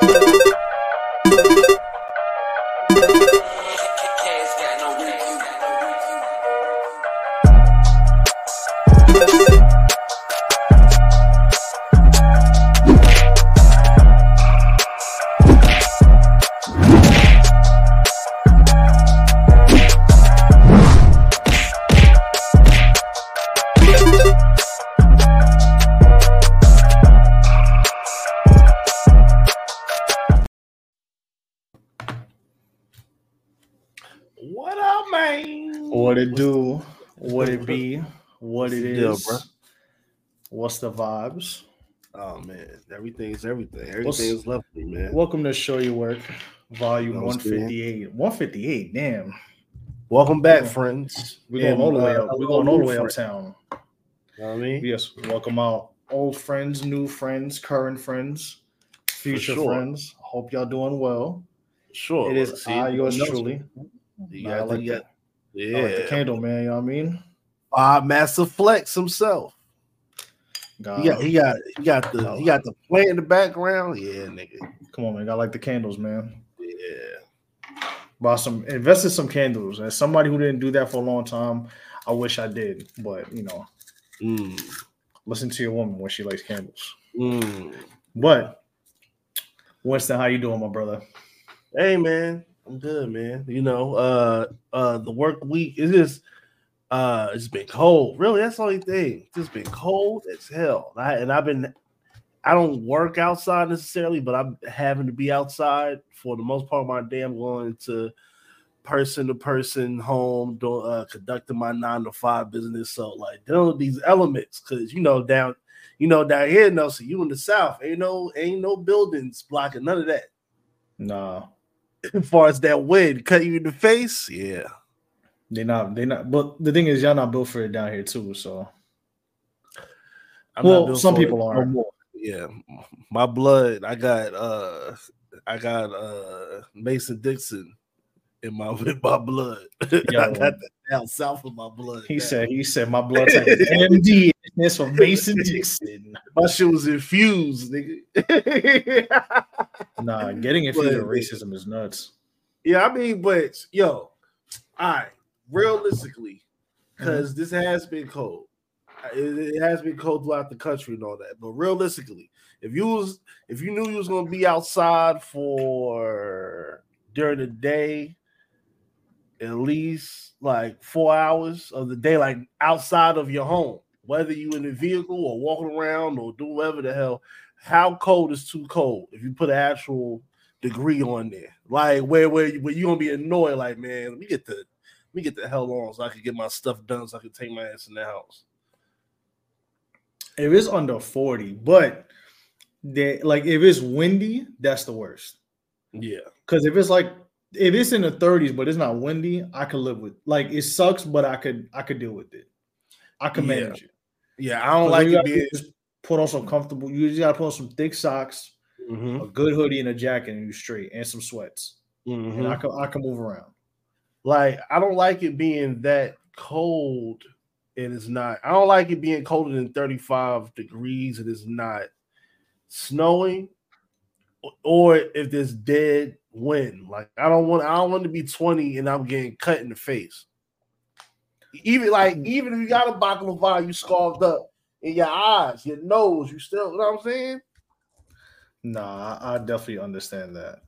What What it be? What it is. What's the vibes? Oh man, everything's everything. What's- Everything is lovely, man. Welcome to Show Your Work, Volume That was good. 158. 158, damn. Welcome back, friends. We're going all the way up. We're going all the way uptown. You know what I mean? Yes, welcome out old friends, new friends, current friends, future sure. friends. Hope y'all doing well. Sure. It is See, I, yours truly. You Nah, got, I like you got, I like the candle, man. You know what I mean? Bob Master Flex himself. God, He got, he got, he got the, he got the plant in the background. Yeah, nigga. come on, man. I like the candles, man. Yeah. Bought some, invested some candles. As somebody who didn't do that for a long time, I wish I did. But you know, Mm, listen to your woman when she likes candles. mm. But Winston, how you doing, my brother? Hey man, I'm good, man. You know, uh uh the work week is just uh it's been cold. Really, that's the only thing. It's just been cold as hell. I, and I've been I don't work outside necessarily, but I'm having to be outside for the most part of my day. I'm going to person to person home, doing uh conducting my nine to five business. So like dealing with these elements, cause you know, down you know, down here, no, so you in the south, ain't no ain't no buildings blocking none of that Nah, as far as that wind cut you in the face, yeah. they not. They not. But the thing is, y'all not built for it down here too. So I'm Well, some people are. more. Yeah, my blood. I got uh, I got uh Mason Dixon in my in my blood. I Yo. got that down south of my blood. he now. said. He said my blood type is MD. That's from Mason Dixon. my shit was infused, nigga. Nah, getting infused with racism is nuts. yeah, I mean, but yo, all right, realistically, mm-hmm. because this has been cold. It, it has been cold throughout the country and all that. But realistically, if you was if you knew you was gonna be outside for during the day, at least like four hours of the day, like outside of your home, whether you in the vehicle or walking around or do whatever the hell, how cold is too cold? If you put an actual degree on there, like where where you, where you gonna be annoyed, like man, let me get the let me get the hell on so I can get my stuff done so I can take my ass in the house. If it's under 40, but they like if it's windy, that's the worst. Yeah. Because if it's like if it's in the 30s, but it's not windy, I could live with like it sucks, but I could I could deal with it. I can Yeah. manage it. Yeah, I don't like it being just put on some comfortable. You just gotta put on some thick socks, Mhm, a good hoodie, and a jacket, and you straight, and some sweats. mhm. And I can I can move around. like I don't like it being that cold and it's not. I don't like it being colder than 35 degrees and it's not snowing or if there's dead wind. Like I don't want I don't want to be 20 and I'm getting cut in the face. Even like mm. even if you got a baklava, you scarfed up in your eyes, your nose, you still you know what I'm saying? Nah, I, I definitely understand that.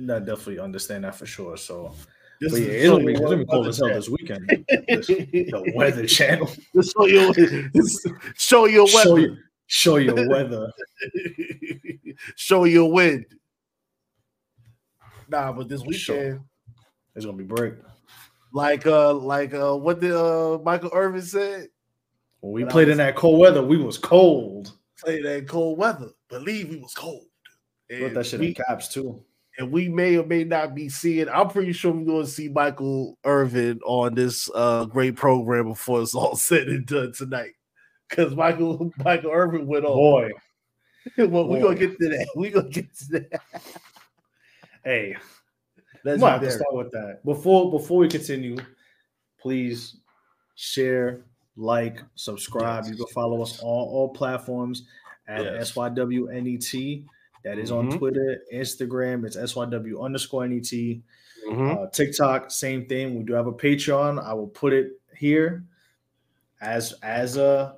I definitely understand that for sure. So, This but is yeah, to it's show gonna be, you it's gonna be cold as hell this weekend. This- the Weather Channel. Show you just show your Show weather. show your weather. show your wind. Nah, but this Sure. weekend, It's gonna be break. like uh, like uh, what did uh Michael Irvin said? When we I played was- in that cold weather, we was cold. Say that cold weather. Believe we was cold. Put And that shit we, in caps too. and we may or may not be seeing. I'm pretty sure we're going to see Michael Irvin on this uh great program before it's all said and done tonight. Because Michael Michael Irvin went on. Boy, well, we're gonna get to that. We're gonna get to that. Hey, Let's have to start with that. Before before we continue, please share, like, subscribe. You can follow us on all platforms at Yes. SYWNET. That is on Mhm. Twitter, Instagram. It's SYW underscore NET. Mhm. Uh, TikTok, same thing. We do have a Patreon. I will put it here as as uh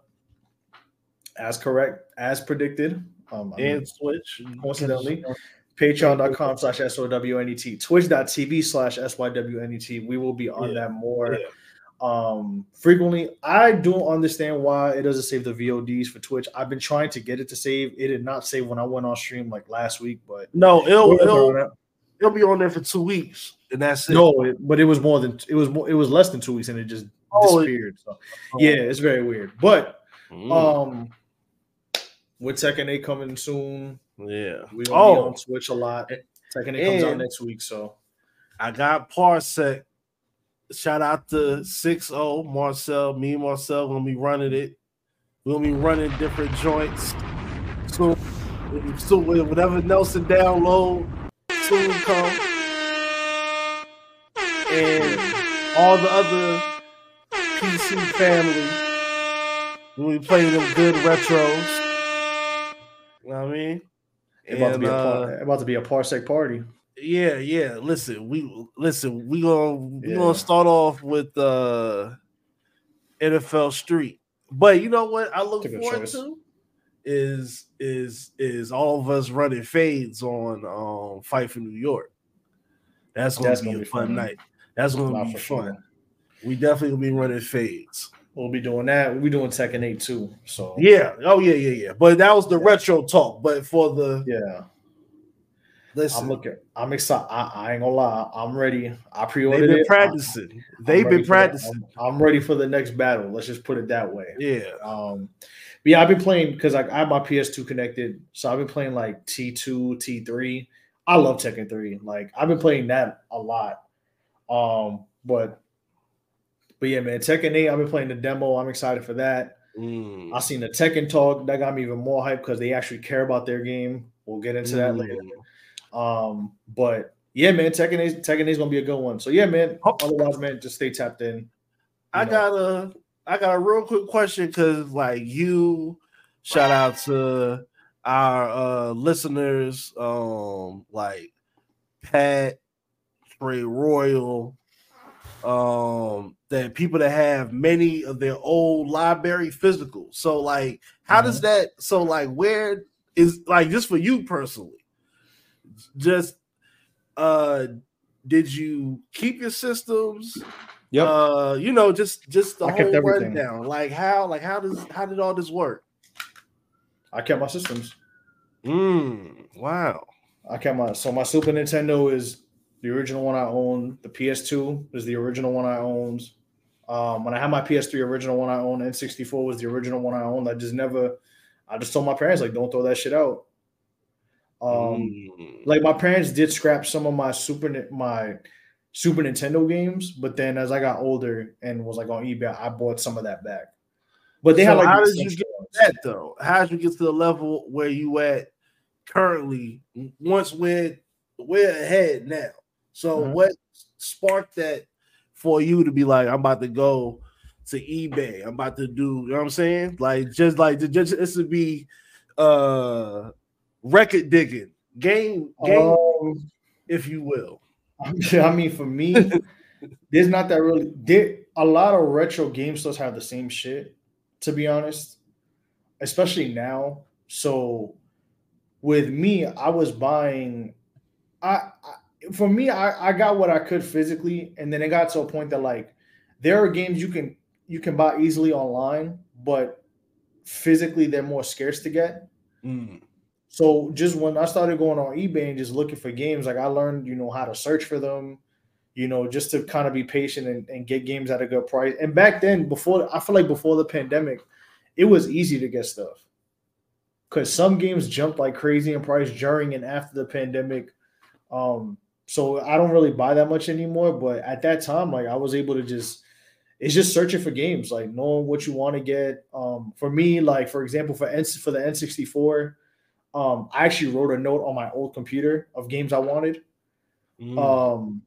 as correct as predicted. Um, I mean, and Twitch. coincidentally, patreon.com slash SOWNET, twitch.tv slash SYWNET. We will be on Yeah, that more yeah. um frequently. I don't understand why it doesn't save the VODs for Twitch. I've been trying to get it to save. It did not save when I went on stream like last week, but No, it'll, it'll it. it'll be on there for two weeks, and that's it. no, it, but it was more than it was more, it was less than two weeks and it just Oh, disappeared. So yeah, it's very weird. But Mm, um with Tekken 8 coming soon, yeah. we Oh, on Twitch a lot. Tekken 8 comes out next week, so I got Parsec. Shout out to 6-0 Marcel. Me and Marcel gonna be running it. We'll be running different joints. So, so whatever Nelson download soon come. And all the other PC family. We'll be playing them good retros. You know what I mean? It's about to be a par- uh, about to be a Parsec party. yeah, yeah. Listen, we listen. We gonna we Yeah. gonna start off with uh NFL Street, but you know what I look That's a good forward choice. to is is is all of us running fades on um Fight for New York. That's gonna That's be gonna a be fun fun. night. That's gonna Nah, be fun. sure. We definitely gonna be running fades. We'll be doing that. We'll be doing Tekken 8 too. So Yeah. Oh yeah, yeah, yeah. But that was the retro talk. But for the yeah. listen, I'm looking. I'm excited. I, I ain't gonna lie. I'm ready. I pre-ordered they've been it. practicing. I'm They've been practicing. I'm, I'm ready for the next battle. Let's just put it that way. Yeah. Um, but yeah, I've been playing because like I have my PS2 connected, so I've been playing like T2, T3. I love Tekken 3. Like I've been playing that a lot. Um, but but yeah, man, Tekken 8. I've been playing the demo. I'm excited for that. Mm. I seen the Tekken talk that got me even more hyped because they actually care about their game. We'll get into that later. Mm. Um, but yeah, man, Tekken 8, Tekken 8 is gonna be a good one. So yeah, man. Otherwise, man, just stay tapped in. I know. got a I got a real quick question because like you shout out to our uh listeners um like Pat Trey Royal um that people that have many of their old library physicals. So like how does that so like where is like just for you personally just uh did you keep your systems Yep. uh you know just just the I whole rundown like how like how does how did all this work I kept my systems. mm, wow I kept my so my Super Nintendo is the original one I own. The PS2 is the original one I owned. Um, when I had my PS3 original one I owned, N64 was the original one I owned. I just never, I just told my parents like, don't throw that shit out. Um, Mm. like my parents did scrap some of my Super my Super Nintendo games, but then as I got older and was like on eBay, I bought some of that back. But they So had like how did you ones. that though how did you get to the level where you at currently once we're we're ahead now so Mhm. what sparked that for you to be like i'm about to go to ebay i'm about to do you know what i'm saying like just like to just this would be uh record digging game game Um, if you will I mean, for me, there's not that really. There, a lot of retro game stores have the same shit, to be honest, especially now. So, with me, I was buying. I, I for me, I, I got what I could physically, and then it got to a point that like there are games you can you can buy easily online, but physically they're more scarce to get. Mm. So just when I started going on eBay and just looking for games, like I learned, you know, how to search for them, you know, just to kind of be patient and, and get games at a good price. And back then, before I feel like before the pandemic, it was easy to get stuff. Cause some games jumped like crazy in price during and after the pandemic. Um, so I don't really buy that much anymore. But at that time, like I was able to just it's just searching for games, like knowing what you want to get. Um, for me, like for example, for N for the N64, um, I actually wrote a note on my old computer of games I wanted. Mm. Um,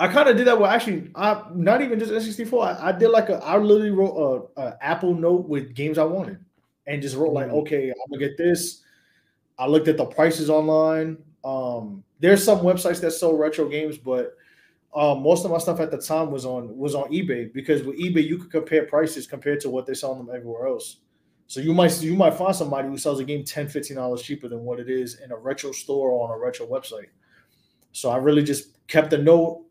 I kind of did that with actually, I not even just N64. I, I did like a, I literally wrote a, a Apple note with games I wanted, and just wrote like, Mhm. okay, I'm gonna get this. I looked at the prices online. Um, there's some websites that sell retro games, but um, most of my stuff at the time was on was on eBay because with eBay you could compare prices compared to what they're selling them everywhere else. So you might you might find somebody who sells a game 10 15 dollars cheaper than what it is in a retro store or on a retro website. So I really just kept a note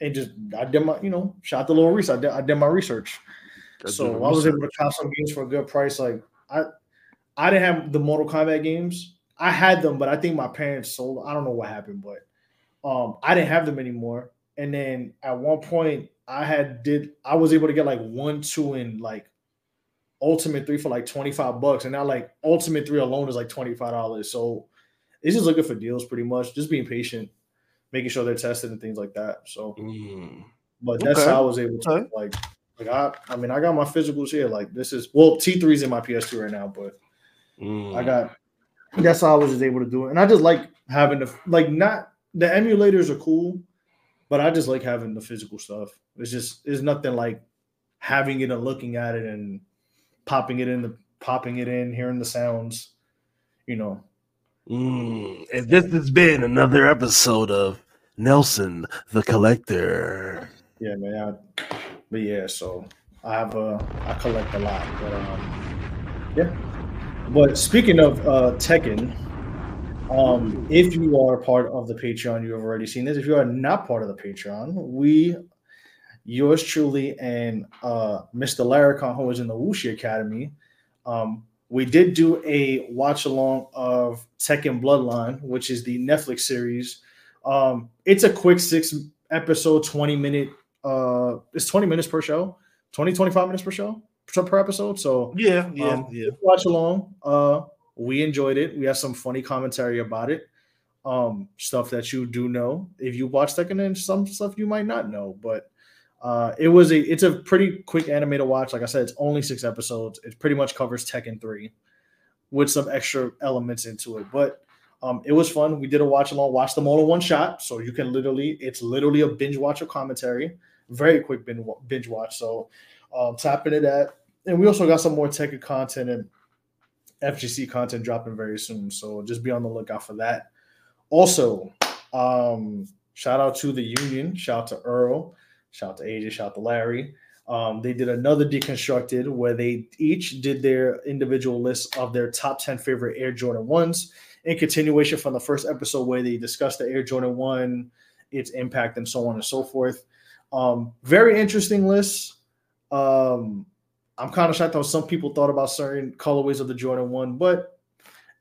and just I did my you know shot the little research. I did, I did my research. so I was able to cop some games for a good price. Like I I didn't have the Mortal Kombat games. I had them, but I think my parents sold. I don't know what happened, but um, I didn't have them anymore. And then at one point, I had did I was able to get like one, two, and like Ultimate three for like twenty five bucks, and now like Ultimate three alone is like twenty five dollars. So it's just looking for deals, pretty much. Just being patient, making sure they're tested and things like that. So, mm. but that's okay. how I was able to okay. like like I I mean I got my physicals here. Like this is well T 3s in my PS2 right now, but mm. I got that's how I was just able to do it. And I just like having the like not the emulators are cool, but I just like having the physical stuff. It's just it's nothing like having it and looking at it and popping it in the popping it in, hearing the sounds, you know. Mm, and this has been another episode of Nelson the Collector. Yeah, man. I, but yeah, so I have a I collect a lot, but um, yeah. But speaking of uh, Tekken, um, if you are part of the Patreon, you have already seen this. If you are not part of the Patreon, we, yours truly, and uh, Mr. Laricon, who is in the Wuxi Academy, um, we did do a watch along of Tekken Bloodline, which is the Netflix series. Um, it's a quick six episode, 20 minute, uh, it's 20 minutes per show, 20, 25 minutes per show per episode. So yeah, yeah, um, yeah. Watch along. Uh, we enjoyed it. We have some funny commentary about it. Um, stuff that you do know if you watch Tekken, and some stuff you might not know. But uh, it was a it's a pretty quick anime to watch. Like I said, it's only six episodes. It pretty much covers Tekken three with some extra elements into it. But um, it was fun. We did a watch along, watch them all in one shot. So you can literally, it's literally a binge watch of commentary, very quick binge watch. So um, tap into that and we also got some more tech content and FGC content dropping very soon. So just be on the lookout for that. Also, um, shout out to the Union, shout out to Earl, shout out to AJ, shout out to Larry. Um, they did another deconstructed where they each did their individual list of their top 10 favorite Air Jordan 1s in continuation from the first episode where they discussed the Air Jordan 1, its impact, and so on and so forth. Um, very interesting list. Um, I'm kind of shocked how some people thought about certain colorways of the Jordan One, but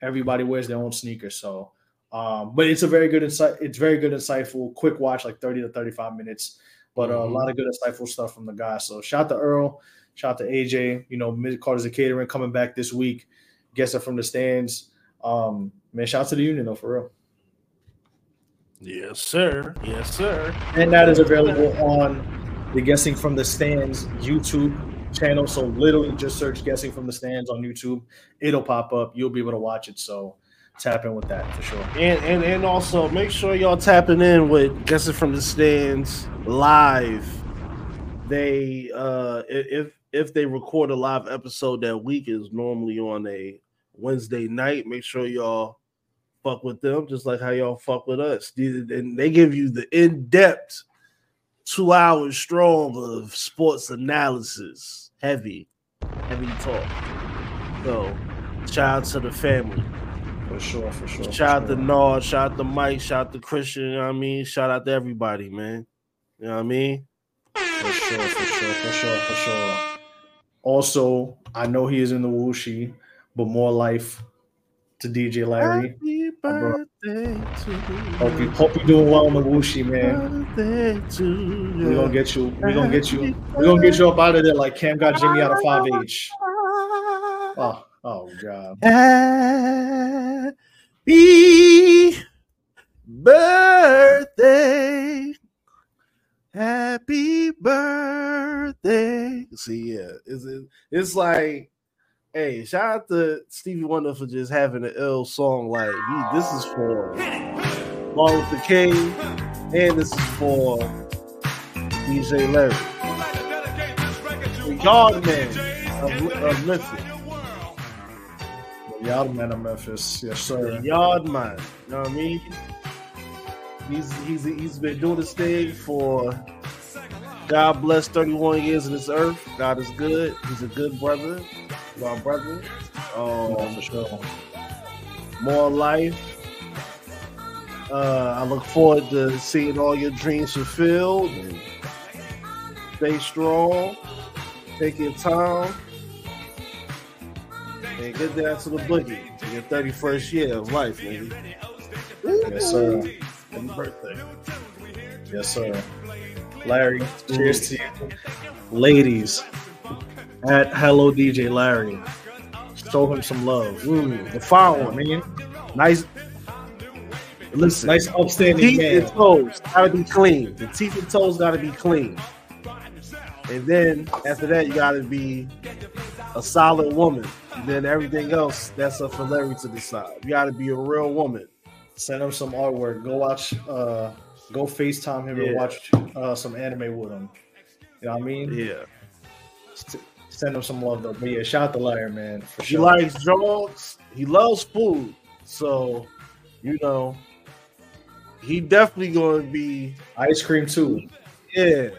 everybody wears their own sneakers. So, um, but it's a very good insight. It's very good, insightful, quick watch, like 30 to 35 minutes. But uh, mm-hmm. a lot of good, insightful stuff from the guys. So, shout to Earl, shout to AJ. You know, Mid Carter's a catering coming back this week. Guess it from the stands. Um, man, shout out to the union though, for real. Yes, sir. Yes, sir. And that is available on the Guessing from the Stands YouTube channel. So literally just search guessing from the stands on YouTube. It'll pop up. You'll be able to watch it. So tap in with that for sure. And and, and also make sure y'all tapping in with guessing from the stands live. They uh if if they record a live episode that week is normally on a Wednesday night. Make sure y'all fuck with them just like how y'all fuck with us. And they give you the in-depth two hours strong of sports analysis. Heavy, heavy talk. So, shout out to the family. For sure, for sure. Shout out to Nard, shout out to Mike, shout out to Christian, you know what I mean? Shout out to everybody, man. You know what I mean? For sure, for sure, for sure, for sure. Also, I know he is in the Wuxi, but more life to DJ Larry. Happy birthday to you. Hope you hope you doing well in the Wuxi, man. We're gonna get you. We're gonna get you. We're gonna get you up out of there like Cam got Jimmy out of 5H. Ah. Oh, oh god. Happy birthday. Happy birthday. See, yeah, it's, it's like Hey, shout out to Stevie Wonder for just having an ill song like this is for Martin Luther King and this is for DJ Larry. The God man of, of Memphis. Yard man of Memphis. Yes, sir. Yard man. You know what I mean? He's he's he's been doing this thing for God bless 31 years in this earth. God is good. He's a good brother. My brother. Um, Oh, for sure. more life. Uh, I look forward to seeing all your dreams fulfilled. And stay strong. Take your time. And get down to the boogie. in Your 31st year of life, lady. Yes, sir. Happy birthday. Yes, sir. Larry, cheers to you. Ladies, at Hello DJ Larry, show him some love. Mm, the following, man. Nice. Listen, nice upstanding teeth man. and toes gotta be clean. The teeth and toes gotta be clean. And then after that, you gotta be a solid woman. And then everything else, that's up for Larry to decide. You gotta be a real woman. Send him some artwork. Go watch. Uh, go Facetime him and watch uh, some anime with him. You know what I mean? Yeah. Send him some love though. But yeah, shout out to Larry, man. For He likes dogs. He loves food. So, you know, he definitely gonna be Ice cream too. Yeah. You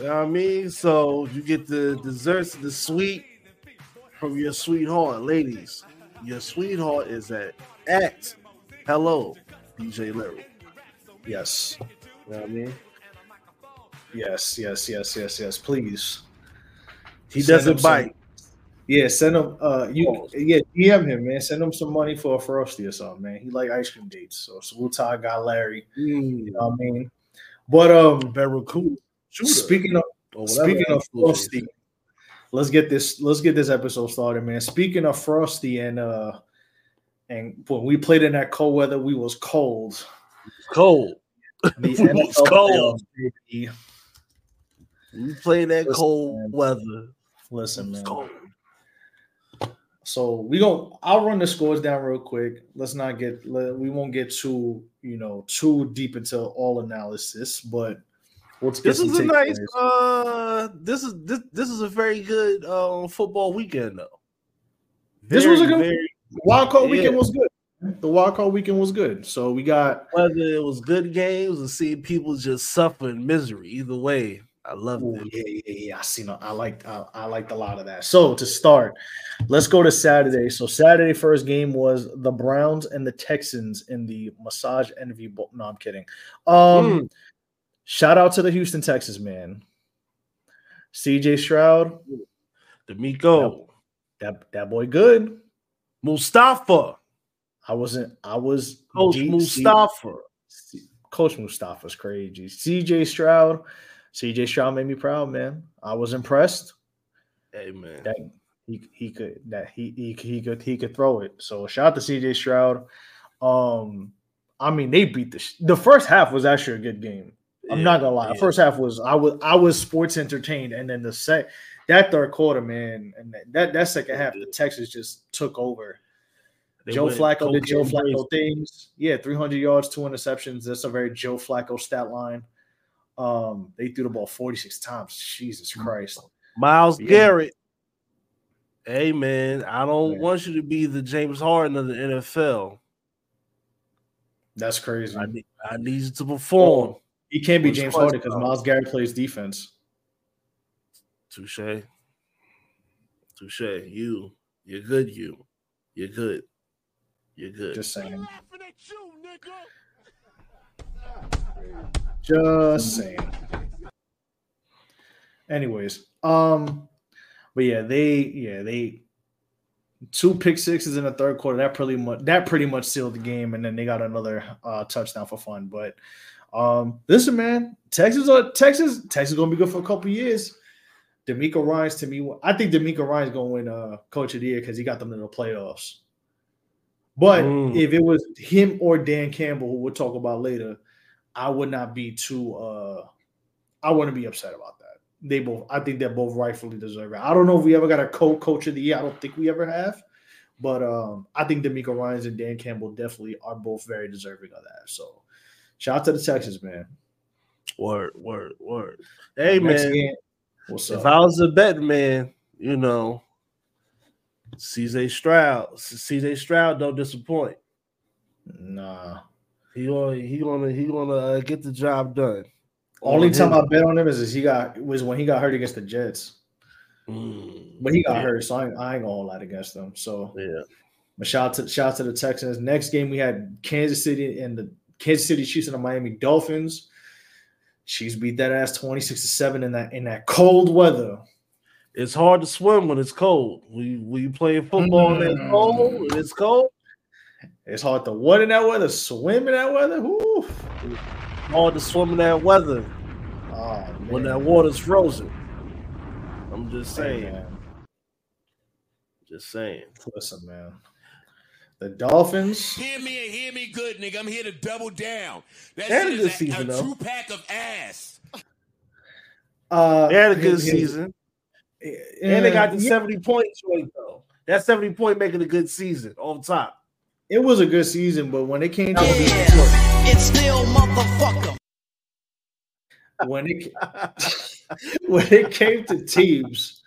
know what I mean? So you get the desserts, the sweet from your sweetheart, ladies. Your sweetheart is at at hello, DJ Larry. Yes. You know what I mean? Yes. Yes. Yes. Yes. Yes. Please. He Send doesn't him some- bite. Yeah, send him. Uh, you yeah, DM him, man. Send him some money for a frosty or something, man. He like ice cream dates. So salute to our guy Larry. Mm, You know what I mean? But um, Barracuda. Speaking of speaking of is. frosty, let's get this let's get this episode started, man. Speaking of frosty and uh, and when we played in that cold weather, we was cold. cold. The NFL cold. playoffs, baby. We play that Listen, cold man. weather. Listen, man. So we going I'll run the scores down real quick. Let's not get let, we won't get too you know too deep into all analysis, but let's get This some is a nice takeaways. uh this is this, this is a very good uh football weekend though. This was a good- very wild card yeah. weekend was good. The wild card weekend was good. So we got whether it was good games or seeing people just suffer in misery. Either way, I love Ooh, it. yeah, yeah, yeah. I seen. I liked. I, I liked a lot of that. So to start, let's go to Saturday. So Saturday first game was the Browns and the Texans in the Massage Envy Bowl. No, I'm kidding. Um, Mm. shout out to the Houston Texas man, C.J. Stroud. DeMeco, That that boy good. Mustafa, I wasn't. I was Coach Mustafa. Coach Mustafa's crazy. C.J. Stroud. C.J. Stroud made me proud, man. I was impressed. Hey man, that he he could that he he, he could he could throw it. So shout out to CJ Stroud. Um, I mean they beat the sh- the first half was actually a good game. I'm Yeah, not gonna lie. Yeah. first half was I was I was sports entertained, and then the sec that third quarter, man, and that that, that second half, the Texas just took over. They Joe Flacco did Joe Flacco things. Yeah, 300 yards, two interceptions. That's a very Joe Flacco stat line. Um, they threw the ball 46 times. Jesus Christ. Myles Yeah. Garrett. Hey man, I don't Yeah. want you to be the James Harden of the NFL. That's crazy. I need, I need you to perform. He can't be What's James Harden because? Myles Garrett plays defense. Touche. Touche. You. You're good. You. You're good. You're good. Just saying. Just saying. Anyways, um, but yeah, they yeah they two pick sixes in the third quarter. That pretty much that pretty much sealed the game, and then they got another uh, touchdown for fun. But um, listen, man, Texas are Texas Texas gonna be good for a couple years. DeMeco Ryans to me, I think DeMeco Ryans gonna win uh, Coach of the Year because he got them to the playoffs. But Mm. if it was him or Dan Campbell, who we'll talk about later, I would not be too. uh I wouldn't be upset about that. They both, I think they're both rightfully deserving. I don't know if we ever got a co-coach of the year. I don't think we ever have, but um I think DeMeco Ryans and Dan Campbell definitely are both very deserving of that. So, shout out to the Texans, man. Word, word, word. Hey Next man, game, what's if up? I was a bet man, you know, CJ Stroud. CJ Stroud don't disappoint. Nah. He gonna he gonna he gonna uh, get the job done. Only time I bet on him is, is he got was when he got hurt against the Jets. Mm, But he got yeah, hurt, so I, ain't- I ain't gonna lie against them. So Yeah, but shout out to shout out to the Texans. Next game we had Kansas City and the Kansas City Chiefs and the Miami Dolphins. Chiefs beat that ass 26 to 7 in that in that cold weather. it's hard to swim when it's cold. We we playing football and it's Mm. cold. and It's cold. It's hard to what in that weather? Swim in that weather? Woo. Hard to swim in that weather Oh, when that water's frozen. I'm just saying. man. Just saying. Listen, man. The Dolphins. Hear me and hear me good, nigga. I'm here to double down. That They had a shit good is a, season, a though. true pack of ass. Uh, They had a good here- here- season. And they got the yeah, 70 points joint though. That 70 point making a good season on top. It was a good season, but when it came to It's still motherfucker. when it when it came to teams,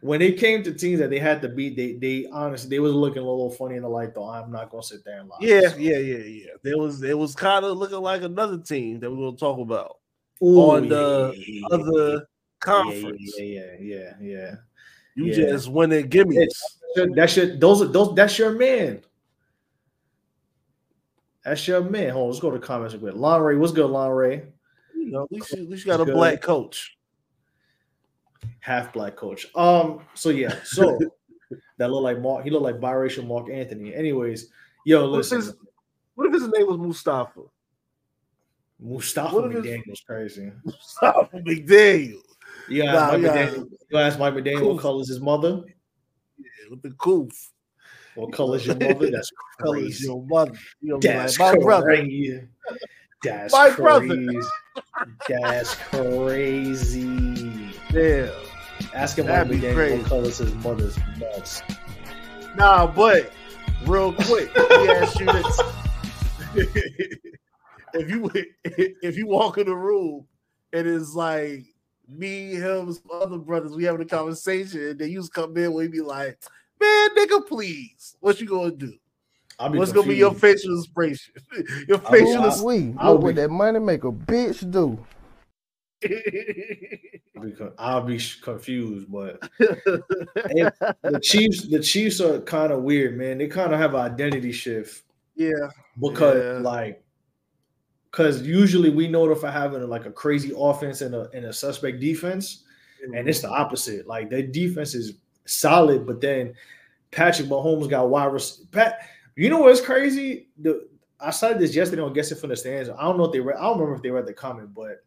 when it came to teams that they had to beat, they they honestly they was looking a little funny in the light. Though I'm not gonna sit there and lie. Yeah, So, yeah, yeah, yeah. There was it was kind of looking like another team that we're gonna talk about Ooh, on yeah, the yeah, yeah, other yeah, conference. Yeah, yeah, yeah, yeah. You yeah. just winning gimmies. yeah. That shit, those are those. That's your man. That's your man. Hold on, let's go to the comments real quick. Lon Ray, what's good, Lon Ray? You know, at least at least you got a Good. black coach. half black coach. Um, so yeah, so that look like Mark, he looked like biracial Marc Anthony. Anyways, yo, What if his, what if his name was Mustafa? Mustafa what McDaniel's crazy. Mustafa McDaniel You Nah, Mike yeah. McDaniel, you ask Mike McDaniel Cool. what color is his mother? Yeah, with the coof. What color is your mother? That's crazy. your mother. You know, That's like, my brother. That's My crazy. brother. That's crazy. Yeah. Ask him That'd be McDaniel crazy. what color is his mother's nuts. Nah, but real quick, let me ask you this: if you if you walk in the room and it's like me, him, some other brothers, we having a conversation, and then you just come in, we be like, "Man, nigga, please, what you gonna do? I'll be What's gonna be your confused. facial expression? your I'll be- facial I'll- We I'll look be- what that money make a bitch do. I'll be, con- I'll be sh- confused, but the Chiefs, the Chiefs are kind of weird, man. They kind of have an identity shift yeah, because, Yeah. like, because usually we know if I having like a crazy offense and a and a suspect defense, and it's the mm-hmm. opposite. Like their defense is solid, but then Patrick Mahomes got wide. Res- Pat, you know what's crazy? The I said this yesterday on Guessing from the Stands. I don't know if they read. I don't remember if they read the comment, but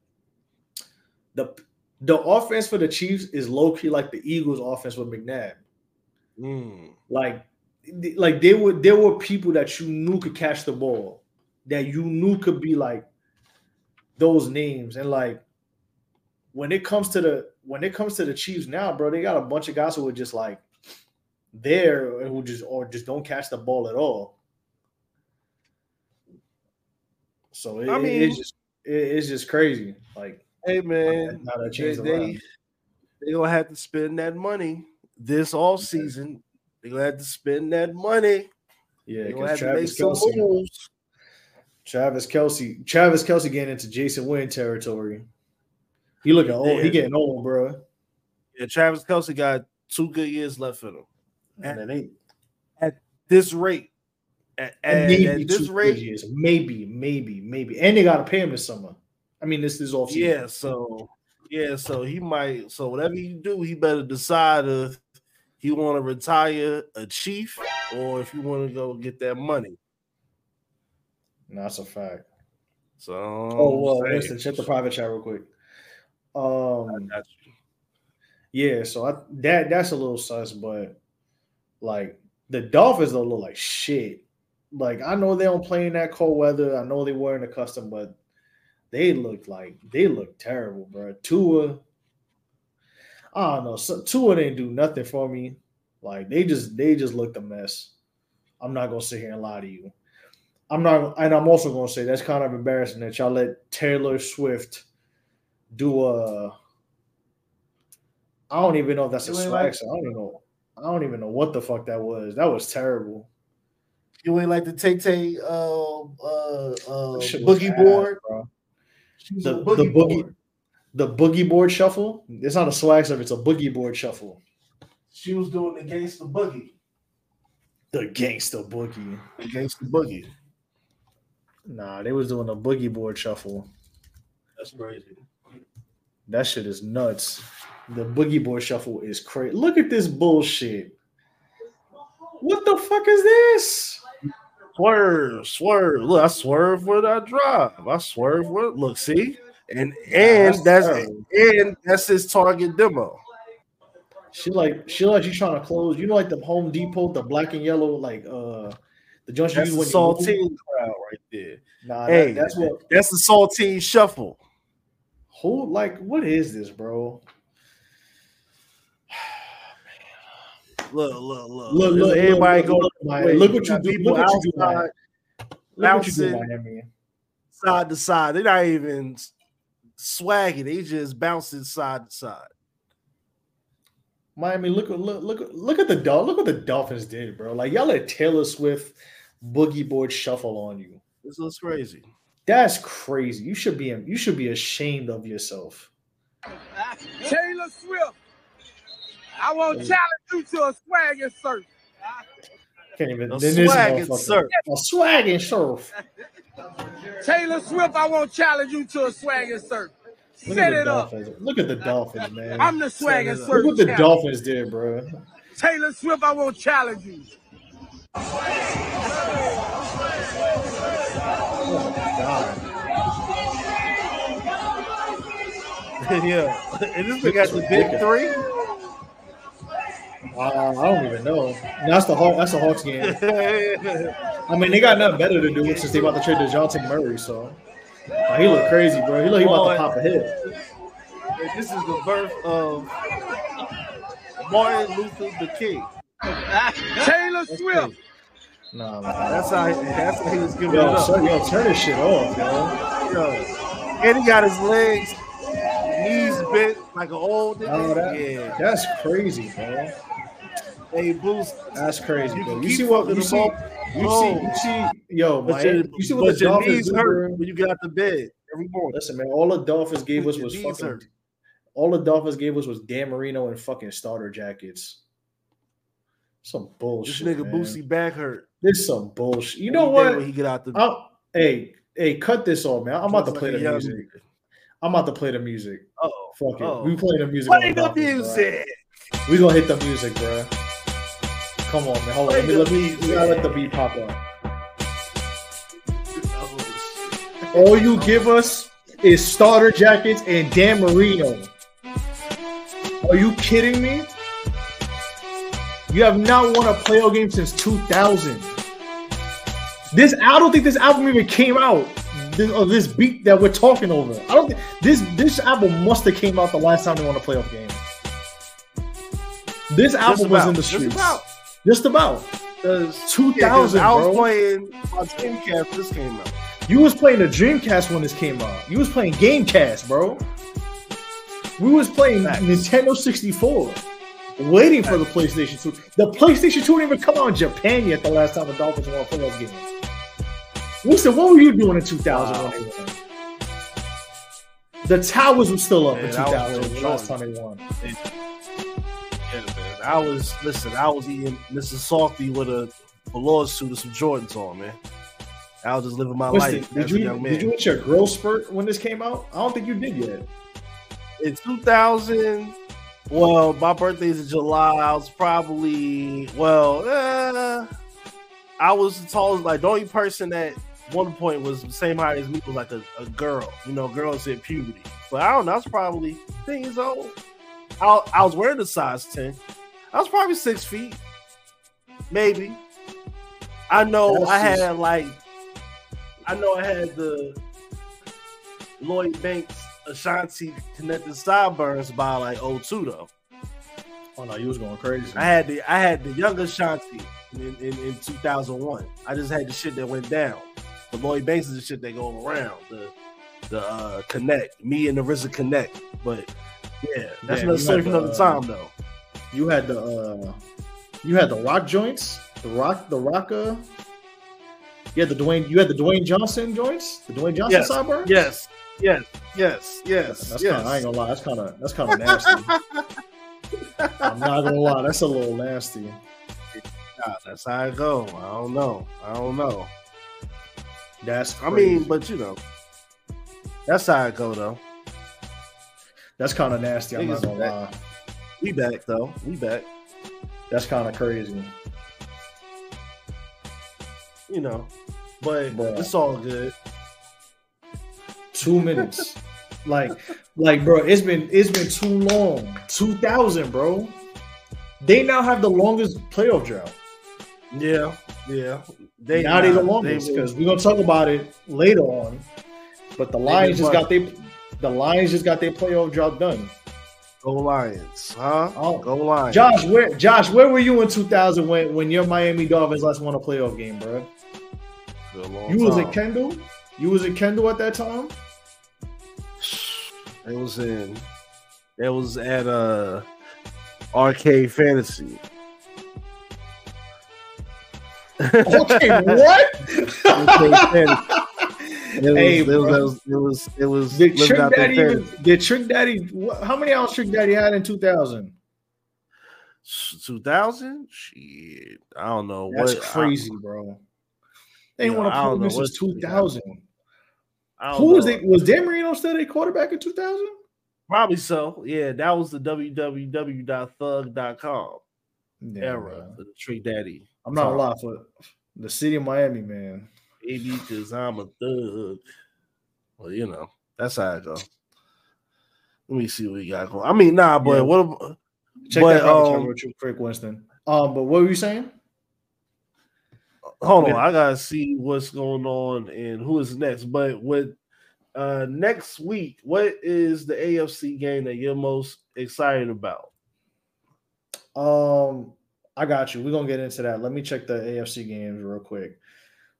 the the offense for the Chiefs is low key like the Eagles' offense with McNabb. Mm. Like, like they were there were people that you knew could catch the ball, that you knew could be like those names, and like when it comes to the when it comes to the Chiefs now, bro, they got a bunch of guys who are just like there who just or just don't catch the ball at all. So it, I mean- it's just it- it's just crazy. Like Hey man, they, they, they gonna have to spend that money this all season. They gonna have to spend that money. Yeah, They gonna because have to make Travis Kelce, moves. Travis Kelce, Travis Kelce getting into Jason Wynn territory. He looking old. He Yeah. getting old, bro. Yeah, Travis Kelce got two good years left in him. And it ain't This rate, at, at, at this rate, years. Maybe, maybe, maybe. And they gotta pay him this summer. I mean, this is off yeah. So yeah, so he might. So whatever you do, he better decide if he want to retire a chief or if you want to go get that money. that's a fact. So Oh well, I'm check the private chat real quick. Um, saying, got you. yeah, so I that that's a little sus, but like the Dolphins don't look like shit. Like I know they don't play in that cold weather. I know they weren't accustomed, but they look like they look terrible, bro. Tua, I don't know. So, Tua didn't do nothing for me. Like they just they just looked a mess. I'm not gonna sit here and lie to you. I'm not, and I'm also gonna say that's kind of embarrassing that y'all let Taylor Swift do a. I don't even know if that's a You swag like-. I don't even know. I don't even know what the fuck that was. That was terrible. You ain't like the Tay Tay uh, uh, uh, boogie ass, board. bro. The, a the boogie boogie, board. the boogie board shuffle. It's not a swag stuff. It's a boogie board shuffle. She was doing the gangster boogie. The gangster boogie. The gangster boogie. Nah, they was doing a boogie board shuffle. That's crazy. That shit is nuts. The boogie board shuffle is crazy. Look at this bullshit. What the fuck is this? Swerve, swerve. Look, I swerve when I drive. I swerve when look, see? And and that's and that's his target demo. She like she like you trying to close. You know, like the Home Depot, the black and yellow, like uh the joints you use when saltine crowd right there. Nah, Hey, that, that's what That's the saltine shuffle. Who like what is this, bro? Look, look, look. Look, look, everybody look, go look, Miami. wait, look what you got do. people Look what you do, outside, Look what you do, bouncing. Miami. side to side. They're not even swagging. They just bouncing side to side. Miami, look look look look at the Dol- look what the Dolphins did, bro. Like y'all let Taylor Swift boogie board shuffle on you. This looks crazy. That's crazy. You should be you should be ashamed of yourself. Taylor Swift. I want to challenge you to a swag and surf. Can't even A then this swag and motherfucker- surf. A swag and surf. Taylor Swift, I want to challenge you to a swag and surf. Look Set at the it up. Dolphins. Look at the Dolphins, man. I'm the swag and surf. Look what the champ. Dolphins did, bro. Taylor Swift, I want to challenge you. yeah. And this thing got the big three. Uh, I don't even know. That's the Hawk, that's the Hawks game. I mean, they got nothing better to do since they about to trade Dejounte Murray. So uh, he look crazy, bro. He look he about to pop a hit. This is the birth of Martin Luther the King. Taylor Swift. Nah, man. That's how he, that's how he was giving it up. son, yo, turn this shit off, yo. Yo. And he got his legs, bent like an old. Oh, that- yeah. That's crazy, bro. Hey, boost. That's crazy, You bro. You see what you see? You see? Oh. You see? Yo, But man. your, You see what but the your Dolphins knees do, hurt bro? when you get out the bed every morning. Listen, man. All the Dolphins gave us was fucking. hurt. All the Dolphins gave us was Dan Marino and fucking starter jackets. Some bullshit. This nigga man. Boosie back hurt. This some bullshit. You know what? When he get out the I'm, hey, hey, cut this off, man. I'm about to play the music. I'm about to play the music. Oh, Fuck it. oh. We playing the music. Play on the Dolphins, bro. music. We gonna hit the music, bro. Come on, man. Hold on. Let me, let the me, we gotta let the beat pop up. Oh, All you give us is starter jackets and Dan Marino. Are you kidding me? You have not won a playoff game since 2000. This I don't think this album even came out. This, or this beat that we're talking over. I don't think this this album must have came out the last time they won a playoff game. This album was in the streets. just about. Just about. 'Cause- 2000, yeah, I was bro. playing my Dreamcast. This came out. You was playing the Dreamcast when this came out. You was playing Gamecast, bro. We was playing Facts. Nintendo 64, waiting for the PlayStation 2. The PlayStation 2 didn't even come out in Japan yet the last time the Dolphins won a playoff game. Listen, what were you doing in 2000 when they won? The towers were still up Man, in that 2000 last time they won. Yeah, man. I was listen. I was eating Mrs. Salty with a velour suit and some Jordans on, man. I was just living my life did you did you hit your growth spurt when this came out? I don't think you did yet. in 2000 well my birthday's in july i was probably well uh, i was the tallest like the only person at one point was the same height as me was like a, a girl you know girls at puberty but i don't know i was probably 10 years old I, I was wearing a size 10 i was probably six feet maybe i know That's i had just- like i know i had the lloyd banks Ashanti connected sideburns by like 02 though. Oh no, you was going crazy. I had the I had the younger Ashanti in, in, in 2001. I just had the shit that went down. The Lloyd Banks the shit that go around. The the uh connect. Me and the RZA connect. But yeah, that's Damn, another story for the, another uh, time though. You had the uh, you had the rock joints, the rock, the rock. Uh, you had the Dwayne. You had the Dwayne Johnson joints, the Dwayne Johnson Yes, sideburns. Yes, yes, yes, yes, that's yes. kind. I ain't gonna lie. That's kind of that's kind of nasty. I'm not gonna lie. That's a little nasty. Nah, that's how it go. I don't know. I don't know. That's. I mean, but you know, that's how it go though. that's kind of nasty. I'm not gonna back. lie. We back though. We back. That's kind of crazy. You know, but it's all good. Two minutes. like, like, bro, it's been it's been too long. Two thousand, bro. They now have the longest playoff drought. Yeah, yeah. They now they nah, the longest because we're gonna talk about it later on. But the Lions just got they the Lions just got their playoff job done. Go Lions, huh? Oh. Go Lions. Josh, where Josh, where were you in 2000 when when your Miami Dolphins last won a playoff game, bro? For a You was time. at Kendall. You was at Kendall at that time. It was in. It was at uh Arcade Fantasy. Okay, what? It was, Hey, it, was, it was it was it was Did Trick Daddy even, did Trick Daddy how many hours Trick Daddy had in 2000? 2000? Shit, I don't know. That's what, crazy, bro. They Yeah, want to know this what since Trick Daddy- 2000. Who was it? Was Dan Marino still a quarterback in 2000? Probably so. Yeah, that was the www.thug.com era the Trick Daddy. I'm not gonna for the city of Miami, man. Maybe because I'm a thug. Well, you know, that's how I go. Let me see what we got going. I mean, nah, but Yeah. what ab- Check But, that out, um, quick, Winston. Um, but what were you saying? hold on, I gotta see what's going on and who is next. But with uh next week, what is the AFC game that you're most excited about? Um, I got you. We're gonna get into that. Let me check the AFC games real quick.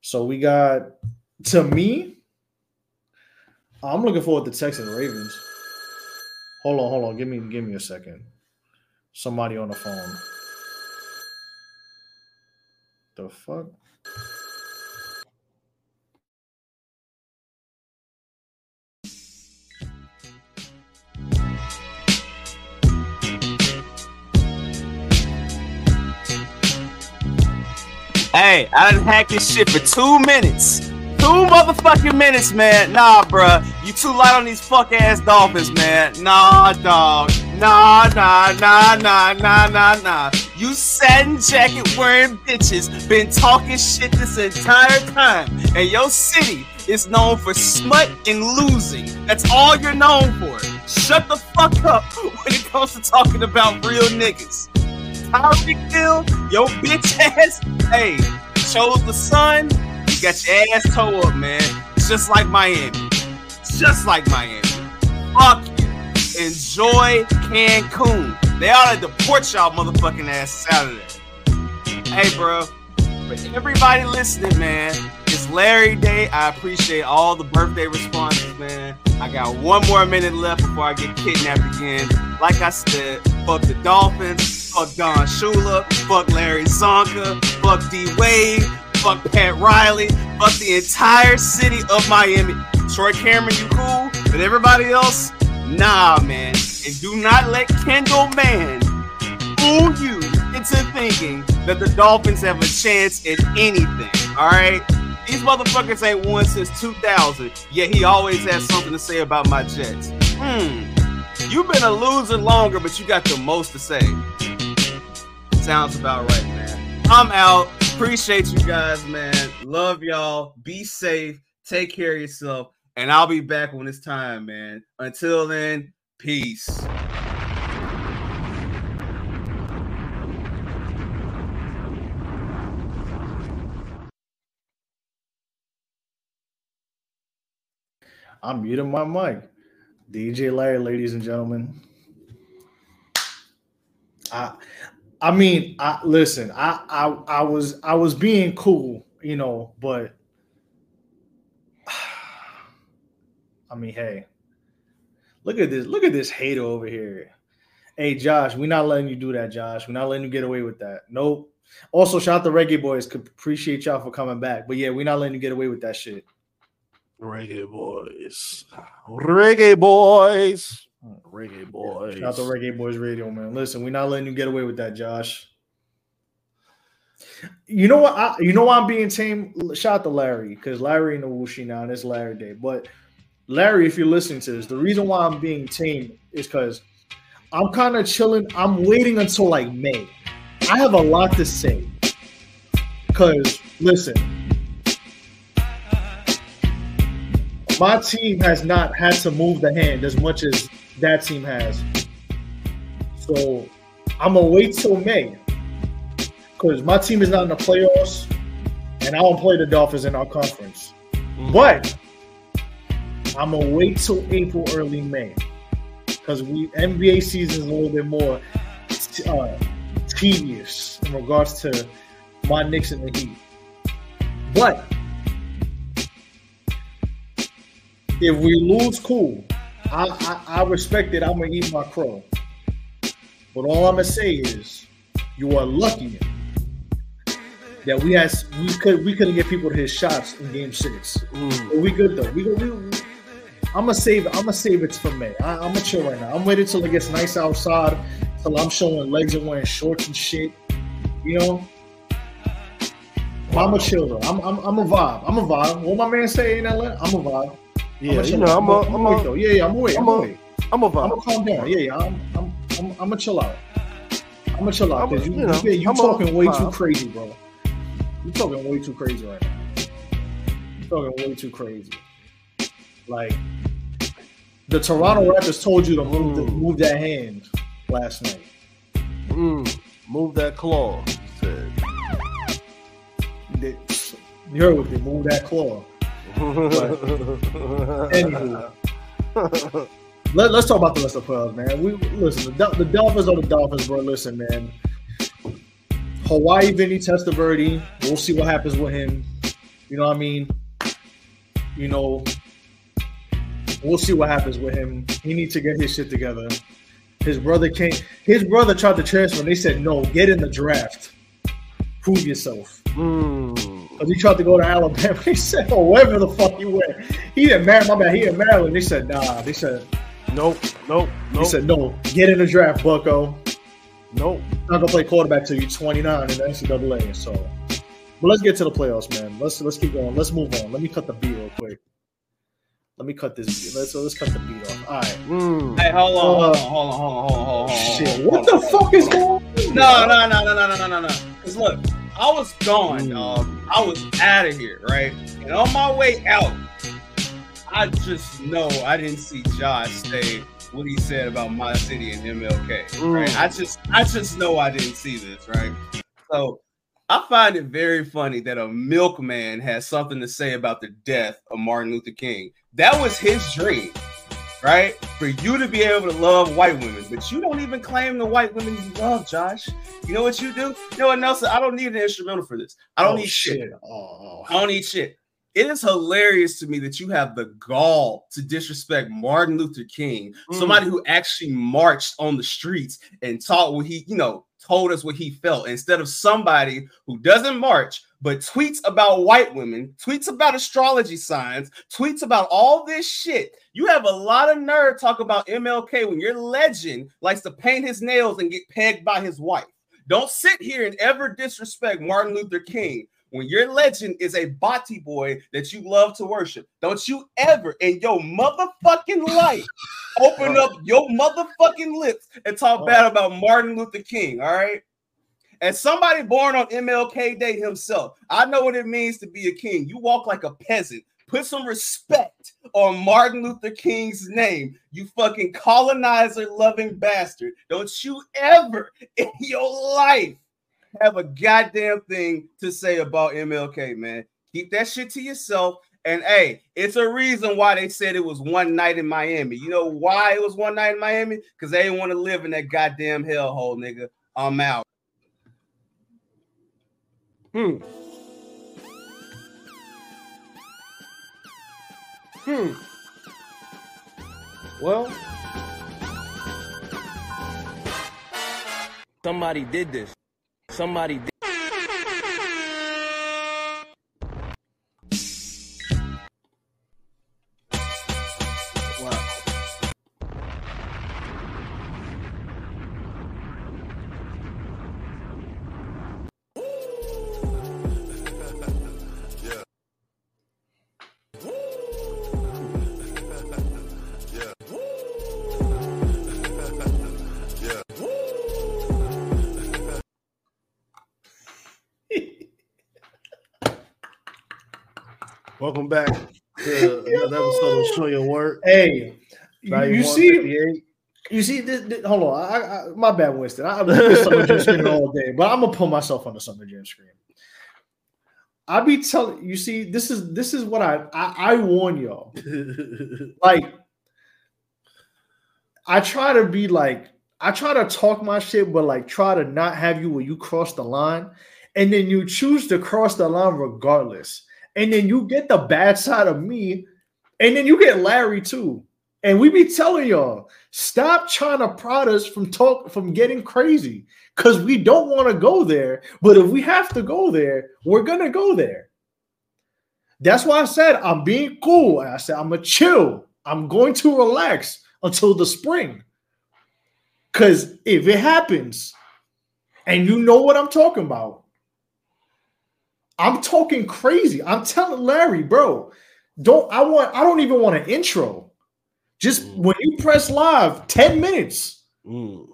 So we got to me. I'm looking forward to Texans Ravens. Hold on, hold on. Give me give me a second. Somebody on the phone. The fuck? Hey, I done hacked this shit for two minutes. Two motherfucking minutes, man. Nah, bruh. You too light on these fuck ass dolphins, man. Nah, dog. Nah, nah, nah, nah, nah, nah, nah. You satin jacket wearing bitches been talking shit this entire time. And your city is known for smut and losing. That's all you're known for. Shut the fuck up when it comes to talking about real niggas. Tyreek your bitch ass, hey, chose the sun, you got your ass toe up, man. It's Just like Miami. Just like Miami. Fuck you. Enjoy Cancun. They ought to deport y'all motherfucking ass Saturday. Hey, bro. For everybody listening, man, it's Larry Day. I appreciate all the birthday responses, man. I got one more minute left before I get kidnapped again. Like I said, fuck the Dolphins, fuck Don Shula, fuck Larry Csonka, fuck D Wade, fuck Pat Riley, fuck the entire city of Miami. Troy Cameron, you cool? But everybody else, nah, man. And do not let Kendall Man fool you into thinking that the Dolphins have a chance at anything. All right. These motherfuckers ain't won since 2000, yet he always has something to say about my Jets. Hmm. You've been a loser longer, but you got the most to say. Sounds about right, man. I'm out. Appreciate you guys, man. Love y'all. Be safe. Take care of yourself. And I'll be back when it's time, man. Until then, peace. I'm muting my mic. DJ Larry, ladies and gentlemen. I I mean, I listen, I I I was I was being cool, you know, but I mean, hey, look at this, look at this hater over here. Hey Josh, we're not letting you do that, Josh. We're not letting you get away with that. Nope. Also, shout out to Reggae Boys. Appreciate y'all for coming back. But yeah, we're not letting you get away with that shit. Reggae boys. Reggae boys. Reggae boys. Shout out to Reggae Boys Radio, man. Listen, we're not letting you get away with that, Josh. You know what? I, you know why I'm being tame. Shout out to Larry because Larry in the Wushi now, and it's Larry Day. But Larry, if you're listening to this, the reason why I'm being tame is because I'm kind of chilling. I'm waiting until like May. I have a lot to say. Because listen, my team has not had to move the hand as much as that team has. So I'm gonna wait till May because my team is not in the playoffs, and I don't play the Dolphins in our conference. But I'm gonna wait till April, early May, because we NBA season is a little bit more uh, tedious in regards to my Knicks and the Heat. But if we lose, cool. I, I, I respect it. I'm gonna eat my crow. But all I'm gonna say is, you are lucky that we had we could we couldn't get people to hit shots in Game Six. Mm. But we good though. We, we, we I'm gonna save. I'm gonna save it for May. I, I'm gonna chill right now. I'm waiting till it gets nice outside, till I'm showing legs and wearing shorts and shit. You know. I'm a chill though. I'm, I'm I'm a vibe. I'm a vibe. What my man say in LA? I'm a vibe. Yeah, chill you know. I'm a, I'm I'm a, a. Yeah, yeah, I'm away. I'm I'm a- away. I'm a I'm vibe. gonna calm down. Yeah, yeah. I'm I'm I'm, I'm gonna chill out. I'm gonna chill out a- because you, you know, you, you I'm a talking way too crazy, bro. You talking way too crazy right now. You talking way too crazy. Like the Toronto Raptors told you to move the, Mm. move that hand last night. Mm, move that claw. They, you heard what they move that claw. Anywho. Let, us talk about the rest of the playoffs, man. We listen. The, the Dolphins are the Dolphins, bro. Listen, man. Hawaii Vinny Testaverde. We'll see what happens with him. You know what I mean? You know, we'll see what happens with him. He needs to get his shit together. His brother came. His brother tried to transfer. and They said no. Get in the draft. Prove yourself. Mm because he tried to go to Alabama. He said, "Oh, wherever the fuck he went, he in Maryland. my man. He in Maryland. They said, "Nah." They said, "Nope, nope, nope." He said, "No, get in the draft, Bucko." Nope, not gonna play quarterback till you're 29 in the NCAA. So, but let's get to the playoffs, man. Let's let's keep going. Let's move on. Let me cut the beat real quick. Let me cut this. Beat. Let's let's cut the beat off. All right. Mm. Hey, hold on, uh, hold on, hold on, hold on, hold on, hold on. Oh, shit, what hold the on, fuck is going? on? No, no, no, no, no, no, no, no. Cause look. I was gone, dog. I was out of here, right? And on my way out, I just know I didn't see Josh say what he said about my city and MLK. Right? I just, I just know I didn't see this, right? So I find it very funny that a milkman has something to say about the death of Martin Luther King. That was his dream, right? For you to be able to love white women, but you don't even claim the white women you love, Josh. You know what you do? You know what, Nelson? I don't need an instrumental for this. I don't Oh, need shit. Oh, I don't need shit. It is hilarious to me that you have the gall to disrespect Martin Luther King, Mm. somebody who actually marched on the streets and taught what he, you know, told us what he felt, instead of somebody who doesn't march but tweets about white women, tweets about astrology signs, tweets about all this shit. You have a lot of nerd talk about MLK when your legend likes to paint his nails and get pegged by his wife. Don't sit here and ever disrespect Martin Luther King when your legend is a body boy that you love to worship. Don't you ever in your motherfucking life open up your motherfucking lips and talk oh. bad about Martin Luther King, all right? As somebody born on MLK Day himself, I know what it means to be a king. You walk like a peasant. Put some respect on Martin Luther King's name, you fucking colonizer loving bastard. Don't you ever in your life have a goddamn thing to say about MLK, man. Keep that shit to yourself. And hey, it's a reason why they said it was one night in Miami. You know why it was one night in Miami? Because they didn't want to live in that goddamn hellhole, nigga. I'm out. Hmm. Hmm. Well, Somebody did this. Somebody did. Back to another episode of Show Your Work. Hey, you, see, you see. This, this- hold on, I, I, my bad, Winston. I've been summer jam screen all day, but I'm gonna put myself on the summer jam screen. I be telling you, see, this is this is what I I, I warn y'all. Like, I try to be like, I try to talk my shit, but like, try to not have you where you cross the line, and then you choose to cross the line regardless, and then you get the bad side of me, and then you get Larry too. And we be telling y'all, stop trying to prod us from talk from getting crazy because we don't want to go there. But if we have to go there, we're gonna go there. That's why I said I'm being cool. I said I'm gonna chill. I'm going to relax until the spring. Because if it happens, and you know what I'm talking about, I'm talking crazy. I'm telling Larry, bro, don't I want I don't even want an intro. Just when you press live, 10 minutes. Mm.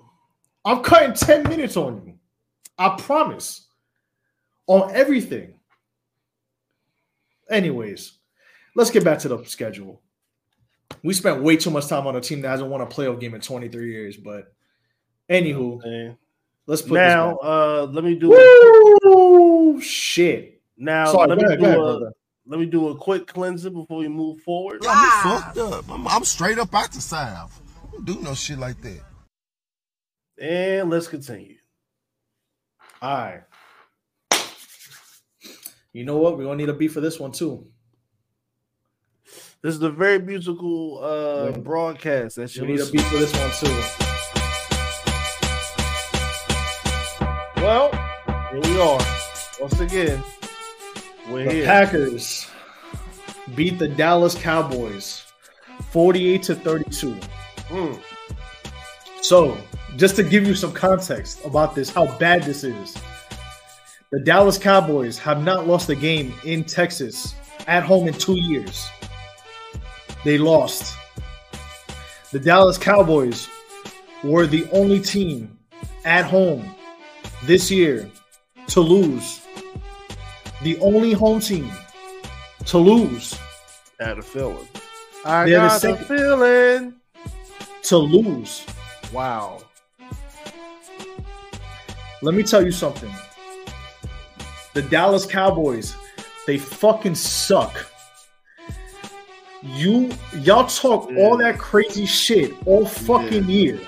I'm cutting 10 minutes on you. I promise. On everything. Anyways, let's get back to the schedule. We spent way too much time on a team that hasn't won a playoff game in 23 years, but anywho, Man. let's put Now, uh, let me do back. A, Woo! Shit. now. Sorry, let me ahead, do ahead, a, brother. let me do a quick cleanser before we move forward. Yeah, I'm fucked up. I'm, I'm straight up out the South. I don't do no shit like that. And let's continue. All right. You know what? We're gonna need a beat for this one too. This is a very musical uh Yeah. broadcast that you should need be a beat for this one too. Well, here we are. Once again, we're The here. Packers beat the Dallas Cowboys 48 to 32. Mm. So, just to give you some context about this, how bad this is, the Dallas Cowboys have not lost a game in Texas at home in two years. They lost. The Dallas Cowboys were the only team at home this year to lose. The only home team to lose. Had a feeling. I They're the got a feeling. To lose. Wow. Let me tell you something. The Dallas Cowboys, they fucking suck. You y'all talk all that crazy shit all fucking year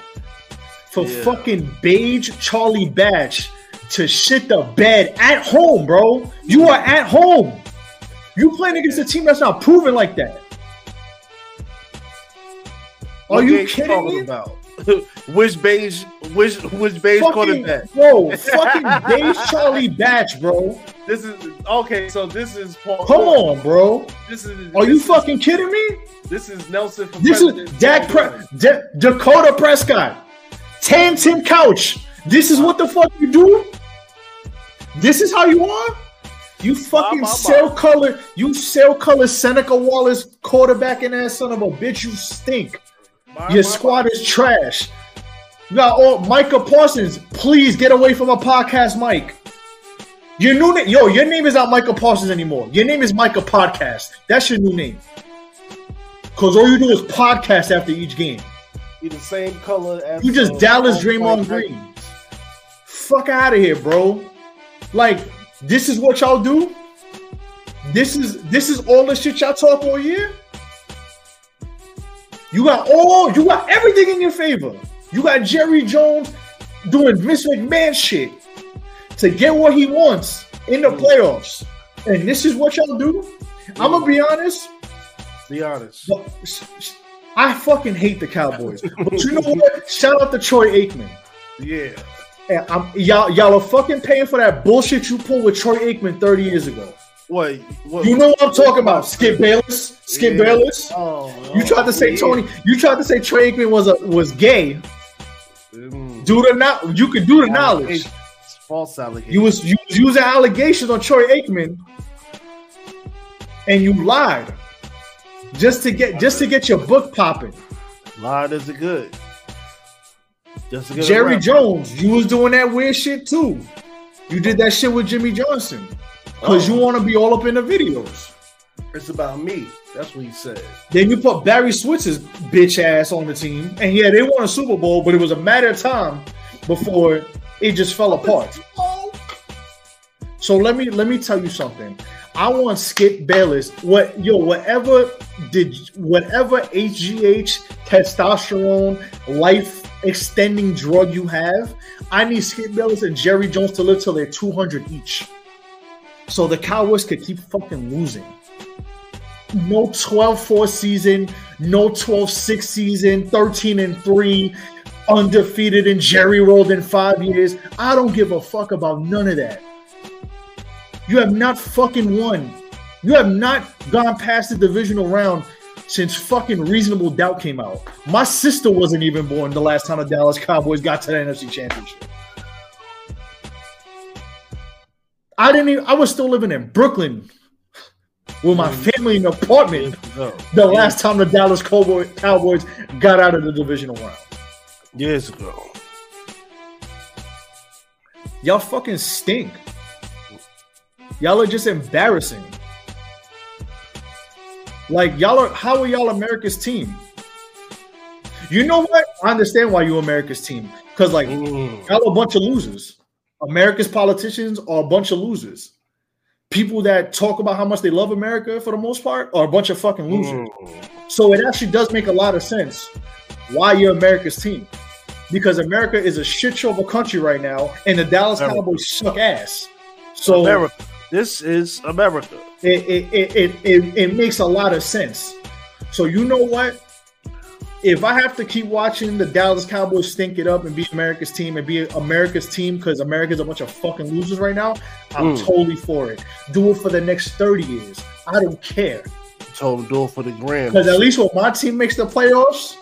for Yeah. fucking beige Charlie Batch to shit the bed at home, bro. You are at home. You playing against a team that's not proven like that. Are What you kidding me? about? which beige which which beige Fucking, quarterback? bro, fucking beige Charlie Batch, bro. This is okay, so this is Paul. Come on, bro. This is Are you is- fucking kidding me? This is Nelson This is. Dak Pre- Da- Dakota Prescott, Tanton Couch. This is what the fuck you do? This is how you are? You fucking cell color, you cell color Seneca Wallace quarterbacking ass son of a bitch. You stink. My- Your my- squad is trash. You got oh, all Micah Parsons. Please get away from a podcast, Mike. Your new name, yo, your name is not Micah Parsons anymore. Your name is Micah Podcast. That's your new name. Cause all you do is podcast after each game. He the same color as You just Dallas Draymond. Green. Fuck out of here, bro. Like this is what y'all do. This is this is all the shit y'all talk all year. You got all you got everything in your favor. You got Jerry Jones doing Vince McMahon shit to get what he wants in the playoffs. And this is what y'all do. I'm gonna be honest. Be honest. I fucking hate the Cowboys. But you know what? Shout out to Troy Aikman. Yeah. I'm, y'all, y'all are fucking paying for that bullshit you pulled with Troy Aikman 30 years ago. What? what You know what I'm talking about? Skip Bayless. Skip Yeah. Bayless. Oh, You tried to say yeah. Tony. You tried to say Troy Aikman was a was gay. Mm. Do the not. You could do the knowledge. Allegations. False allegations. You was you was using allegations on Troy Aikman, and you lied just to get just to get your book popping. lied is it good. Jerry. Jones, you was doing that weird shit too. You did that shit with Jimmy Johnson because Oh. you want to be all up in the videos. It's about me. That's what he said. Then you put Barry Switzer's bitch ass on the team, and yeah, they won a Super Bowl, but it was a matter of time before it just fell apart. So let me let me tell you something. I want Skip Bayless. What yo, whatever did whatever HGH, testosterone, life extending drug you have, I need Skip Bayless and Jerry Jones to live till they're 200 each. So the Cowboys could keep fucking losing. No 12-4 season, no 12-6 season, 13 and 3, undefeated and Jerry rolled in five years. I don't give a fuck about none of that. You have not fucking won. You have not gone past the divisional round since fucking reasonable doubt came out. My sister wasn't even born the last time the Dallas Cowboys got to the NFC Championship. I didn't even, I was still living in Brooklyn with my mm. family in an apartment the last time the Dallas Cowboy, Cowboys got out of the divisional round. Years ago. Y'all fucking stink. Y'all are just embarrassing. Like y'all are how are y'all America's team? You know what? I understand why you America's team. Because like Mm. y'all are a bunch of losers. America's politicians are a bunch of losers. People that talk about how much they love America for the most part are a bunch of fucking losers. Mm. So it actually does make a lot of sense why you're America's team. Because America is a shit show of a country right now, and the Dallas America. Cowboys suck ass. So America. This is America. It, it, it, it, it, makes a lot of sense. So you know what? If I have to keep watching the Dallas Cowboys stink it up and be America's team and be America's team because America's a bunch of fucking losers right now, I'm Mm. totally for it. Do it for the next 30 years. I don't care. Told do it for the grand. Because at least when my team makes the playoffs,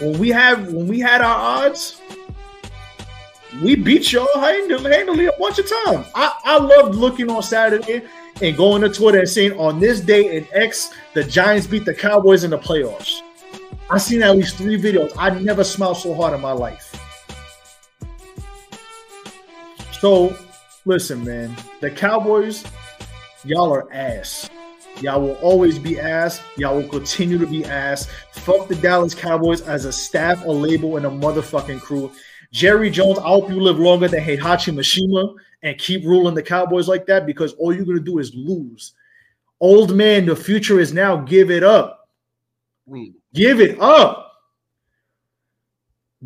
when we have when we had our odds, we beat y'all handily, handily a bunch of times. I, I loved looking on Saturday and going to Twitter and saying on this day in X, the Giants beat the Cowboys in the playoffs. I seen at least three videos. I never smiled so hard in my life. So listen, man, the Cowboys, y'all are ass. Y'all will always be ass. Y'all will continue to be ass. Fuck the Dallas Cowboys as a staff, a label, and a motherfucking crew. Jerry Jones, I hope you live longer than Heihachi Mishima and keep ruling the Cowboys like that because all you're gonna do is lose. Old man, the future is now. Give it up. Mm. Give it up.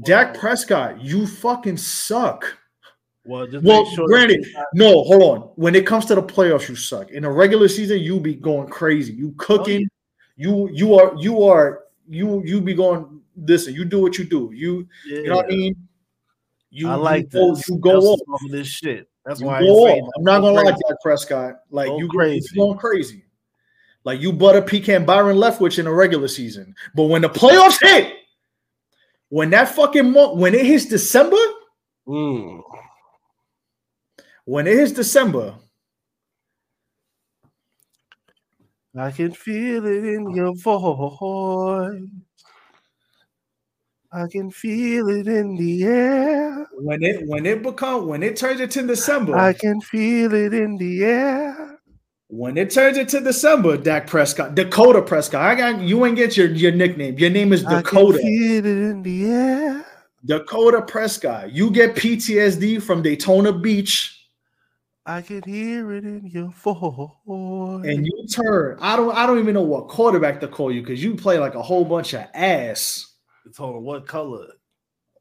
Dak Prescott, you fucking suck. Well, Well, sure granted, no, hold on. When it comes to the playoffs, you suck. In the regular season, you be going crazy. You cooking. You you are you are you you be going. Listen, you do what you do. You you know what I mean. You I like you go, this. You go off. of this shit. That's You why go off. I'm not gonna lie, crazy. Dak Prescott. Like Go you crazy. going crazy. Like you butter pecan Byron Leftwich in a regular season, but when the playoffs hit, when that fucking month, when it hits December, Mm. when it hits December, I can feel it in your voice. I can feel it in the air. when it when it become when it turns into December, I can feel it in the air. when it turns into December, Dak Prescott, Dakota Prescott. I got you ain't get your, your nickname. Your name is Dakota. I can Dakota. feel it in the air. Dakota Prescott. You get PTSD from Daytona Beach I can hear it in your voice. and you turn. I don't I don't even know what quarterback to call you because you play like a whole bunch of ass. It's on what color?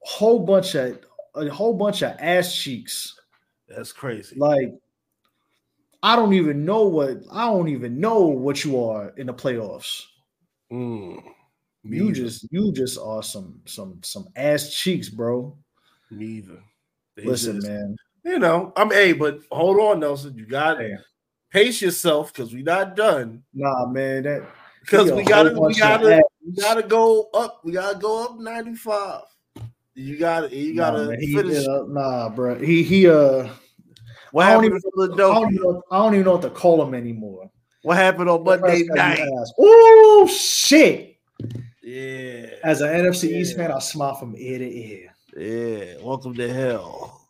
Whole bunch of a whole bunch of ass cheeks. That's crazy. Like I don't even know what I don't even know what you are in the playoffs. Mm. You either. just you just are some some some ass cheeks, bro. Me either. They Listen, just- man. You know, I'm a, but hold on, Nelson. You got to Hey. pace yourself because we're not done. Nah, man. That Because we gotta, we gotta, we gotta go up. We gotta go up 95. You gotta, you gotta man, he, finish. yeah, nah, bro. He he uh. What I don't happened even, to I don't, even know, I don't even know what to call him anymore. What happened on Monday night? Oh shit! Yeah, As an NFC East fan, I smile from ear to ear. yeah. Welcome to hell.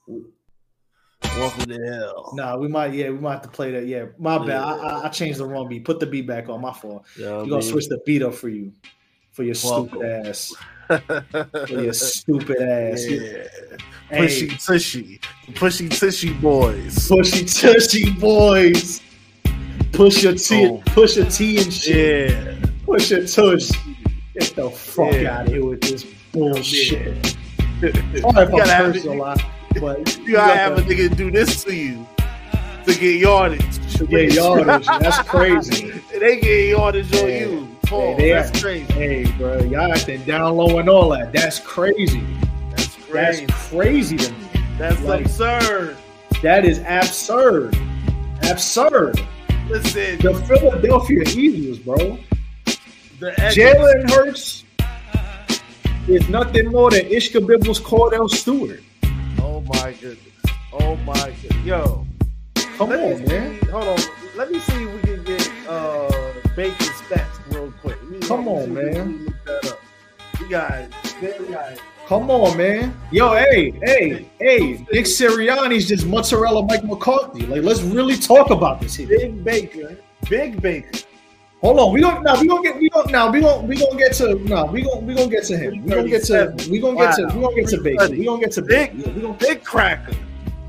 Welcome to hell. Nah, we might, yeah, we might have to play that. Yeah, my bad. I, I, I changed the wrong beat. Put the beat back on. My fault. You know what You gonna switch the beat up for you, for your stupid ass, for your stupid ass. yeah. Hey, Pushy tushy, pushy tushy boys. pushy tushy boys. Push your T, Oh. push your T and shit. Yeah, Push your tush. Get the fuck Yeah. out of here with this bullshit. you Sorry if I'm cursing a lot, but You gotta have a nigga do this to you to get yardage. to get yardage. That's crazy. they get yardage on Yeah. you. Paul, they that's act- crazy. Hey, bro, y'all acting down low and all that. That's crazy. That's That's crazy. crazy to me. That's like- absurd. That is absurd. Absurd. Listen, The Philadelphia Eagles, bro. Jalen Hurts is nothing more than Ishkabib's Cordell Stewart. Oh my goodness. Oh my goodness. Yo, Come on, man. see- Hold on. Let me see if we can get uh Bacon's stats real quick. We- Come on, man. we look that up. We got, we got Come on, man. Yo, hey, hey, hey. Nick Sirianni's just mozzarella Mike McCarthy. Like, let's really talk about this here. Big Baker. Big Baker. Hold on, we don't now we gonna get we don't now we gonna we gonna get to no we gonna we gonna get to him. We gonna get to we gonna get to we gonna get to Baker. We gonna get to Big, Baker. We gonna big cracker.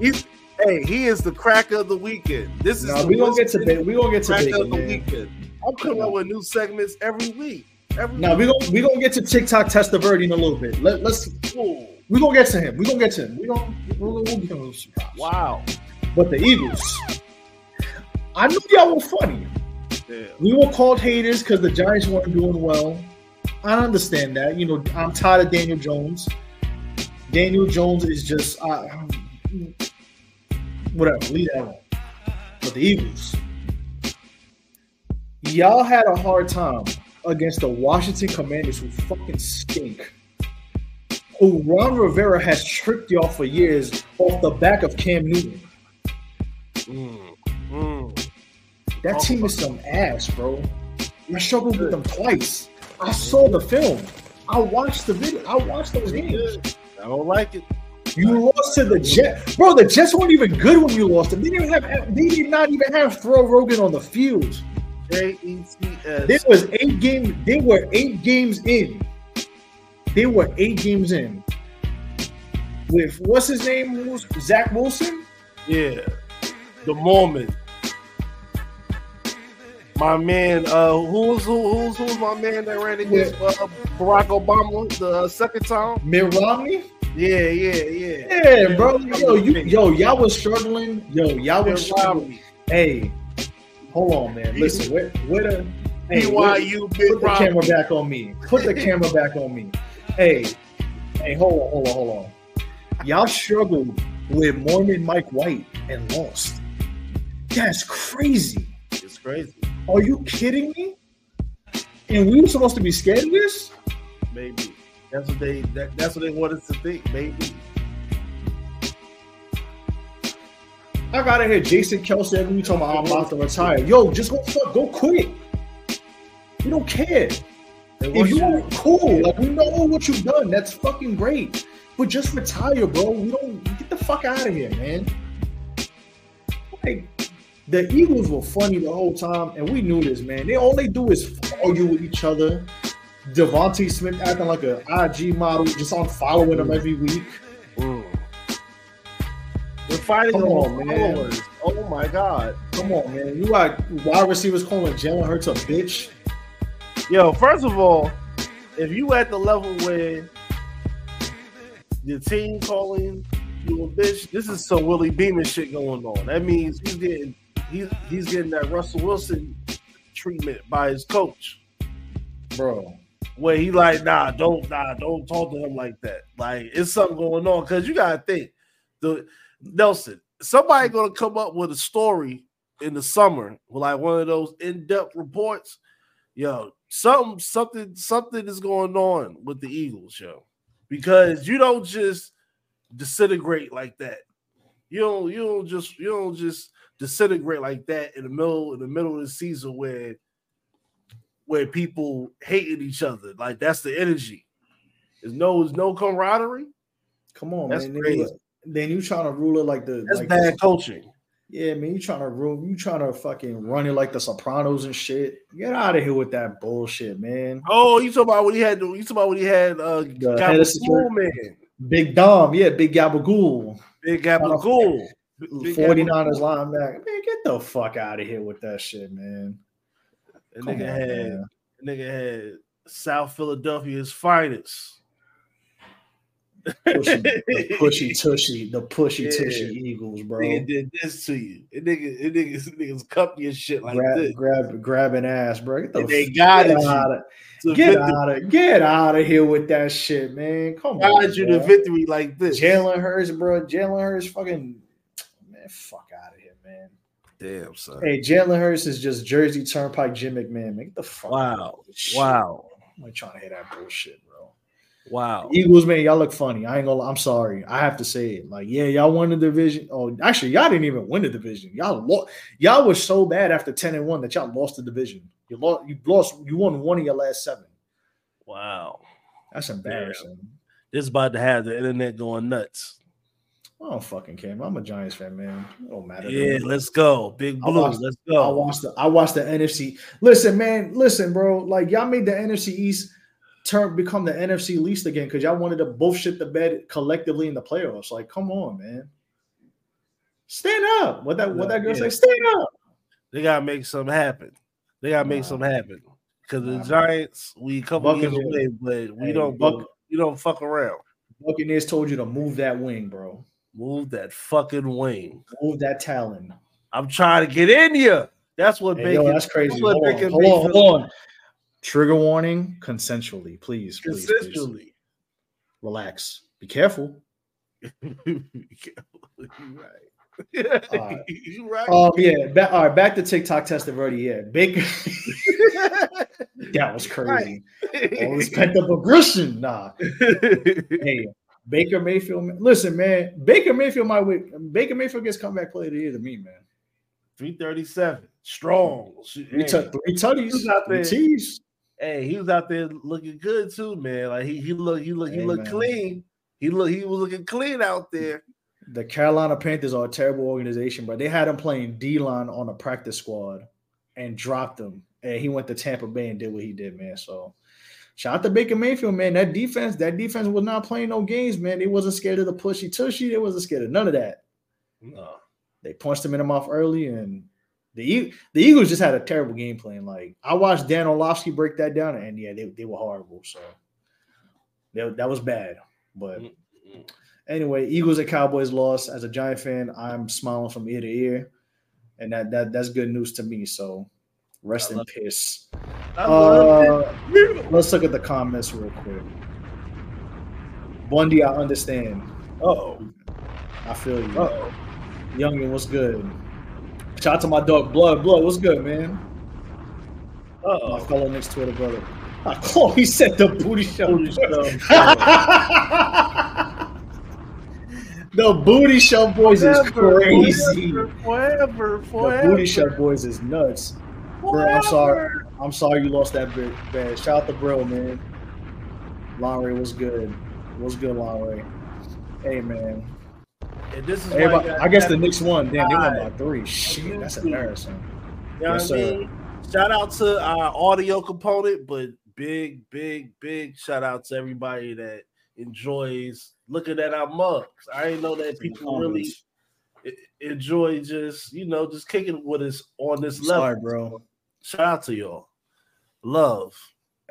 He's hey, he is the cracker of the weekend. This is the we gonna get to Baker. We gonna get to Baker, of the man. weekend. I'm coming up with new segments every week. Every Now we gonna we gonna get to TikTok test the Testaverde in a little bit. Let, let's Ooh, we gonna get to him. We're gonna get to him. We gonna we'll, we'll give him a surprise. wow. But the Eagles, I knew y'all were funny. Yeah. We were called haters because the Giants weren't doing well. I understand that. You know, I'm tired of Daniel Jones. Daniel Jones is just uh, whatever. Leave that alone. But the Eagles, y'all had a hard time against the Washington Commanders, who fucking stink. Who Ron Rivera has tricked y'all for years off the back of Cam Newton. Mm, mm. That Talk team is some ass, bro. I struggled with them twice. I saw the film. I watched the video. I watched those games. I don't like it. You lost to the Jets, bro. The Jets weren't even good when you lost them. They didn't have. They did not even have throw Rogan on the field. J E T There was eight games. They were eight games in. They were eight games in. With what's his name? Who was- Zach Wilson. Yeah. The moment. My man, uh, who's who, who's who's my man that ran against uh, Barack Obama the uh, second time? Mitt Romney. Yeah, yeah, yeah. Yeah, bro. Yo, you, yo, y'all was struggling. Yo, y'all was struggling. Romney. Hey, hold on, man. Listen, where, where the hey, where- BYU, put Big the camera back on me. Put the camera back on me. Hey, hey, hold on, hold on, hold on. Y'all struggled with Mormon Mike White and lost. That's crazy. It's crazy. Are you kidding me? And we were supposed to be scared of this? Maybe that's what they that, that's what they want us to think. Maybe. I gotta hear Jason Kelce every week talking about I'm about to retire. Yo, just go fuck, go quit. We don't care. If you you- are cool, like we know what you've done, that's fucking great. But just retire, bro. We don't get the fuck out of here, man. Like the Eagles were funny the whole time, and we knew this, man. They all they do is argue with each other. DeVonta Smith acting like a IG model, just on following them every week. Mm. We're fighting Come on, man. followers. Oh my god. Come on, man. You got wide receivers calling Jalen Hurts a bitch. Yo, first of all, if you at the level where your team calling you a bitch, this is some Willie Beamen shit going on. That means he's getting he's he's getting that Russell Wilson treatment by his coach. Bro. Where he like, nah, don't nah, don't talk to him like that. Like it's something going on. Cause you gotta think the Nelson, somebody gonna come up with a story in the summer, like one of those in-depth reports. Yo, something, something, something is going on with the Eagles, yo, because you don't just disintegrate like that. You don't, you don't just, you don't just disintegrate like that in the middle, in the middle of the season where, where people hating each other. Like that's the energy. There's no, there's no camaraderie. Come on, That's man. Crazy. Then you trying to rule it like the That's like bad coaching. Yeah, man, you trying to rule, you trying to fucking run it like the Sopranos and shit. Get out of here with that bullshit, man. Oh, you talking about what he had, you talking about what he had uh, The Gabagool, man, Big Dom, yeah, Big Gabagool, Big Gabagool. Big 49ers Gabagool. linebacker. Man, get the fuck out of here with that shit, man. That nigga on, had, man. nigga had South Philadelphia's finest. Pushy, the pushy tushy, the pushy Yeah. tushy Eagles, bro. Nigga did this to you. It nigga, it niggas, niggas cup your shit like grab, this. grab, grabbing ass, bro. Get the they guided get out of, get victory. out of, get out of here with that shit, man. Come on, you bro. to victory like this. Jalen Hurts, bro. Jalen Hurts, fucking man, fuck out of here, man. Damn, son. Hey, Jalen Hurts is just Jersey Turnpike Jim McMahon. Make the fuck out Wow. of this shit. Wow. I'm trying to hear that bullshit, bro. Wow. Eagles, man, y'all look funny. I ain't gonna. I'm sorry. I have to say it. Like, yeah, y'all won the division. Oh, actually, y'all didn't even win the division. Y'all lost. Y'all was so bad after ten and one that y'all lost the division. You lost. You lost. You won one of your last seven. Wow. That's embarrassing. This is about to have the internet going nuts. I don't fucking care. man. I'm a Giants fan, man. It don't matter. Yeah, let's go. Big blue. watched- Let's go. I watched the I watched the NFC. Listen, man, listen, bro. Like y'all made the NFC East turn become the NFC least again because y'all wanted to both shit the bed collectively in the playoffs. Like, come on, man. Stand up. What that what that girl Yeah. say? Stand up. They gotta make something happen. They gotta make Nah. something happen. Because the Nah. Giants, we couple years away, but we Hey, don't Buc- we don't fuck around. Buccaneers told you to move that wing, bro. Move that fucking wing. Move that talon. I'm trying to get in you. That's what Hey, Bacon. yo, that's crazy. That's Hold on, hold on, hold on. Trigger warning, consensually, please, please, please. Consensually. Relax. Be careful. you right. Alright. you right. Um, yeah, ba- all right, back to TikTok tested already. Yeah, Baker. that was crazy. All this pent up aggression. Nah. Hey, Baker Mayfield. Listen, man. Baker Mayfield might win. Baker Mayfield gets comeback player of the year to me, man. 337. Strong. We took three tutties. Three there? Hey, he was out there looking good too, man. Like he he looked he looked he looked clean. He look he was looking clean out there. The Carolina Panthers are a terrible organization, but they had him playing D line on a practice squad and dropped him. And he went to Tampa Bay and did what he did, man. So shout out to Baker Mayfield, man. That defense, that defense was not playing no games, man. They wasn't scared of the pushy tushy. They wasn't scared of none of that. No. They punched him in the mouth early, and the the Eagles just had a terrible game plan. Like I watched Dan Orlovsky break that down, and yeah, they, they were horrible. So they- that was bad. But anyway, Eagles and Cowboys lost. As a Giant fan, I'm smiling from ear to ear, and that that that's good news to me. So rest in peace. Uh, let's look at the comments real quick. Bundy, I understand. Oh, I feel you. oh. Yungin, what's good? Shout out to my dog Blood. Blood, what's good, man? My Oh, fellow next Twitter brother. I call he said the booty show. Booty show. the booty show boys is crazy. Forever, The forever. booty show boys is nuts. Bro, I'm sorry. I'm sorry you lost that bit bad. Shout out to Bro, man. Lonray was good. Was good, Lonray. Hey man. And this is why you Everybody, I guess the Knicks won. Damn, they won by three. Shit, that's embarrassing. You know Yes, I mean? Shout out to our audio component, but big, big, big shout out to everybody that enjoys looking at our mugs. I didn't know that people really enjoy just you know just kicking with us on this level. Sorry, bro. Shout out to y'all. Love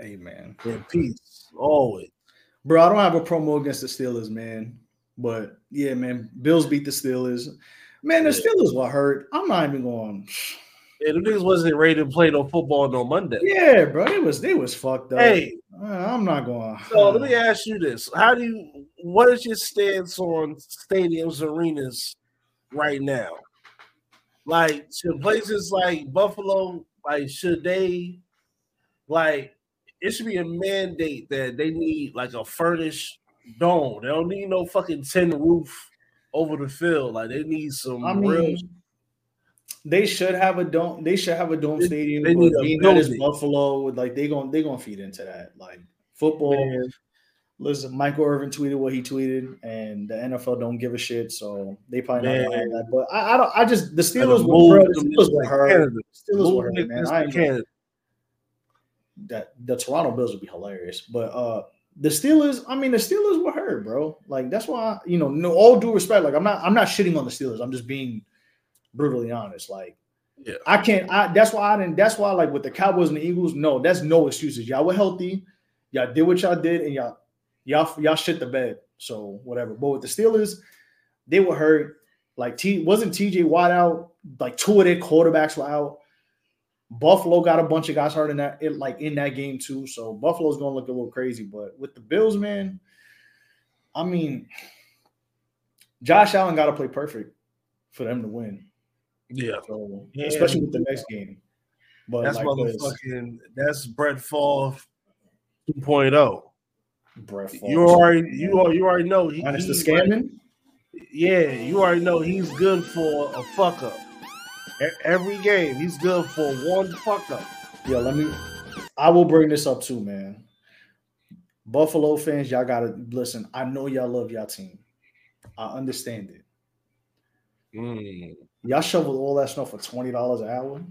amen, and peace always. Bro, I don't have a promo against the Steelers, man. But yeah, man, Bills beat the Steelers. Man, the Yeah. Steelers were hurt. I'm not even going. Yeah, the niggas wasn't ready to play no football no Monday. Yeah, bro, it was they was fucked up. Hey, Uh, I'm not going. so let me ask you this: How do you? What is your stance on stadiums, arenas right now? Like, should places like Buffalo, like, should they, like, it should be a mandate that they need like a furnished dome. They don't need no fucking tin roof over the field. Like, they need some I real. they should have a dome. They should have a dome They- stadium. they need a that building. Buffalo, like they going they gonna feed into that. Like football. Man. Listen, Michael Irvin tweeted what he tweeted, and the NFL don't give a shit, so they probably not gonna have that. But I, I don't. I just the Steelers were bro, the Steelers were hurt. Steelers were hurt, man. I ain't Canada. that the Toronto Bills would be hilarious. But uh the Steelers, I mean, the Steelers were hurt, bro. Like that's why, you know, no all due respect. Like I'm not I'm not shitting on the Steelers. I'm just being brutally honest. Like Yeah. I can't I that's why I didn't that's why like with the Cowboys and the Eagles, no, that's no excuses. Y'all were healthy, y'all did what y'all did, and y'all y'all y'all shit the bed. So whatever. But with the Steelers, they were hurt. Like T wasn't TJ Watt out, like two of their quarterbacks were out. Buffalo got a bunch of guys hurt in that it, like in that game too. So Buffalo's gonna look a little crazy. But with the Bills, man, I mean, Josh Allen got to play perfect for them to win. Yeah. So Yeah. especially with the next game. But That's like this, motherfucking. That's Brett Favre 2.0. Brett Favre. You already, you are, you already know. He, minus the scamming. Yeah, you already know he's good for a fuck up. Every game, he's good for one fuck up. Yeah, let me. I will bring this up too, man. Buffalo fans, y'all gotta listen. I know y'all love y'all team. I understand it. Mm. Y'all shoveled all that snow for twenty dollars an hour.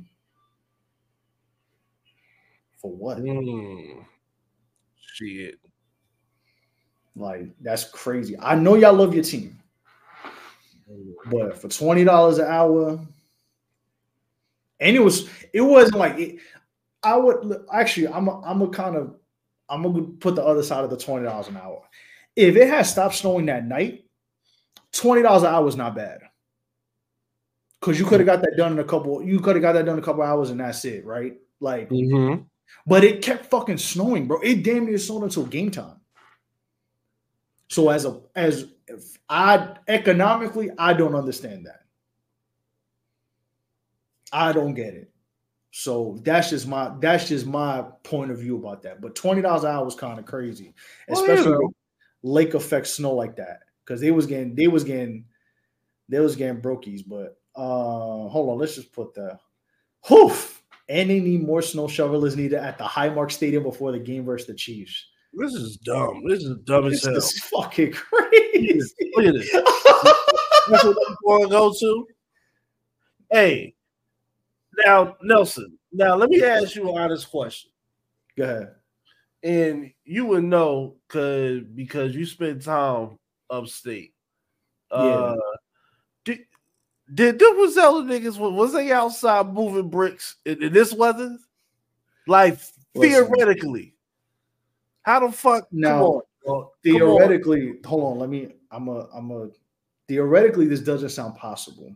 For what? Mm. Shit. Like that's crazy. I know y'all love your team, but for twenty dollars an hour, and it was it wasn't like it, I would actually. I'm a, I'm a kind of I'm gonna put the other side of the twenty dollars an hour. If it had stopped snowing that night, twenty dollars an hour is not bad. Cause you could have got that done in a couple. You could have got that done in a couple hours, and that's it, right? Like, Mm-hmm. but it kept fucking snowing, bro. It damn near snowed until game time. So as a as if I economically, I don't understand that. I don't get it. So that's just my that's just my point of view about that. But twenty dollars an hour was kind of crazy, especially know. with lake effect snow like that because they was getting they was getting they was getting brokies. But uh hold on, let's just put the hoof. And they need more snow shovelers needed at the Highmark Stadium before the game versus the Chiefs. This is dumb. This is dumb as This is fucking crazy. Look at this. That's what I'm going to go to. Hey, now Nelson. Now let me ask you an honest question, Go ahead. and you would know because because you spend time upstate. Uh, did did them Rosella niggas was they outside moving bricks in, in this weather? Like theoretically, how the fuck? No. on, bro. Come on. Theoretically, hold on. Let me. I'm a. I'm a. Theoretically, this doesn't sound possible.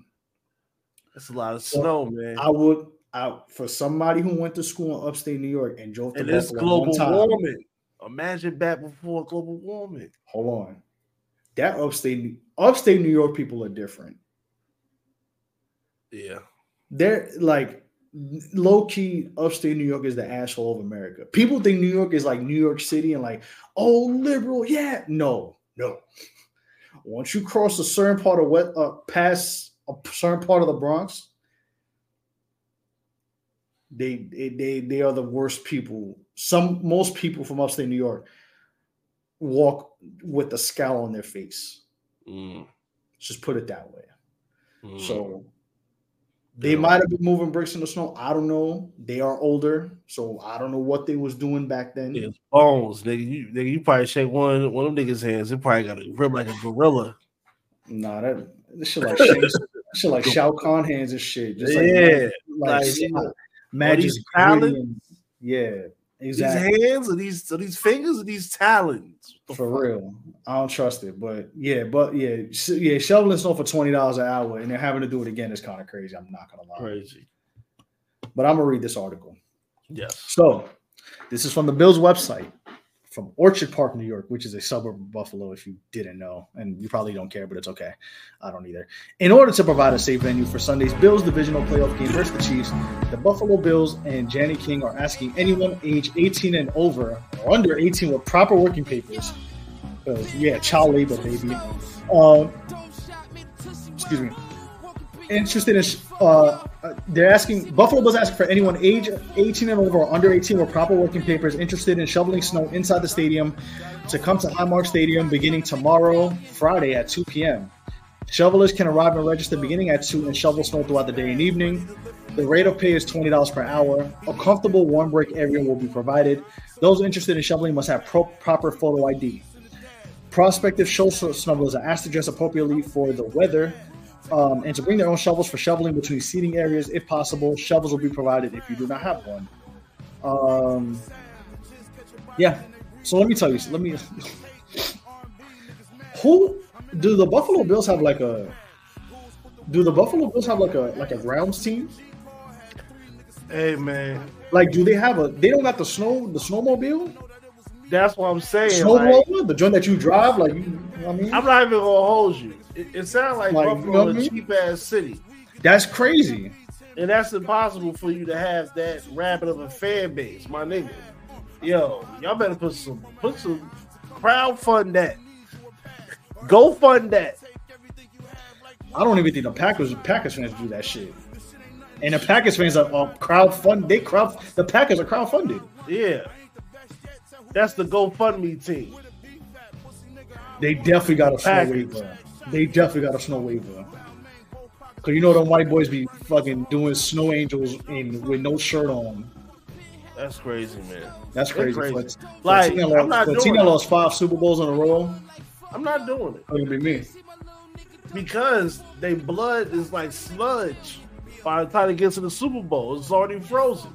That's a lot of snow, man. I would. I for somebody who went to school in upstate New York and drove to and it's global time. warming. Imagine back before global warming. Hold on. That upstate upstate New York people are different. Yeah. They're like low key upstate New York is the asshole of America. People think New York is like New York City and like, oh, liberal. Yeah. No, no. Once you cross a certain part of what uh past a certain part of the Bronx, they they they, they are the worst people. Some most people from upstate New York walk with a scowl on their face. Mm, Just put it that way. mm. So they Yeah. might have been moving bricks in the snow. I don't know. They are older, so I don't know what they was doing back then. it's bones, nigga. You nigga, you probably shake one one of them niggas' hands. It probably got a grip like a gorilla. Nah, that this shit like shit like Shao Kahn hands and shit. Just like Yeah, like, like, like magic. talons? Yeah, exactly. These hands or these or these fingers or these talons. The For fuck? real, I don't trust it. But yeah, but yeah, sh- yeah, shoveling snow for twenty dollars an hour and they're having to do it again is kind of crazy. I'm not gonna lie. Crazy. But I'm gonna read this article. Yes. So, this is from the Bills website from Orchard Park, New York, which is a suburb of Buffalo, if you didn't know. And you probably don't care, but it's okay. I don't either. In order to provide a safe venue for Sunday's Bills divisional playoff game versus the Chiefs, the Buffalo Bills and Jani-King are asking anyone age 18 and over or under 18 with proper working papers. Uh, yeah, child labor, baby. Uh, excuse me interested in uh, uh, they're asking Buffalo Bills asking for anyone age 18 and over or under 18 with proper working papers interested in shoveling snow inside the stadium to come to Highmark Stadium beginning tomorrow, Friday at 2 p.m. Shovelers can arrive and register beginning at 2 and shovel snow throughout the day and evening. The rate of pay is $20 per hour. A comfortable warm break area will be provided. Those interested in shoveling must have pro- proper photo ID. Prospective show snowblers are asked to dress appropriately for the weather um, and to bring their own shovels for shoveling between seating areas if possible. Shovels will be provided if you do not have one. Um, yeah. So let me tell you. Let me. Who do the Buffalo Bills have like a? Do the Buffalo Bills have like a like a grounds team? Hey man, Like, do they have a? They don't got the snow the snowmobile, that's what I'm saying. like, the joint that you drive. Like, you, you know what I mean, I'm not even gonna hold you. It, it sounds like, Like, you know a cheap ass city, that's crazy. and that's impossible for you to have that rapid of a fan base, my nigga. Yo, y'all better put some put some crowd fund that. Go fund that. I don't even think the Packers Packers fans do that shit. And the Packers fans are, are crowd fund. They crowd. The Packers are crowd funded. Yeah. That's the GoFundMe team. They definitely got a Packers. waiver. They definitely got a snow waiver. Cause you know them white boys be fucking doing snow angels in with no shirt on. That's crazy, man. That's crazy. crazy. But- Like, Tina I'm not but doing Tina it. lost five Super Bowls in a row. I'm not doing it It'll be me. because they blood is like sludge. By the time it gets to the Super Bowl, it's already frozen.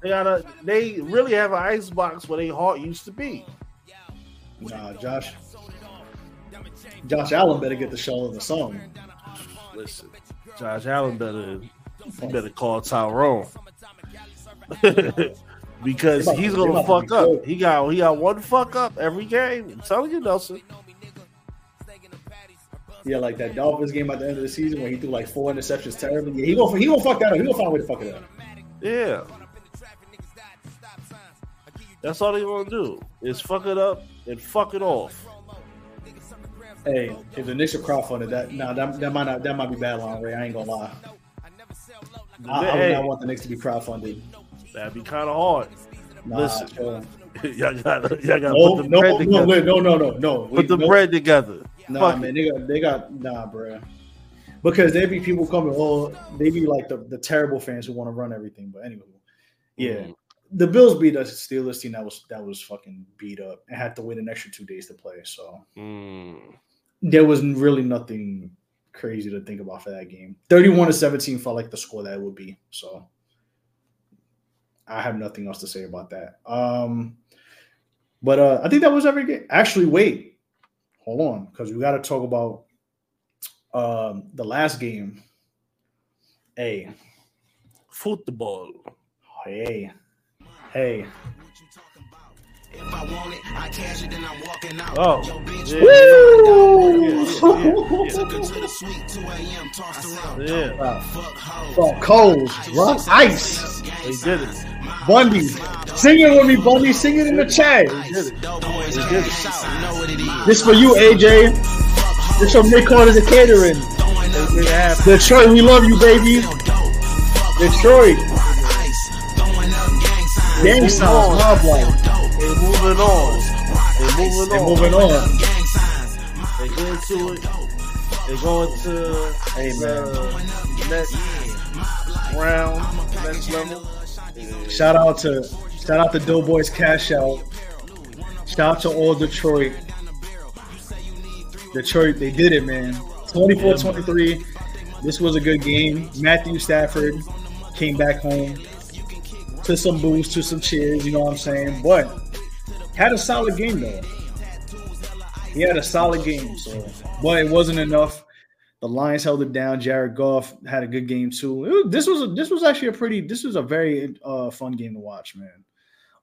They gotta. They really have an ice box where their heart used to be. Nah, Josh. Josh Allen better get the show in the song. Listen, Josh Allen better. You better call Tyrone because he's gonna fuck up. He got he got one fuck up every game. I'm telling you, Nelson. Yeah, like that Dolphins game at the end of the season when he threw like four interceptions terribly. Yeah, he gonna he gonna fuck that up. He gonna find a way to fuck it up. Yeah. That's all they gonna do is fuck it up and fuck it off. Hey, if the Knicks are crowdfunded, that nah, that, that might not that might be bad long Ray. I ain't gonna lie. I, I would not want the Knicks to be crowdfunded. that'd be kind of hard. Nah, Listen, y'all gotta, y'all gotta no, put the no, bread no, together. wait, no, no, no, no. put the no, bread together. Nah, Fuck man, they got they got nah, bruh. Because there be people coming. oh, they'd be like the, the terrible fans who want to run everything. But anyway, yeah, Mhm. the Bills beat a Steelers team that was that was fucking beat up and had to wait an extra two days to play. So Mm. There was really nothing crazy to think about for that game. 31 to 17 felt like the score that it would be. So I have nothing else to say about that. Um but uh I think that was every game. Actually, wait. Hold on, because we gotta talk about um the last game. Hey, Football. hey, hey. Oh, yeah, yeah, it's going to be sweet today. I am tossed out. yeah. Uh, fuck cold, rough ice. They did it. Bundy. Sing it with me, Bundy. Sing it in the chat. They did it. They did it. This for you, AJ. This from Nick Carter's and Catering. They made it happen. Detroit, we love you, baby. Detroit. Gang signs, love life. Moving on. They moving They're on. moving on. They go into it. They go into Hey, uh, the next round, next level. Shout out to shout out to Doughboys Cash Out. Shout out to all Detroit. Detroit, they did it, man. 24-23. This was a good game. Matthew Stafford came back home to some boos, to some cheers, you know what I'm saying? But had a solid game though. He had a solid game, so but it wasn't enough The Lions held it down. Jared Goff had a good game too. Was- this was a, this was actually a pretty this was a very uh, fun game to watch, man.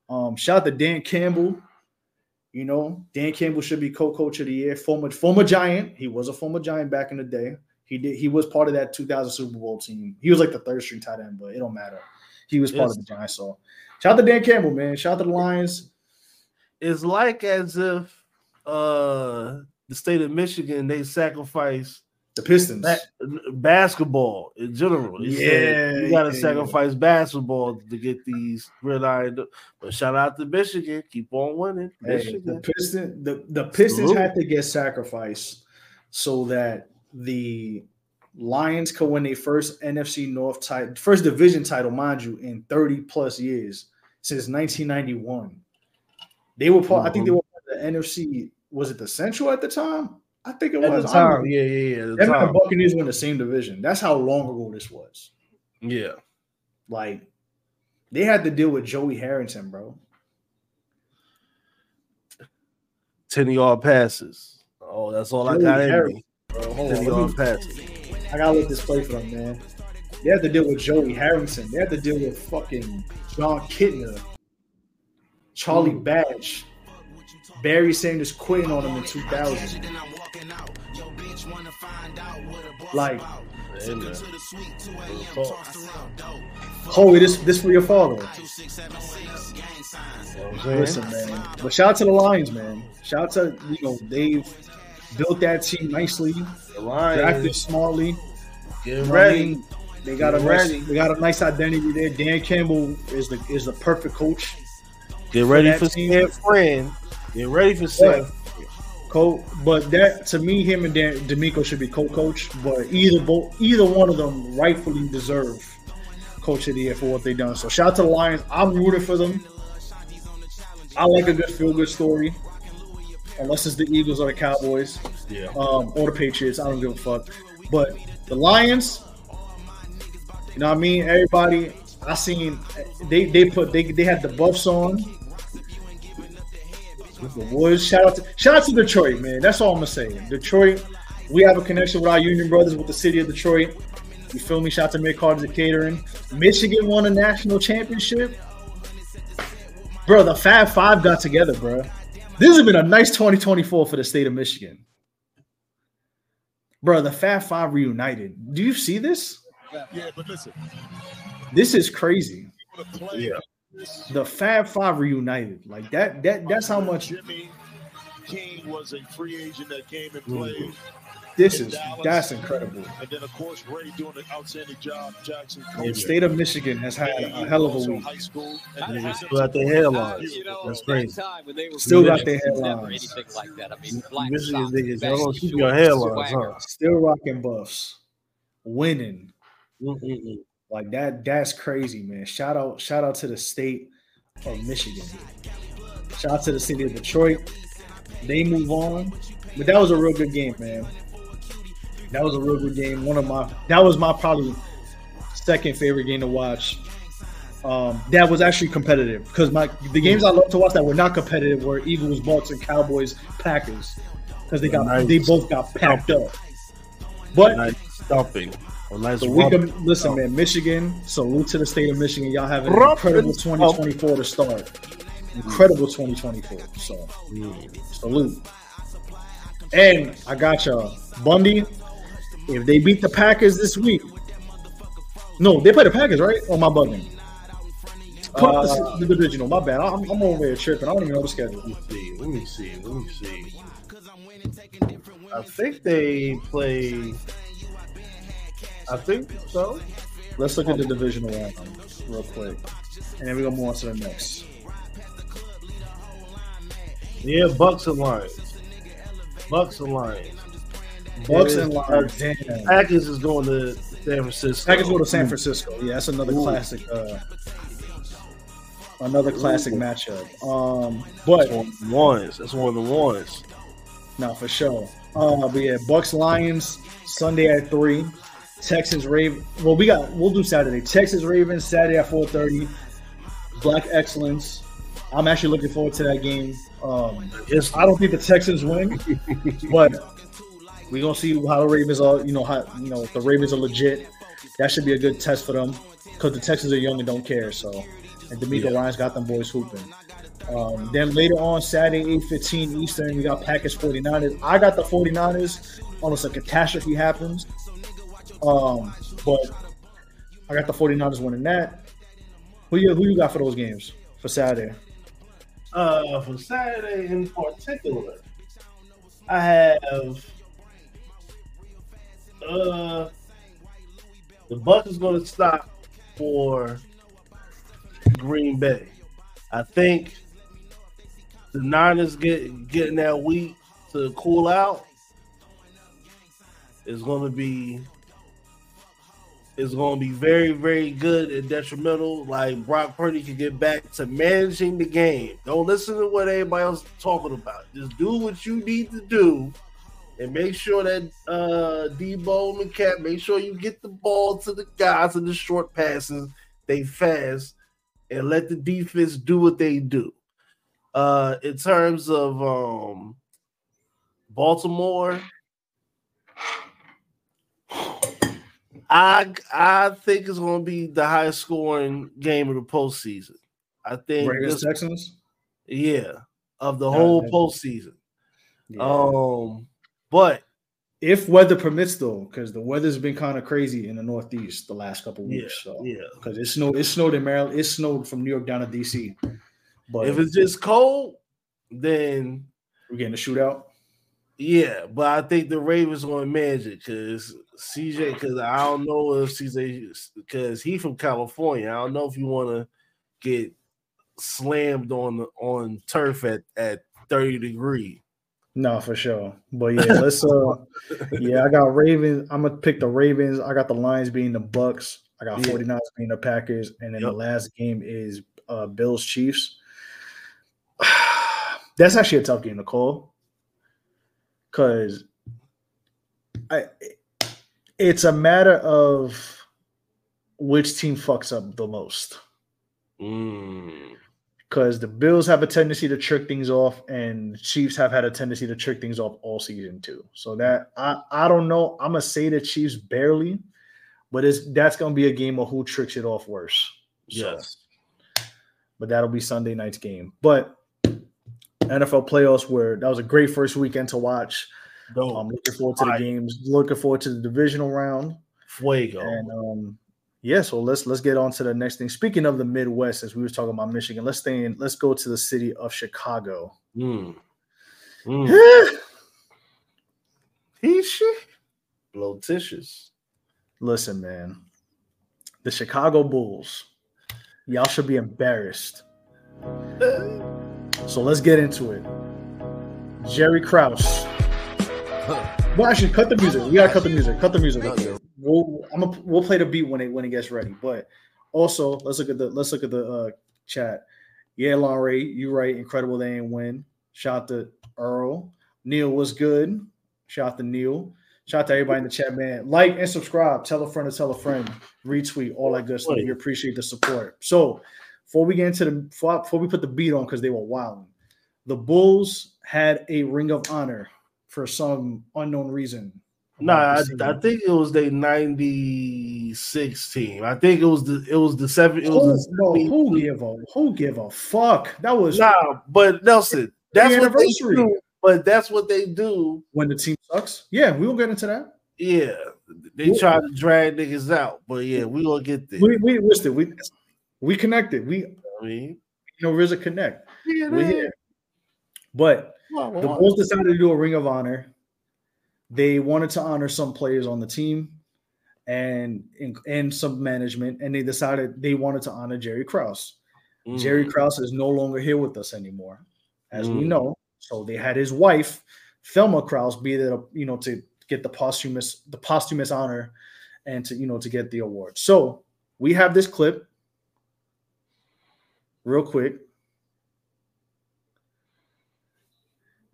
Um, shout out to Dan Campbell. You know, Dan Campbell should be co-coach of the year. Former former Giant. He was a former Giant back in the day. He did. He was part of that 2000 Super Bowl team. He was like the third string tight end, but it don't matter. He was part Yes. of the Giants. So shout out to Dan Campbell, man. Shout out to the Lions. It's like as if uh the state of Michigan they sacrifice The Pistons. ba- basketball in general. They Yeah, you gotta yeah, sacrifice basketball to get these red gridiron. But shout out to Michigan, keep on winning. Hey, Michigan. the Pistons, the, the Pistons had to get sacrificed so that the Lions could win their first NFC North title, first division title, mind you, in 30 plus years since 1991. They were part, I think they mm-hmm. were part of the NFC. Was it the Central at the time? I think it At was. the time, yeah, yeah, yeah. the Them and time. the Buccaneers were in the same division. That's how long ago this was. Yeah. Like they had to deal with Joey Harrington, bro. 10 yard passes. Oh, that's all I Joey got in Harrington, me. bro. 10 on, yard passes. I gotta let this play for them, man. They had to deal with Joey Harrington. They had to deal with fucking Jon Kitna, Charlie Batch, Barry Sanders quitting on him in 2000. Like, Hey, man. Holy, this this for your father. You know what I'm saying? Listen, man. But shout out to the Lions, man. Shout out to you know they've built that team nicely, The Lions drafted smartly. get You I ready. mean? They got a Get nice, ready. they got a nice identity there. Dan Campbell is the is the perfect coach. Get ready for team. San Fran. Get ready for San But, co- but that to me, him and Dan DeMeco should be co-coach. But either both, either one of them rightfully deserve coach of the year for what they done. So shout out to the Lions. I'm rooting for them. I like a good feel good story, unless it's the Eagles or the Cowboys, Yeah. um, or the Patriots. I don't give a fuck. But the Lions, you know what I mean? Everybody, I seen they they put they they had the buffs on. The Woods. Shout out to shout out to Detroit, man. That's all I'm gonna say. Detroit, we have a connection with our Union brothers with the city of Detroit. You feel me? Shout out to Mick Carter's at catering. Michigan won a national championship. Bro, the Fab Five got together, bro. This has been a nice 2024 for the state of Michigan. Bro, the Fab Five reunited. Do you see this? Yeah, but listen, This is crazy. people to play. Yeah. The Fab Five reunited. Like that, that that's how much Jimmy King was a free agent that came and played. this is Dallas. that's incredible. And then, of course, Ray doing an outstanding job. Jackson oh, The coaching. state of Michigan has had a hell of a week. High school. Niggas still got their headlines. You know, That's that crazy. time when they were Still got their headlines. anything like that. I mean, black Michigan niggas, y'all gonna keep your headlines, huh? Still rocking buffs, winning. Mm-mm-mm. Like that, that's crazy, man. Shout out, shout out to the state of Michigan. Shout out to the city of Detroit. They move on. But that was a real good game, man. That was a real good game. One of my that was my probably second favorite game to watch. Um, that was actually competitive because my the games I love to watch that were not competitive were Eagles, Bucks, and Cowboys, Packers because they got Nice. they both got packed up. But Nice stumping. A nice so we can listen, man. Michigan, salute to the state of Michigan. Y'all have an Rump incredible and stump. 2024 to start. Incredible 2024. So Mm. salute. And I got y'all. Bundy, if they beat the Packers this week. No, they play the Packers, right? Oh my bugging. Put up the, Uh, the divisional. My bad. I'm, I'm over here tripping. I don't even know the schedule. Let me see. Let me see. Let me see. I think they play. I think so. Let's look at the divisional round real quick. And then we're gonna move on to the next. Yeah, Bucks and Lions. Bucks and Lions. Bucks and Lions. Damn. Packers is going to San Francisco. Packers go to San Francisco. Yeah, that's another Ooh. classic. Uh, another classic Ooh. matchup. Um, That's but one of the ones. That's one of the ones. no, for sure. Uh, but yeah, Bucks Lions Sunday at three. Texans Raven. Well, we got. We'll do Saturday. Texas Ravens Saturday at four thirty. Black Excellence. I'm actually looking forward to that game. Um, I don't think the Texans win, but We're gonna see how the Ravens are. You know how you know the Ravens are legit. That should be a good test for them because the Texans are young and don't care. So, and DeMeco Yeah. Ryans got them boys hooping. Um, then later on, Saturday, 8.15 Eastern, we got Packers 49ers. I got the 49ers unless a catastrophe happens. Um, but I got the 49ers winning that. Who you, who you got for those games for Saturday? Uh, for Saturday in particular, I have uh the Bucks is going to stop for Green Bay. I think the Niners get getting that week to cool out is going to be is going to be very very good and detrimental. Like Brock Purdy can get back to managing the game. Don't listen to what everybody else is talking about. Just do what you need to do. And make sure that uh Deebo and make sure you get the ball to the guys in the short passes. They fast and let the defense do what they do. Uh in terms of um Baltimore, I I think it's going to be the highest scoring game of the postseason. I think Raiders Texans. yeah, of the whole yeah. postseason. Yeah. Um, but if weather permits, though, because the weather's been kind of crazy in the Northeast the last couple yeah, weeks. So yeah. because it snowed, it snowed in Maryland, it snowed from New York down to DC. But If it's just cold, then we're getting a shootout. yeah. But I think the Ravens going to manage it because CJ. Because I don't know if CJ because he from California. I don't know if you want to get slammed on the on turf at at thirty degree. No, for sure. But yeah, let's uh yeah, I got Ravens. I'm gonna pick the Ravens. I got the Lions being the Bucks. I got Yeah. 49ers being the Packers. And then the last game is uh Bills Chiefs. That's actually a tough game to call. Cause I it's a matter of which team fucks up the most. Mm. because the Bills have a tendency to trick things off, and the Chiefs have had a tendency to trick things off all season too. So that I I don't know. I'm gonna say the Chiefs barely, but it's that's gonna be a game of who tricks it off worse. So, Yes. but that'll be Sunday night's game. But NFL playoffs were that was a great first weekend to watch. Dope. I'm looking forward to the games. Looking forward to the divisional round. Fuego. And um, yeah, so let's let's get on to the next thing. Speaking of the Midwest, as we were talking about Michigan, let's stay in. Let's go to the city of Chicago. Mm. Mm. He shit. Blotitious. Listen, man, the Chicago Bulls, y'all should be embarrassed. So let's get into it. Jerry Krause. Well, actually, cut the music. We gotta cut the music. Cut the music. We'll I'm a, we'll play the beat when it when it gets ready. But also, let's look at the let's look at the uh, chat. Yeah, Lon Ray, you right. Incredible they ain't win. Shout out to Earl. Neil was good. Shout out to Neil. Shout out to everybody in the chat, man. Like and subscribe. Tell a friend to tell a friend. Retweet all that good stuff. We appreciate the support. So before we get into the before we put the beat on because they were wilding, the Bulls had a ring of honor for some unknown reason. Nah, I, I think it was the '96 team. I think it was the it was the seven. It Who, was bro, the, who give a who give a fuck? That was nah, but Nelson, that's The what they do. But that's what they do. when the team sucks. Yeah, we will get into that. Yeah, they try to drag niggas out. But yeah, we gonna get there. We we listen, we we connected. We I mean, you know, there's a connect. yeah, We're man. here. But Come on, the Bulls decided to do a ring of honor. They wanted to honor some players on the team and and, and some management, and they decided they wanted to honor Jerry Krause. Mm. Jerry Krause is no longer here with us anymore, as we Mm. know. So they had his wife, Thelma Krause, be there, you know, to get the posthumous the posthumous honor, and to you know to get the award. So we have this clip, real quick,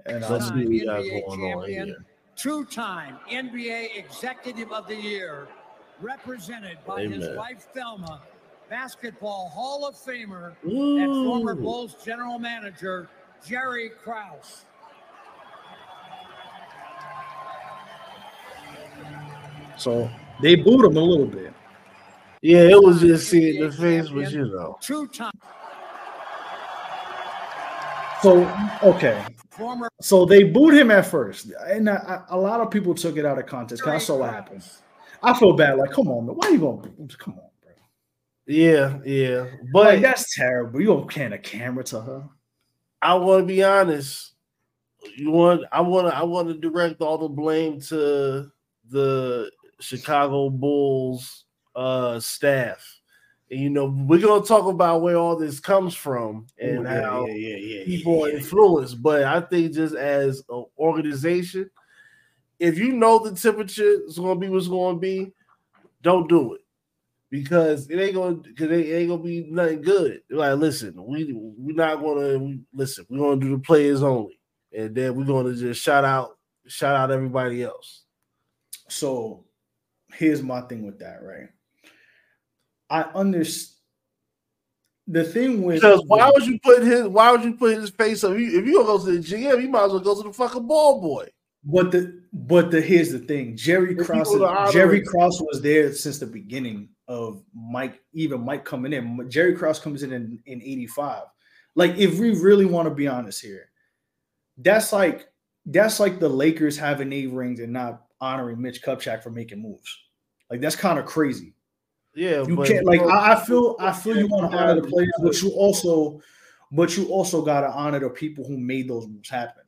and Let's see what we got NBA going on here. two-time NBA Executive of the Year, represented by his wife Thelma, Basketball Hall of Famer and former Bulls general manager Jerry Krause. So they booed him a little bit. Yeah, it was just seeing the face, but you know. Two time So okay, former so they booed him at first, and I, I- a lot of people took it out of context. 'cause I saw what happened. I feel bad. Like, come on, man, why you going? to Come on, bro. Yeah, yeah. But But that's terrible. You don't can a camera to her. I want to be honest. You want I want to I want to direct all the blame to the Chicago Bulls uh staff. You know, we're gonna talk about where all this comes from and Yeah, how yeah, yeah, people are influenced. But I think just as an organization, if you know the temperature is gonna be what's gonna be, don't do it because it ain't gonna because it ain't gonna be nothing good. Like, listen, we we're not gonna we, listen. We're gonna do the players only, and then we're gonna just shout out shout out everybody else. So here's my thing with that, right? I understand the thing with Because why would you put his why would you put his face up? You- If you go to the GM, you might as well go to the fucking ball boy. But the but the here's the thing. Jerry If Krause people are Jerry Krause was there since the beginning of Mike, even Mike coming in. Jerry Krause comes in in, in 85. Like, if we really want to be honest here, that's like that's like the Lakers having eight rings and not honoring Mitch Kupchak for making moves. Like that's kind of crazy. Yeah, You can't like I, I feel I feel you want to honor the players, but you also but you also gotta honor the people who made those moves happen.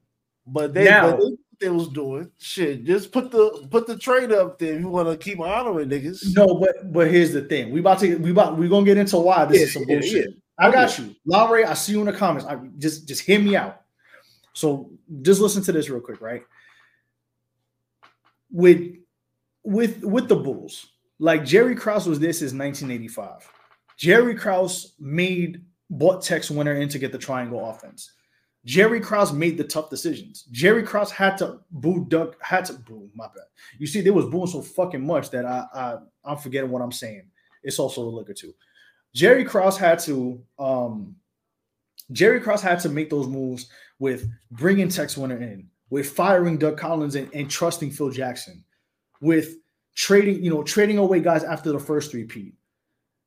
But they, Now- but they, they was doing shit. Just put the put the trade up there. If you want to keep honoring niggas. No, but but here's the thing. We about to we about we gonna get into why this Yeah, is some yeah, bullshit. yeah. I got you, Lowry. I see you in the comments. I just just hear me out. So just listen to this real quick, right? With with with the Bulls, like Jerry Krause was this is 1985. Jerry Krause made bought Tex Winter in to get the triangle offense. Jerry Krause made the tough decisions. Jerry Krause had to boo Doug, had to boo, my bad. You see, they was booing so fucking much that I, I I'm forgetting what I'm saying. It's also the liquor too. Jerry Krause had to um Jerry Krause had to make those moves with bringing Tex Winter in, with firing Doug Collins and, and trusting Phil Jackson, with trading, you know, trading away guys after the first three P.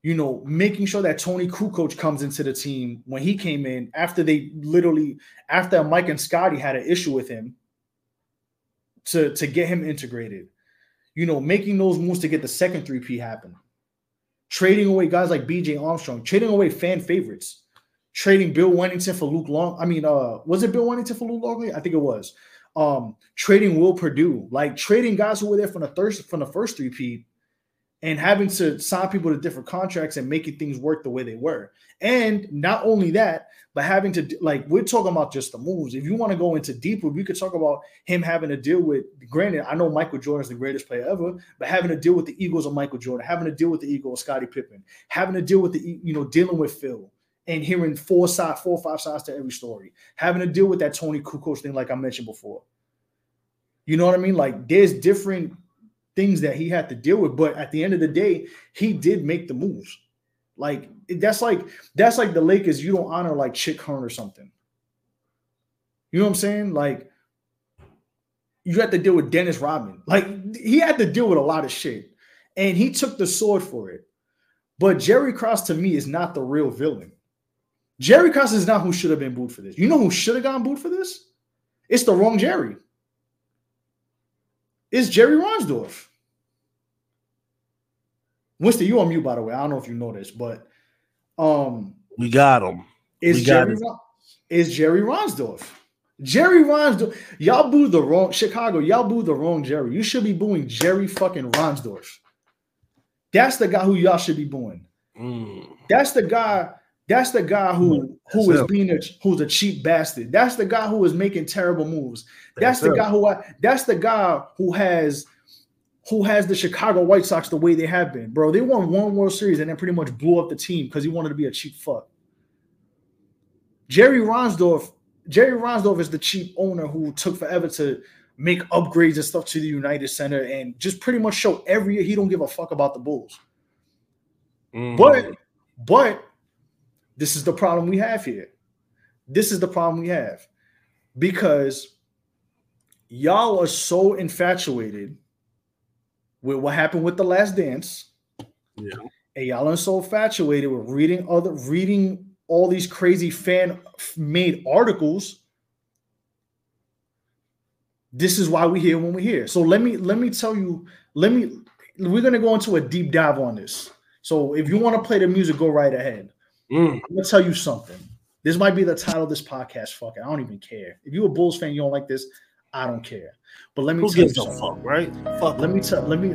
You know, making sure that Toni Kukoc comes into the team when he came in after they literally after Mike and Scottie had an issue with him to to get him integrated. You know, making those moves to get the second 3P happen. Trading away guys like BJ Armstrong, trading away fan favorites, trading Bill Wennington for Luke Long. I mean, uh, was it Bill Wennington for Luke Longley? I think it was. Um, trading Will Perdue, like trading guys who were there from the first from the first 3P and having to sign people to different contracts and making things work the way they were. And not only that, but having to like we're talking about just the moves. If you want to go into deeper, we could talk about him having to deal with. Granted, I know Michael Jordan is the greatest player ever, but having to deal with the Eagles of Michael Jordan, having to deal with the ego of Scottie Pippen, having to deal with the you know dealing with Phil and hearing four side, four or five sides to every story, having to deal with that Toni Kukoc thing, like I mentioned before. You know what I mean? Like there's different things that he had to deal with, but at the end of the day, he did make the moves. Like that's like that's like the Lakers. You don't honor like Chick Hearn or something. You know what I'm saying? Like you had to deal with Dennis Rodman. Like he had to deal with a lot of shit, and he took the sword for it. But Jerry Krause to me is not the real villain. Jerry Krause is not who should have been booed for this. You know who should have gotten booed for this? It's the wrong Jerry. It's Jerry Reinsdorf. Winston, you on mute, by the way. I don't know if you know this, but um, We got him. got Jerry is Jerry Reinsdorf. Jerry Reinsdorf. Y'all booed the wrong Chicago. Y'all booed the wrong Jerry. You should be booing Jerry fucking Reinsdorf. That's the guy who y'all should be booing. Mm. That's the guy. That's the guy who who That's is him. being a who's a cheap bastard. That's the guy who is making terrible moves. That's, That's the him. guy who I, that's the guy who has who has the Chicago White Sox the way they have been, bro. They won one World Series and then pretty much blew up the team because he wanted to be a cheap fuck. Jerry Reinsdorf, Jerry Reinsdorf is the cheap owner who took forever to make upgrades and stuff to the United Center and just pretty much show every year he don't give a fuck about the Bulls. Mm-hmm. But but this is the problem we have here. This is the problem we have because y'all are so infatuated with what happened with the Last Dance. Yeah. And y'all are so infatuated with reading other reading all these crazy fan made articles. This is why we're here when we're here. So let me let me tell you, let me we're gonna go into a deep dive on this. So if you want to play the music, go right ahead. Mm. I'm gonna tell you something. This might be the title of this podcast. Fuck it. I don't even care. If you're a Bulls fan, you don't like this, I don't care. But let me Who tell you gives a something. fuck, right? Fuck. Let me tell. Let me.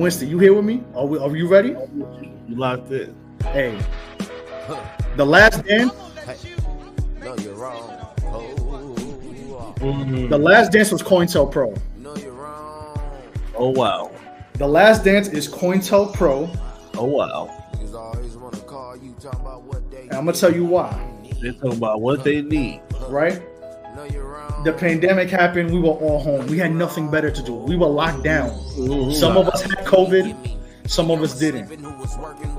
Winston, you here with me? Are we? Are you ready? You locked in. Hey, the last dance. No, you're wrong. Mhm. The last dance was COINTELPRO. Oh wow. The last dance is COINTELPRO, Oh wow. And I'm gonna tell you why. They talk about what they need. Right? The pandemic happened. We were all home. We had nothing better to do. We were locked down. Mm-hmm. Some of us had COVID. Some of us didn't.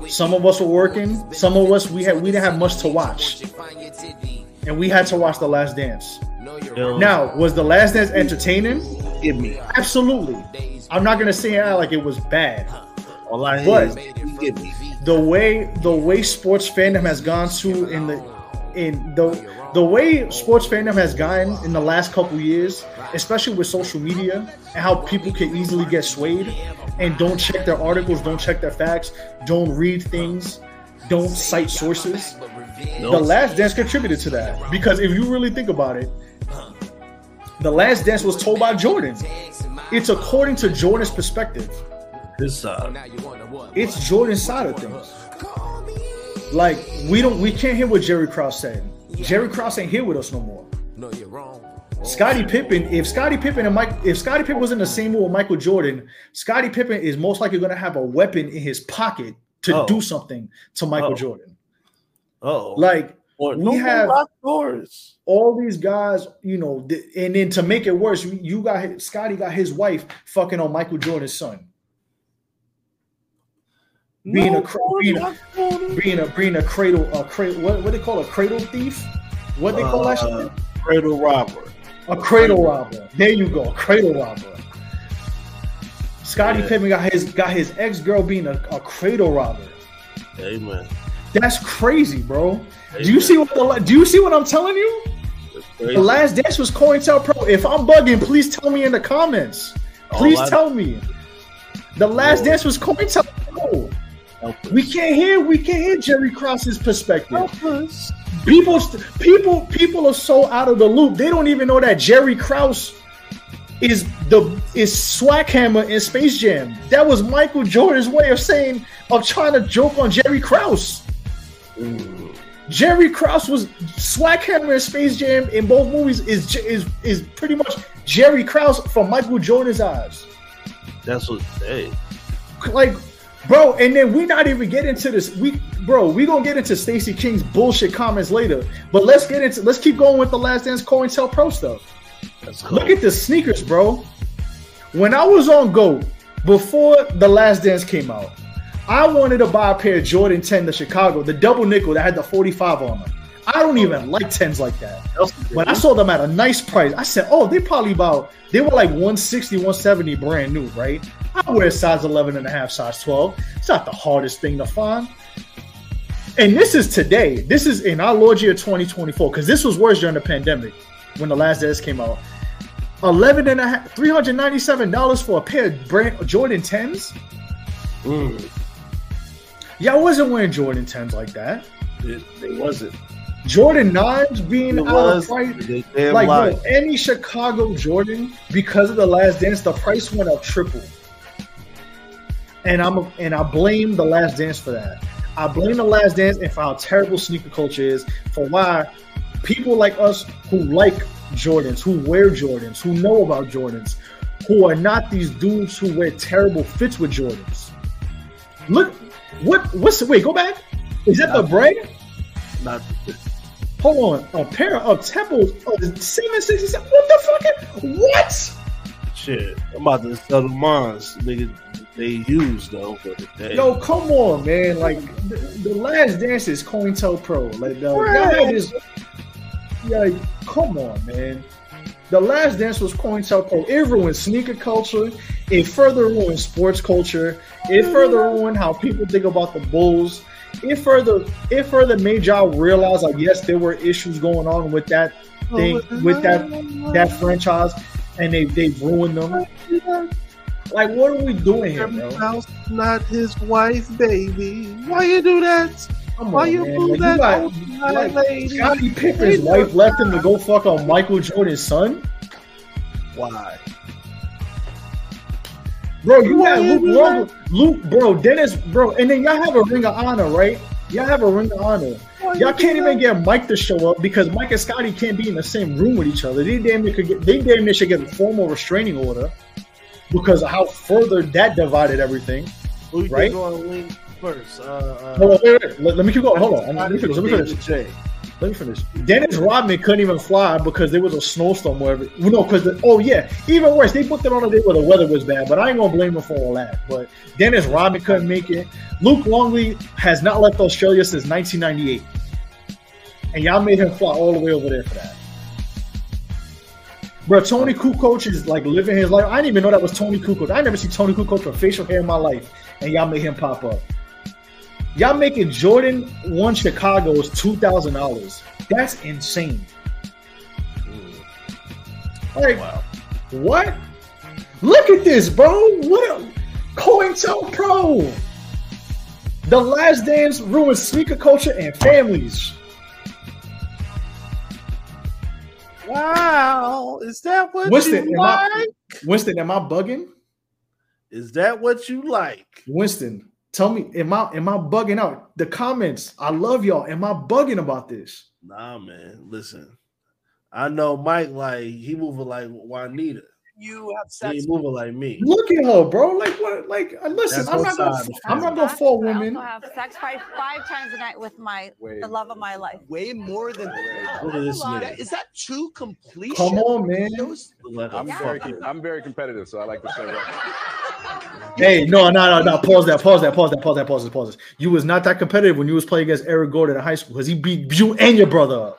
Some of us were working. Some of us we had we didn't have much to watch, and we had to watch The Last Dance. Now, was The Last Dance entertaining? give me. Absolutely. I'm not gonna say it like it was bad. All I But- give me. The way the way sports fandom has gone to in the in the the way sports fandom has gone in the last couple years, especially with social media and how people can easily get swayed and don't check their articles, don't check their facts, don't read things, don't cite sources. The Last Dance contributed to that because if you really think about it, The Last Dance was told by Jordan. It's according to Jordan's perspective. His side. It's Jordan's side of things. Like we don't, we can't hear what Jerry Krause said. Jerry Krause ain't here with us no more. No, you're wrong. Scottie Pippen, if Scottie Pippen and Mike, if Scottie Pippen was in the same room with Michael Jordan, Scottie Pippen is most likely going to have a weapon in his pocket to Oh. do something to Michael Oh. Jordan. Oh, Like Or we no have- doors. all these guys, you know, th- and then to make it worse, you- you got his- Scottie got his wife fucking on Michael Jordan's son, being No a cra- being a- being a being a cradle, a cradle. What what they call a cradle thief? What they call that? Uh, shit? Cradle robber. A cradle robber. There you go, cradle robber. Scottie Yeah. Pippen got his got his ex girl being a, a cradle robber. Amen. That's crazy, bro. Do you see what the do you see what I'm telling you? The last dance was COINTELPRO. If I'm bugging, please tell me in the comments. Please All I- tell me. The last Lord. dance was COINTELPRO. We can't hear. We can't hear Jerry Krause's perspective. People, people, people are so out of the loop. They don't even know that Jerry Krause is the is Swackhammer in Space Jam. That was Michael Jordan's way of saying of trying to joke on Jerry Krause. Mm. Jerry Krause was Swackhammer in Space Jam in both movies is is is pretty much Jerry Krause from Michael Jordan's eyes. That's what. Hey, Like, bro, and then we not even get into this. We bro, we gonna get into Stacey King's bullshit comments later. But let's get into let's keep going with the last dance COINTELPRO Pro stuff. cool. Look at the sneakers, bro. When I was on Go before the last dance came out, I wanted to buy a pair of Jordan 10 to Chicago, the double nickel that had the 45 on them. I don't even like 10s like that. When I saw them at a nice price, I said, oh, they probably about, they were like 160, 170 brand new, right? I wear size 11 and a half, size 12. It's not the hardest thing to find. And this is today. This is in our Lord year 2024, because this was worse during the pandemic when the last dance came out. 11 and a half, $397 for a pair of brand Jordan 10s? Mm. Y'all wasn't wearing Jordan 10s like that. It, it wasn't. Jordan 9s being It out was. of price. Like, bro, any Chicago Jordan, because of the last dance, the price went up triple. And I'm a, and I blame the last dance for that. I blame the last dance and for how terrible sneaker culture is for why people like us who like Jordans, who wear Jordans, who know about Jordans, who are not these dudes who wear terrible fits with Jordans. Look, what what's the wait, go back. Is that the bread? Not Hold on, a pair of temples of seven sixty seven. What the fuck? What? Shit. I'm about to sell the mines. Nigga, they used though for the day. Yo, come on, man! Like the, the last dance is COINTELPRO. Like the y'all just like, come on, man. The last dance was COINTELPRO. It ruined sneaker culture. It further ruined sports culture. It further ruined how people think about the Bulls. It further it further made y'all realize like yes, there were issues going on with that thing with that that franchise, and they they ruined them. Like, what are we doing here, bro? House, not his wife, baby. Why you do that? Come Why on, you man. Like, that got- oh, old like, lady? Scottie Pippen's wife left him to go fuck on Michael Jordan's son. Why? Bro, you Why you Luke do Luke, bro, Dennis, bro, and then y'all have a ring of honor, right? Y'all have a ring of honor. Y'all can't even get Mike to show up because Mike and Scottie can't be in the same room with each other. They damn near could get, they damn near should get a formal restraining order because of how further that divided everything. Who you Right? think gonna win first? Uh, uh, Hold on, wait, wait, Let, let me keep going. Hold on. Let me finish. Let me finish. Let me finish. Dennis Rodman couldn't even fly because there was a snowstorm wherever. No, because oh yeah, even worse, they booked it on a day where the weather was bad. But I ain't gonna blame him for all that. But Dennis Rodman couldn't make it. Luke Longley has not left Australia since 1998, and y'all made him fly all the way over there for that. Bro, Toni Kukoc is like living his life. I didn't even know that was Toni Kukoc. I never see Toni Kukoc with facial hair in my life, and y'all made him pop up. Y'all making Jordan one Chicago's two thousand dollars. That's insane. Like, what? Look at this, bro. What? A, COINTELPRO. Pro. The Last Dance ruined sneaker culture and families. Wow, is that what Winston, you am I- like? Winston, am I bugging? Is that what you like? Winston, tell me, am I am I bugging out? The comments, I love y'all. Am I bugging about this? Nah, man. Listen, I know Mike like he moving like Juanita. You have He sex. ain't moving like me. Look at her, bro. Like what? Like uh, listen, That's I'm not gonna, outside the I'm not gonna fall but I have sex five, five times a night with my the love of my life. Way more than Look at this That- nigga. Is that true completion? Come on, man. Those- Look like a I'm very. I'm very competitive, so I like to say right. Hey, no, no, no, no. Pause that. Pause that. Pause that. Pause that. Pause that. Pause this. You was not that competitive when you was playing against Eric Gordon in high school because he beat you and your brother.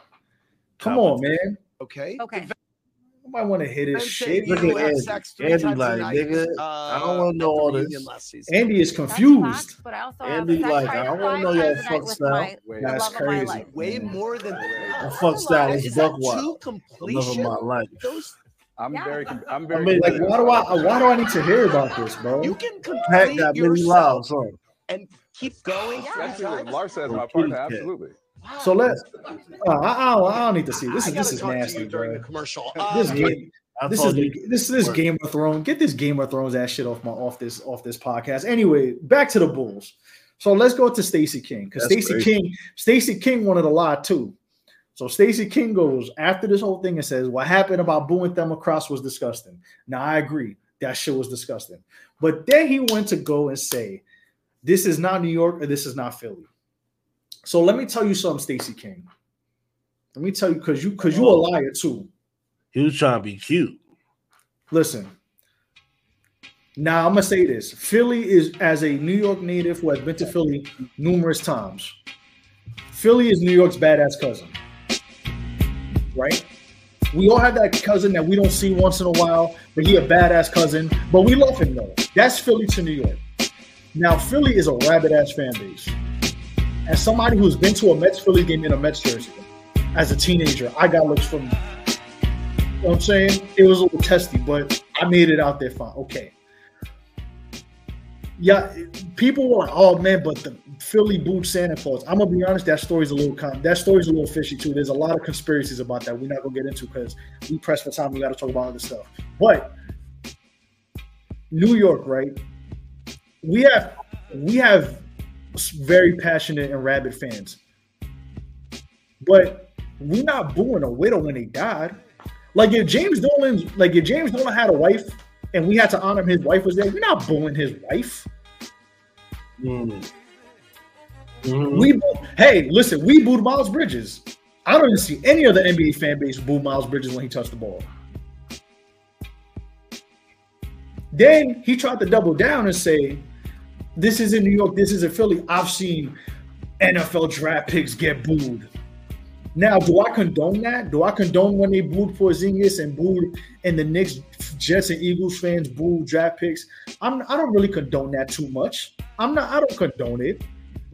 Come on, man. Okay. Okay. Nobody want to hit his shit. Look at Andy. sex three Andy times like, nigga, uh, I don't wanna know all this. Andy is That's confused. facts, but I also have Andy sex like, five, I wanna know your times a night fuck style. That's love of my crazy. Way more than I fuck style is Is buck wild. Love of my life. Those I'm Yeah. very, I'm I very. mean, Like, why do I? like to say Why do I need to hear about this, bro? you can Pat complete got Billy yourself Loud son. and keep going. Yeah. That's true. Lars says my partner, absolutely. So let's. Uh, I, I, don't, I don't need to see this. Is this is nasty, during bro. the commercial. This Um, game. This is this this Work. Game of Thrones. Get this Game of Thrones ass shit off my off this off this podcast. Anyway, back to the Bulls. So let's go to Stacey King because Stacey. King Stacey King wanted a lot too. So Stacey King goes after this whole thing and says what happened about booing Thelma Krause was disgusting. Now I agree that shit was disgusting, but then he went to go and say this is not New York or this is not Philly. So let me tell you something, Stacey King. Let me tell you because you because you a liar too. He was trying to be cute. Listen. Now I'm gonna say this: Philly is as a New York native who has been to Philly numerous times. Philly is New York's badass cousin, right? We all have that cousin that we don't see once in a while, but he a badass cousin. But we love him though. That's Philly to New York. Now Philly is a rabid ass fan base. As somebody who's been to a Mets Philly game in a Mets jersey as a teenager, I got looks from. You know what I'm saying? It was a little testy, but I made it out there fine. Okay. Yeah, people were like, "Oh man," but the Philly booed Santa Claus. I'm gonna be honest. That story's a little con- that story's a little fishy too. There's a lot of conspiracies about that. We're not gonna get into because we press for time. We got to talk about other stuff. But New York, right? We have we have very passionate and rabid fans, but we're not booing a widow when they died. Like if James Dolan, like if James Dolan had a wife and we had to honor him, his wife was there. We're not booing his wife. Mm. We boo- hey, listen, we booed Miles Bridges. I don't even see any other NBA fan base boo Miles Bridges when he touched the ball. Then he tried to double down and say, "This is in New York. This is in Philly. I've seen NFL draft picks get booed." Now, do I condone that? Do I condone when they booed Porzingis and booed and the Knicks, Jets, and Eagles fans booed draft picks? I'm I don't really condone that too much. I'm not. I don't condone it.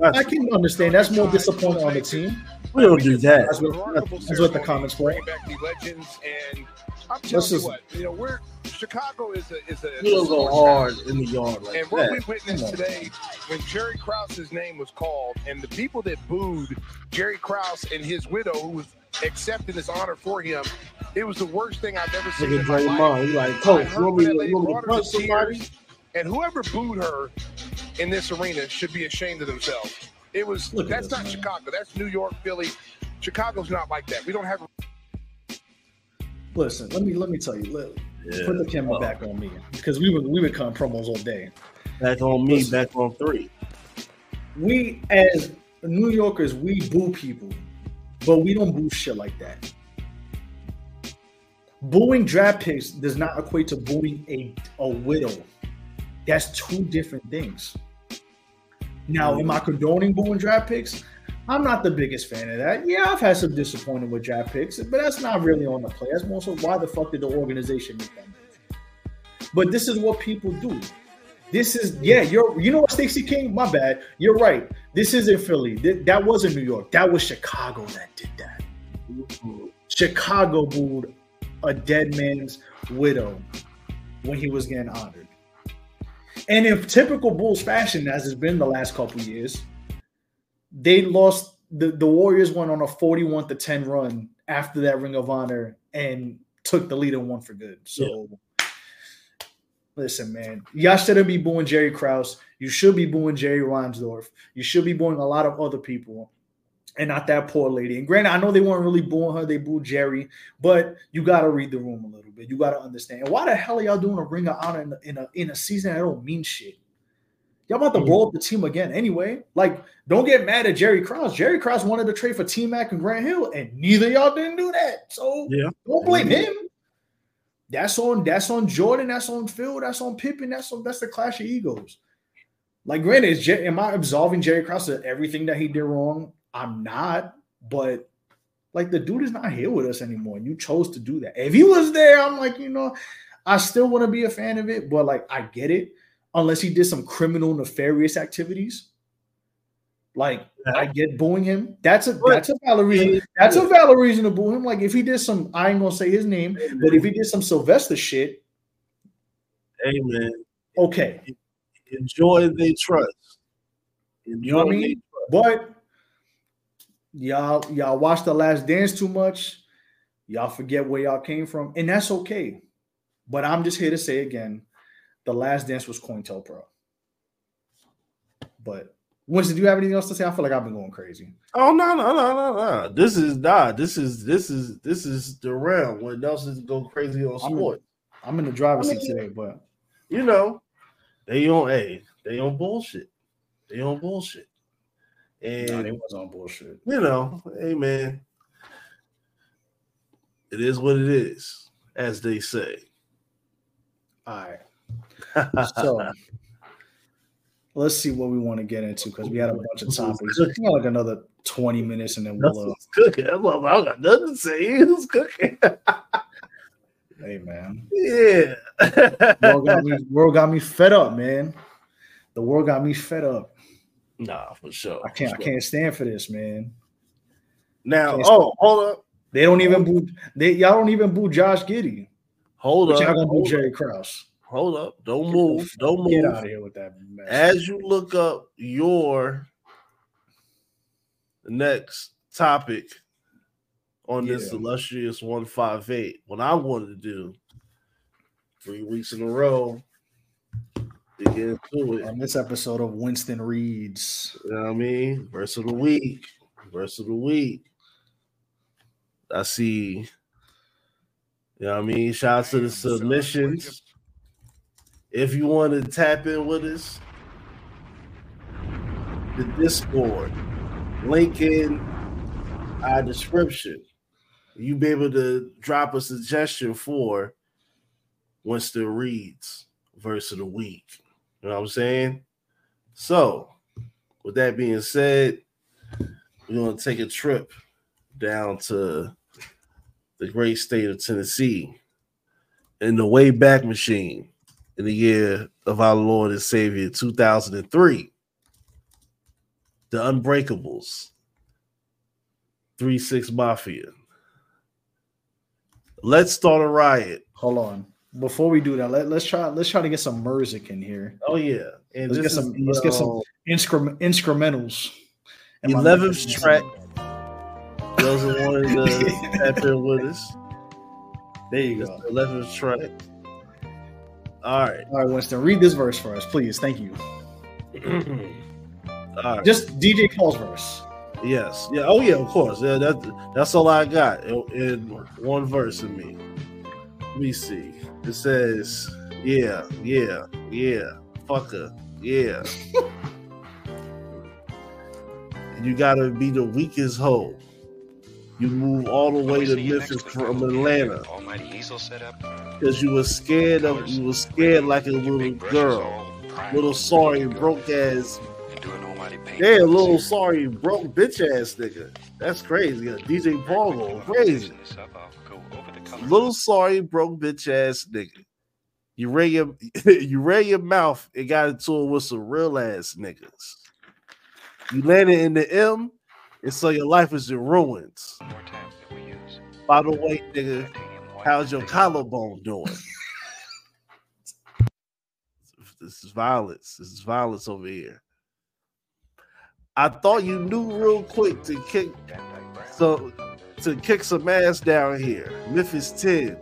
I can understand that's more disappointing on the team. We don't do that. That's what, that's what the comments were. back the legends and I'm telling you what, you know, we're Chicago is a is a, don't go hard in the yard like and what we witnessed today when Jerry Krause's name was called, and the people that booed Jerry Krause and his widow, who was accepting this honor for him, it was the worst thing I've ever seen Look in at my life. Draymond. Like, coach, you want me that to, lady you want me to punch somebody? tears, And whoever booed her in this arena should be ashamed of themselves. It was Look that's not man. Chicago. That's New York, Philly. Chicago's not like that. We don't have Listen, let me let me tell you. Let, Yeah. Put the camera back on me because we would we would come promos all day. Back on me, back on three. We as New Yorkers, we boo people, but we don't boo shit like that. Booing draft picks does not equate to booing a, a widow. That's two different things. Now, am I condoning booing draft picks? I'm not the biggest fan of that. Yeah, I've had some disappointment with draft picks, but that's not really on the play. That's more so why the fuck did the organization make that move? But this is what people do. This is yeah, you're you know what, Stacey King? My bad. You're right. This isn't Philly. Th- that wasn't New York. That was Chicago that did that. Chicago booed a dead man's widow when he was getting honored. And in typical Bulls fashion, as it's been the last couple years, they lost the, the Warriors went on a 41 to 10 run after that Ring of Honor and took the lead and won for good. So listen, man, y'all shouldn't be booing Jerry Krause. You should be booing Jerry Reinsdorf. You should be booing a lot of other people and not that poor lady. And granted, I know they weren't really booing her, they booed Jerry, but you gotta read the room a little bit. You gotta understand. And why the hell are y'all doing a ring of honor in a, in a, in a season that don't mean shit? Y'all about to blow up the team again anyway. Like, don't get mad at Jerry Krause. Jerry Krause wanted to trade for T Mac and Grant Hill, and neither y'all didn't do that. So Yeah. don't blame him. That's on that's on Jordan, that's on Phil, that's on Pippen, that's on that's the clash of egos. Like, granted, am I absolving Jerry Krause of everything that he did wrong? I'm not, but like the dude is not here with us anymore. And you chose to do that. If he was there, I'm like, you know, I still want to be a fan of it, but like I get it, unless he did some criminal, nefarious activities. Like I get booing him. That's a that's a valid reason. That's a valid reason to boo him. Like if he did some, I ain't gonna say his name, but if he did some Sylvester shit, man, okay. enjoy they trust. Enjoy You know what I mean? But y'all y'all watch the last dance too much. Y'all forget where y'all came from, and that's okay. But I'm just here to say again, the last dance was COINTELPRO. But Winston, do you have anything else to say? I feel like I've been going crazy. Oh no no no no no! This is nah. This is this is this is the realm when Nelson's go crazy on I'm in- I'm in the driver's I mean, seat today, but You know, they on a they on bullshit. They on bullshit. And nah, they was on bullshit. you know, hey man, it is what it is, as they say. All right. So let's see what we want to get into because we had a bunch of topics. Got like another 20 minutes and then we'll uh, cooking. I'm like, I got nothing to say. Who's cooking? hey man. yeah. world got, me, world got me fed up, man. The world got me fed up. nah, for sure. I can't. I can't stand for this, man. Now, oh, hold up, They don't even boo. They y'all don't even boo Josh Giddey. hold But up, y'all gonna boo Jerry Krause. Hold up. Don't move, don't move. Get out of here with that mess. As you look up your next topic on this illustrious 158, what I wanted to do three weeks in a row to get into it. on this episode of Winston Reads. You know what I mean? Verse of the week. Verse of the week. I see. You know what I mean? Shout out to the submissions. If you want to tap in with us, the Discord, link in our description. You'll be able to drop a suggestion for Winston Reads verse of the week. You know what I'm saying? So, with that being said, we're gonna take a trip down to the great state of Tennessee in the way back machine in the year of our Lord and Savior 2003. The Unbreakables, 3 6 Mafia. Let's start a riot. Hold on. Before we do that, let, let's try let's try to get some music in here. Oh, yeah. And let's get some is, let's get some uh, instrument instrumentals. 11th track. Those are one of the with us. There you go. 11th track. All right. All right, Winston, read this verse for us, please. Thank you. All right. Just DJ Paul's verse. Yes. Yeah. Oh yeah. Of course. Yeah. That, that's all I got in, in one verse of me. Let me see. It says, "Yeah, yeah, yeah, fucker, yeah." you gotta be the weakest hoe. You move all the way to Memphis from Atlanta Almighty easel setup. Because you were scared of you were scared like a little girl, little sorry broke ass. Yeah, little sorry broke bitch ass nigga. That's crazy. DJ going crazy. Little sorry broke bitch ass nigga. You ran your you ran your mouth and got into it with some real ass niggas. You landed in the M, and so your life is in ruins. By the way, nigga, how's your collarbone doing? this is violence. This is violence over here. I thought you knew real quick to kick so to kick some ass down here. Memphis 10.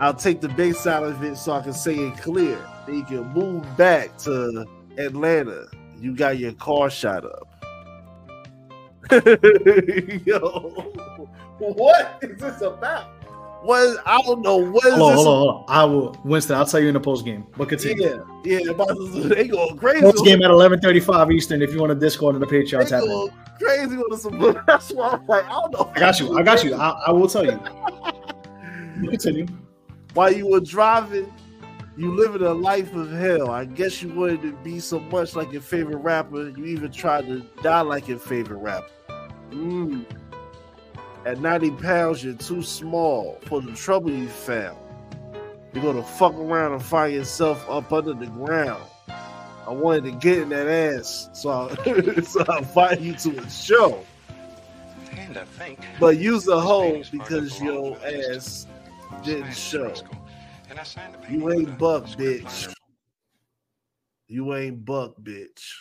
I'll take the bass out of it so I can say it clear. Then you can move back to Atlanta. You got your car shot up. Yo, what is this about? What I don't know. What is Hold on, this? hold on, hold on. I will Winston, I'll tell you in the post game. But continue. Yeah, yeah. About to, they going crazy. Post game at eleven thirty five Eastern. If you want to Discord and the Patreon, They tap going crazy with some. That's why I'm like, I don't know. I got you. I got you. I, I will tell you. You Continue. While you were driving, you living a life of hell. I guess you wanted to be so much like your favorite rapper. You even tried to die like your favorite rapper. Mm. At 90 pounds, you're too small for the trouble you found. You're gonna fuck around and find yourself up under the ground. I wanted to get in that ass, so I, so I invite you to a show. And I think. But use a hoe because your ass didn't show. And I signed You ain't buck, bitch. You ain't buck, bitch.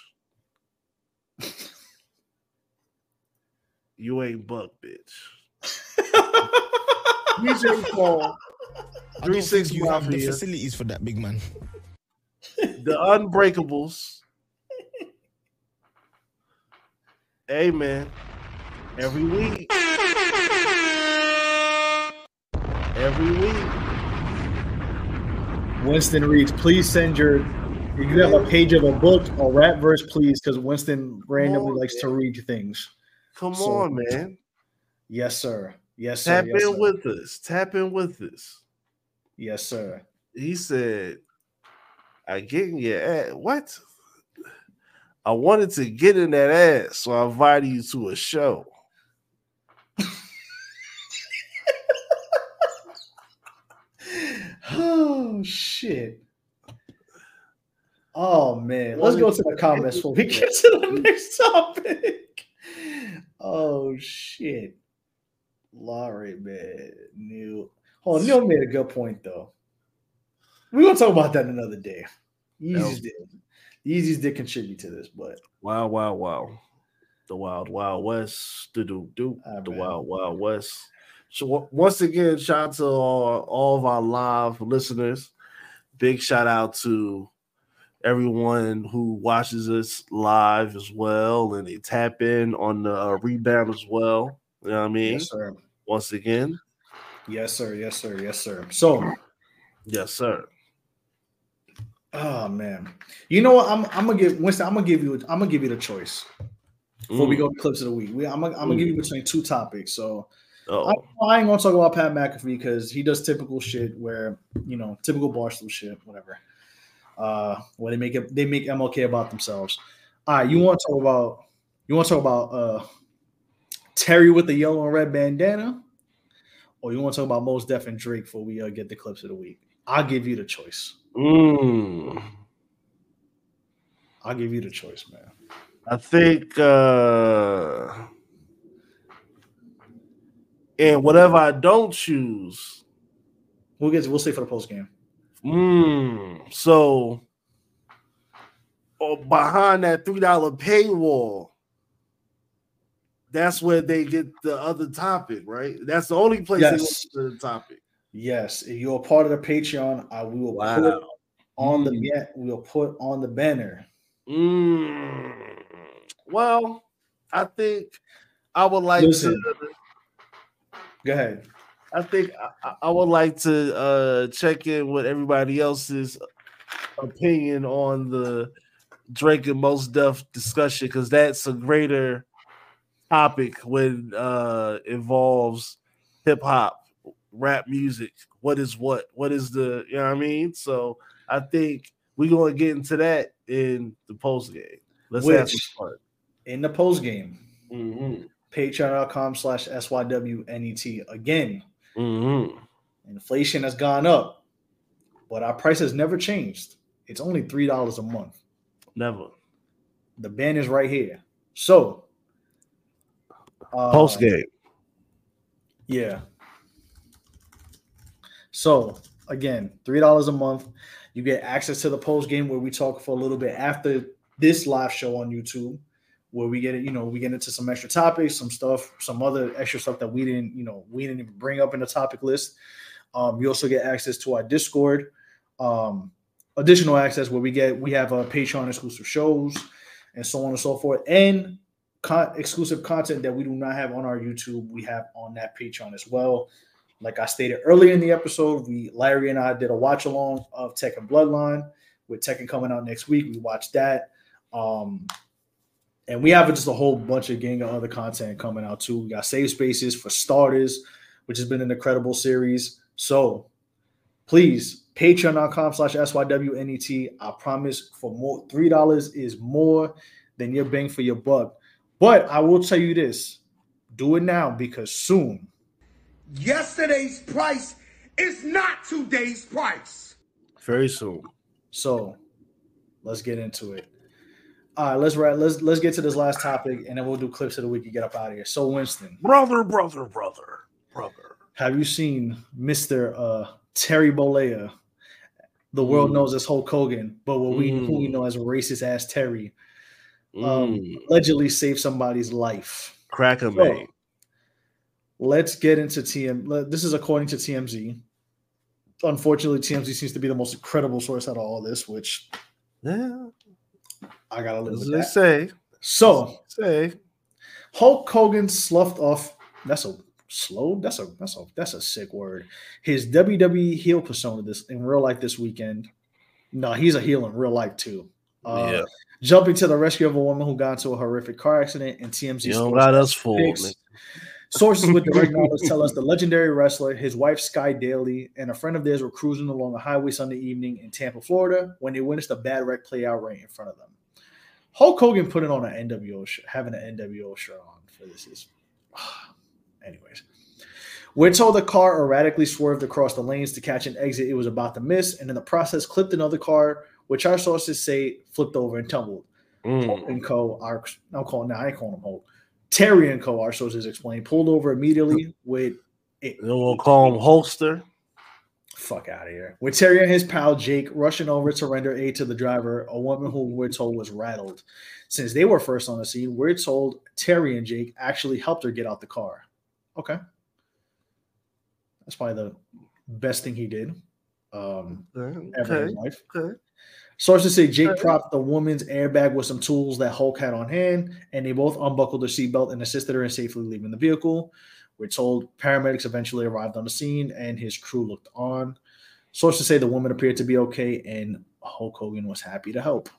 You ain't buck, bitch. DJ Paul, I three don't six think you have the facilities for that, big man. the Unbreakables. Hey man, every week, every week. Winston reads, please send your if you have a page of a book or rap verse, please, because Winston randomly likes to read things. Come So- on, man. Yes, sir. Yes, sir. Tap yes, in sir. with us. Tap in with us. Yes, sir. He said, I get in your ass. What? I wanted to get in that ass, so I invited you to a show. Oh shit. Oh man. Let's go to the comments before we get to the next topic. Oh shit. Laurie, man. Neil. Oh, Neil made a good point though. We're gonna talk about that another day. Yeezys did. Yeezys did contribute to this, but Wow, wow, wow. The Wild Wild West. Do do do. The Wild Wild West. So once again, shout out to all, all of our live listeners. Big shout out to everyone who watches us live as well, and they tap in on the uh, rebound as well. You know what I mean? Yes, sir. Once again, yes, sir, yes, sir, yes, sir. So yes, sir. Oh man, you know what? I'm I'm gonna give Winston. I'm gonna give you. I'm gonna give you the choice before we Mm. go to clips of the week. We, I'm gonna, I'm gonna give you between two topics. So. I, I ain't gonna talk about Pat McAfee because he does typical shit where you know typical barstool shit, whatever. Uh, where they make it, they make MLK about themselves. All right, you want to talk about you want to talk about uh Terry with the yellow and red bandana, or you want to talk about Mos Def and Drake before we uh, get the clips of the week? I'll give you the choice. Mm. I'll give you the choice, man. I think uh and whatever I don't choose, We'll get. To, we'll say for the post game. mm, so oh, behind that three dollar paywall, that's where they get the other topic, right? That's the only place they Yes. listen to the topic. Yes, if you're a part of the Patreon, I we will put Wow. on the yeah, we'll put on the banner. Mm. Well, I think I would like Listen. to. Go ahead. I think I, I would like to uh check in with everybody else's opinion on the Drake and Mos Def discussion because that's a greater topic when uh involves hip hop, rap music. What is what? What is the you know what I mean? So I think we're gonna get into that in the post game. Let's have some fun. In the post game, Mm-hmm. patreon.com slash SYWNET. Again, Mm-hmm. inflation has gone up, but our price has never changed. It's only $3 a month. Never. The ban is right here. So, uh, Post game. Yeah. So again, three dollars a month. You get access to the post game where we talk for a little bit after this live show on YouTube, where we get it. You know, we get into some extra topics, some stuff, some other extra stuff that we didn't, you know, we didn't even bring up in the topic list. Um, you also get access to our Discord, um, additional access where we get we have a Patreon exclusive shows and so on and so forth, and con- exclusive content that we do not have on our YouTube. We have on that Patreon as well. Like I stated earlier in the episode, we Larry and I did a watch along of Tekken Bloodline with Tekken coming out next week. We watched that. Um, and we have just a whole bunch of gang of other content coming out too. We got Save Spaces for starters, which has been an incredible series. So please, patreon.com slash SYWNET. I promise for more, $3 is more than your bang for your buck. But I will tell you this do it now because soon Yesterday's price is not today's price. Very soon. So let's get into it. All right, let's write. Let's let's get to this last topic, and then we'll do clips of the week and get up out of here. So, Winston, Brother, brother, brother, brother. have you seen Mister uh, Terry Bollea? The world Mm. knows as Hulk Hogan, but what we who we Mm. know as racist ass Terry um, Mm. allegedly saved somebody's life. Cracker So, man. let's get into TM. This is according to TMZ. Unfortunately, TMZ seems to be the most credible source out of all this, which Yeah. I gotta live with that. say. So Say. Hulk Hogan sloughed off. That's a slow. That's a that's a that's a sick word. His WWE heel persona this in real life this weekend. No, he's a heel in real life too. Uh, Yeah. Jumping to the rescue of a woman who got into a horrific car accident and TMZ. You don't got us fooled. Sources with direct knowledge tell us the legendary wrestler, his wife Sky Daily, and a friend of theirs were cruising along a highway Sunday evening in Tampa, Florida, when they witnessed a bad wreck play out right in front of them. Hulk Hogan put it on an NWO sh- having an NWO shirt on for this is, anyways. We're told the car erratically swerved across the lanes to catch an exit it was about to miss, and in the process clipped another car, which our sources say flipped over and tumbled. Mm. and Co. Our I'm calling now. I ain't calling him Hulk. Terry and Co. Our sources explain pulled over immediately with it. We'll call him holster. Fuck out of here. With Terry and his pal Jake rushing over to render aid to the driver, a woman who we're told was rattled. Since they were first on the scene, we're told Terry and Jake actually helped her get out the car. Okay. That's probably the best thing he did um, ever in Okay. his life. Okay. Sources say Jake propped the woman's airbag with some tools that Hulk had on hand, and they both unbuckled their seatbelt and assisted her in safely leaving the vehicle. We're told paramedics eventually arrived on the scene and his crew looked on. Sources say the woman appeared to be okay, and Hulk Hogan was happy to help.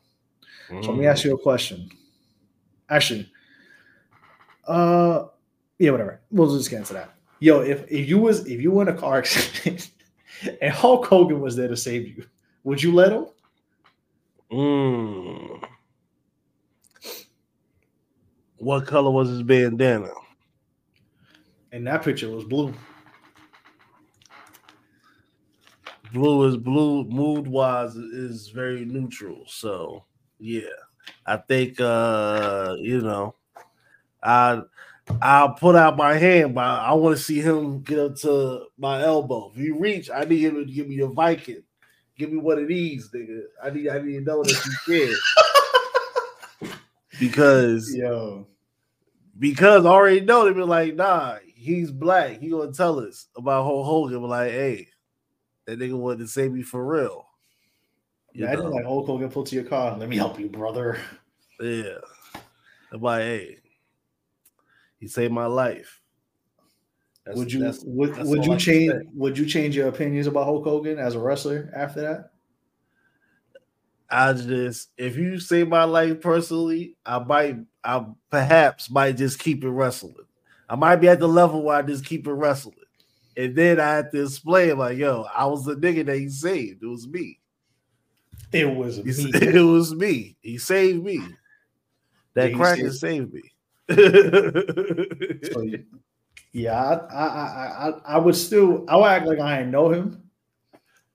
So let me ask you a question. Actually, uh, yeah, whatever. We'll just get into that. Yo, if if you was if you were in a car accident and Hulk Hogan was there to save you, would you let him? Mm. What color was his bandana? And that picture was blue. blue is blue mood wise is very neutral so yeah i think uh you know i i'll put out my hand but i want to see him get up to my elbow if you reach i need him to give me a viking give me one of these nigga i need i need to know that you can because Yo, because I already know they be like, nah, he's black. He gonna tell us about Hulk Hogan. Be like, hey, that nigga wanted to save me for real. You imagine know? like Hulk Hogan pull to your car. Let me help you, brother. Yeah. I'm like, hey, he saved my life. That's- would you that's- would, that's would you change would you change your opinions about Hulk Hogan as a wrestler after that? I just if you say my life personally, I might I perhaps might just keep it wrestling. I might be at the level where I just keep it wrestling. And then I have to explain like, yo, I was the nigga that he saved. It was me. It was me. it was me. He saved me. That Yeah, cracker saved- saved me. So, yeah, I, I, I, I, would still, I would act like I didn't know him.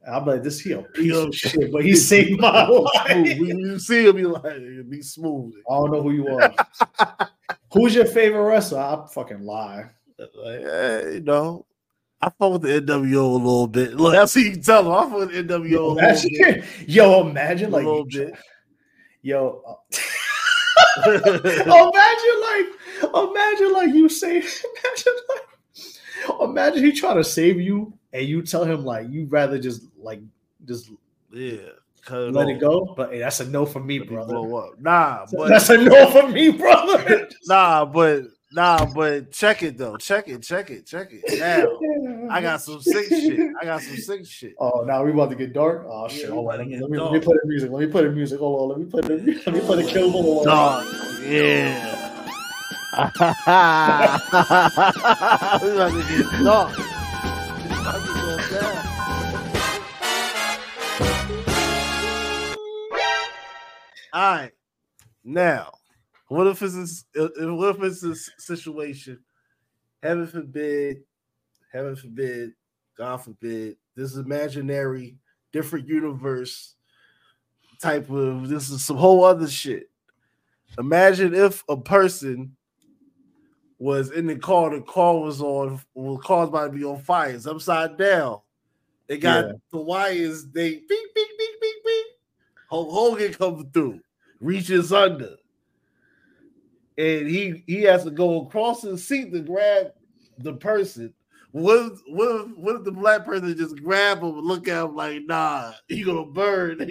I'm like, this he a piece of shit, but he saved my life. When you see him, you like be smooth. I don't know who you are. Who's your favorite wrestler? I fucking lie. Like, eh, you know, I fuck with the NWO a little bit. Look, that's how you can tell him. I fuck with the NWO a little bit. yo, imagine like a little bit. Yo, uh, imagine like, imagine like you say, imagine like, imagine he trying to save you and you tell him like you rather just like just Yeah. let it go. But hey, that's a no for me, Let brother. Nah, but That's a no for me, brother. nah, but nah, but check it though. Check it, check it, check it. Now I got some sick shit. I got some sick shit. Oh, now we about to get dark. Oh shit! on. Let me, let, me, let me play the music. Let me play the music. Hold on. Let me play the let me play the kill. Hold on. Dog, yeah. Go. All right, now, what if this, if- what if it's this situation? Heaven forbid, heaven forbid, God forbid, this imaginary, different universe type of this is some whole other shit. Imagine if a person was in the car, the car was on, well, the car's about to be on fire, it's upside down. They got Yeah. the wires, they beep, beep, beep, beep, beep. Hulk Hogan comes through, reaches under, and he he has to go across the seat to grab the person. What if, what if, what if the black person just grab him and look at him like, nah, you gonna burn?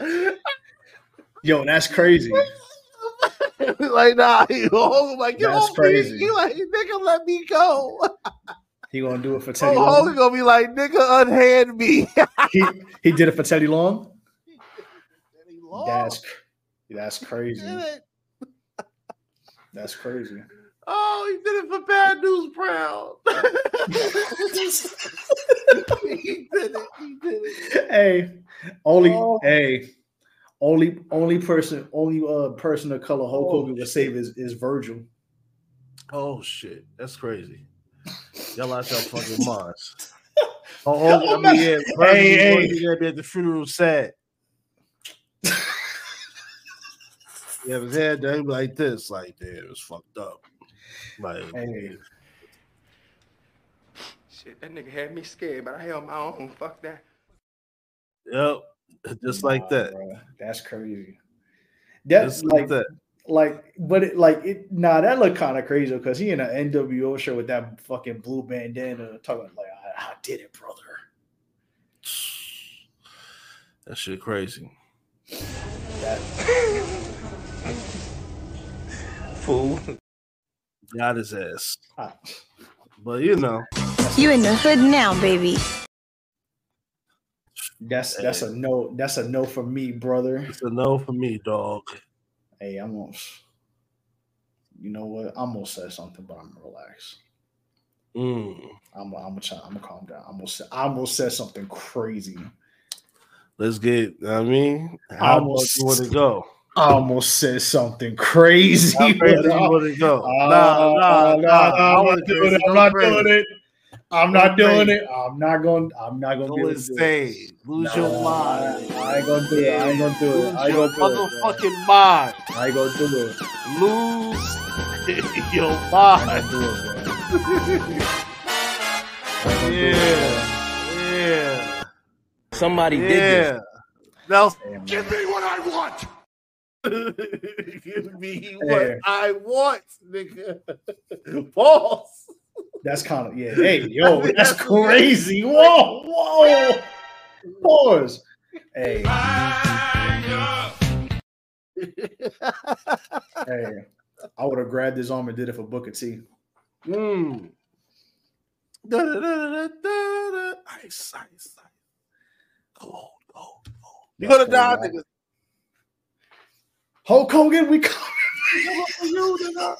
Yo, that's crazy. like, nah, he Hogan like, get That's oh, off crazy. me. He like, nigga, let me go. He gonna do it for Oh, Teddy Hogan Long. gonna be like, nigga, unhand me. He he did it for Teddy Long. That's that's crazy. That's crazy. Oh, he did it for Bad News Brown. he did it. He did it. Hey, only Oh. hey, only only person only uh person of color Hulk Oh, Hogan would save is, is Virgil. Oh shit, that's crazy. Y'all out your fucking minds. Oh, Hogan, I mean, yeah, Hey, hey. hey, hey. be at the funeral sad. yeah, his head down like this, like damn, it was fucked up. Like, Hey, Shit, that nigga had me scared, but I held my own. Fuck that. yep, just like nah, that. bruh, that's crazy. That's Just like like that. like, but it, like it. Nah, that looked kind of crazy because he in an NWO shirt with that fucking blue bandana, talking like, "I, I did it, brother." That shit crazy. That Fool. Got his ass. I- But you know, You in the hood now, baby. That's that's a no. That's a no for me, brother. it's a no for me, dog. Hey, I'm gonna. You know what? I'm gonna say something, but I'm gonna relax. Mm. I'm, I'm gonna try. I'm gonna calm down. I'm gonna say. I'm gonna say something crazy. Let's get. I mean, how much you want to go? I almost said something crazy. How crazy but, you uh, wanna go? uh, Nah, nah, uh, nah. I I am wanna not doing go it. I'm so not crazy. doing it. I'm Go not doing crazy. it. I'm not going. I'm not going to be Go do it. Lose Nah, your mind. I ain't gonna do it. I ain't gonna do it. Lose I ain't gonna do it. motherfucking mind. I ain't gonna do it. Lose your I mind. ain't gonna do it, bro. I ain't gonna do it, Yeah. Yeah. Somebody did this. Yeah. Now. Damn, Give me what I want. give me what Yeah. I want, nigga. Pause. That's kind of yeah. Hey, yo, that's crazy. Whoa, whoa. Pause. Hey, hey. I would have grabbed his arm and did it for Booker T. Mm. Da, da, da, da, da, da. Ice, ice, ice. Cold, cold, cold. You gonna die, cold, nigga. Hulk Hogan, we coming. Come up for you, nigga.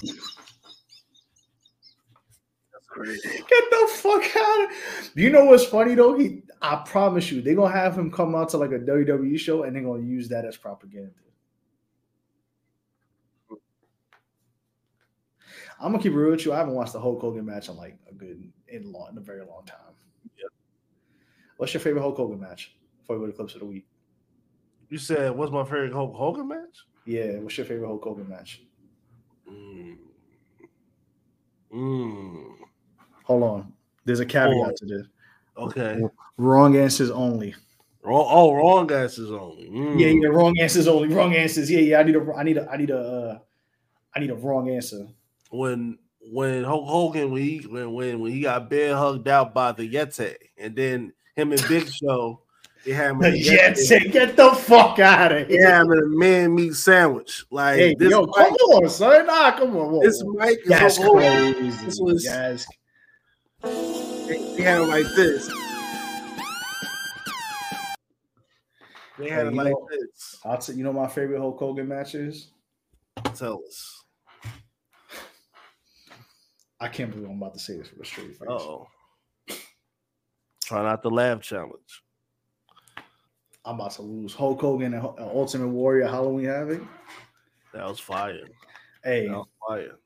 That's crazy. Get the fuck out of You know what's funny though? He I promise you, they're gonna have him come out to like a WWE show and they're gonna use that as propaganda. I'm gonna keep it real with you. I haven't watched the Hulk Hogan match in like a good in long in a very long time. Yep. What's your favorite Hulk Hogan match? Before we go to clips of the week. You said, what's my favorite Hulk Hogan match? Yeah, what's your favorite Hulk Hogan match? Mm. Mm. Hold on. There's a caveat Oh. to this. Okay. Wrong answers only. Wrong, oh, wrong answers only. Mm. Yeah, yeah, wrong answers only. Wrong answers. Yeah, yeah. I need a I need a I need a uh, I need a wrong answer. When when Hulk Hogan when he when when, when he got bear hugged out by the Yeti, and then him and Big Show, they had him the Yeti. get the fuck out of here. Yeah, him in a man meat sandwich. Like Hey, this yo, mic, come on, son. Nah, come on. Whoa, this whoa. mic is That's crazy. This was- That's They, they had him like this. They had Hey, it you like know- this. I'll t- you know my favorite Hulk Hogan matches? Tell us. I can't believe I'm about to say this with a straight face. Oh. Try not to laugh challenge. I'm about to lose. Hulk Hogan and Ultimate Warrior Halloween Havoc. That was fire. Hey, That was fire.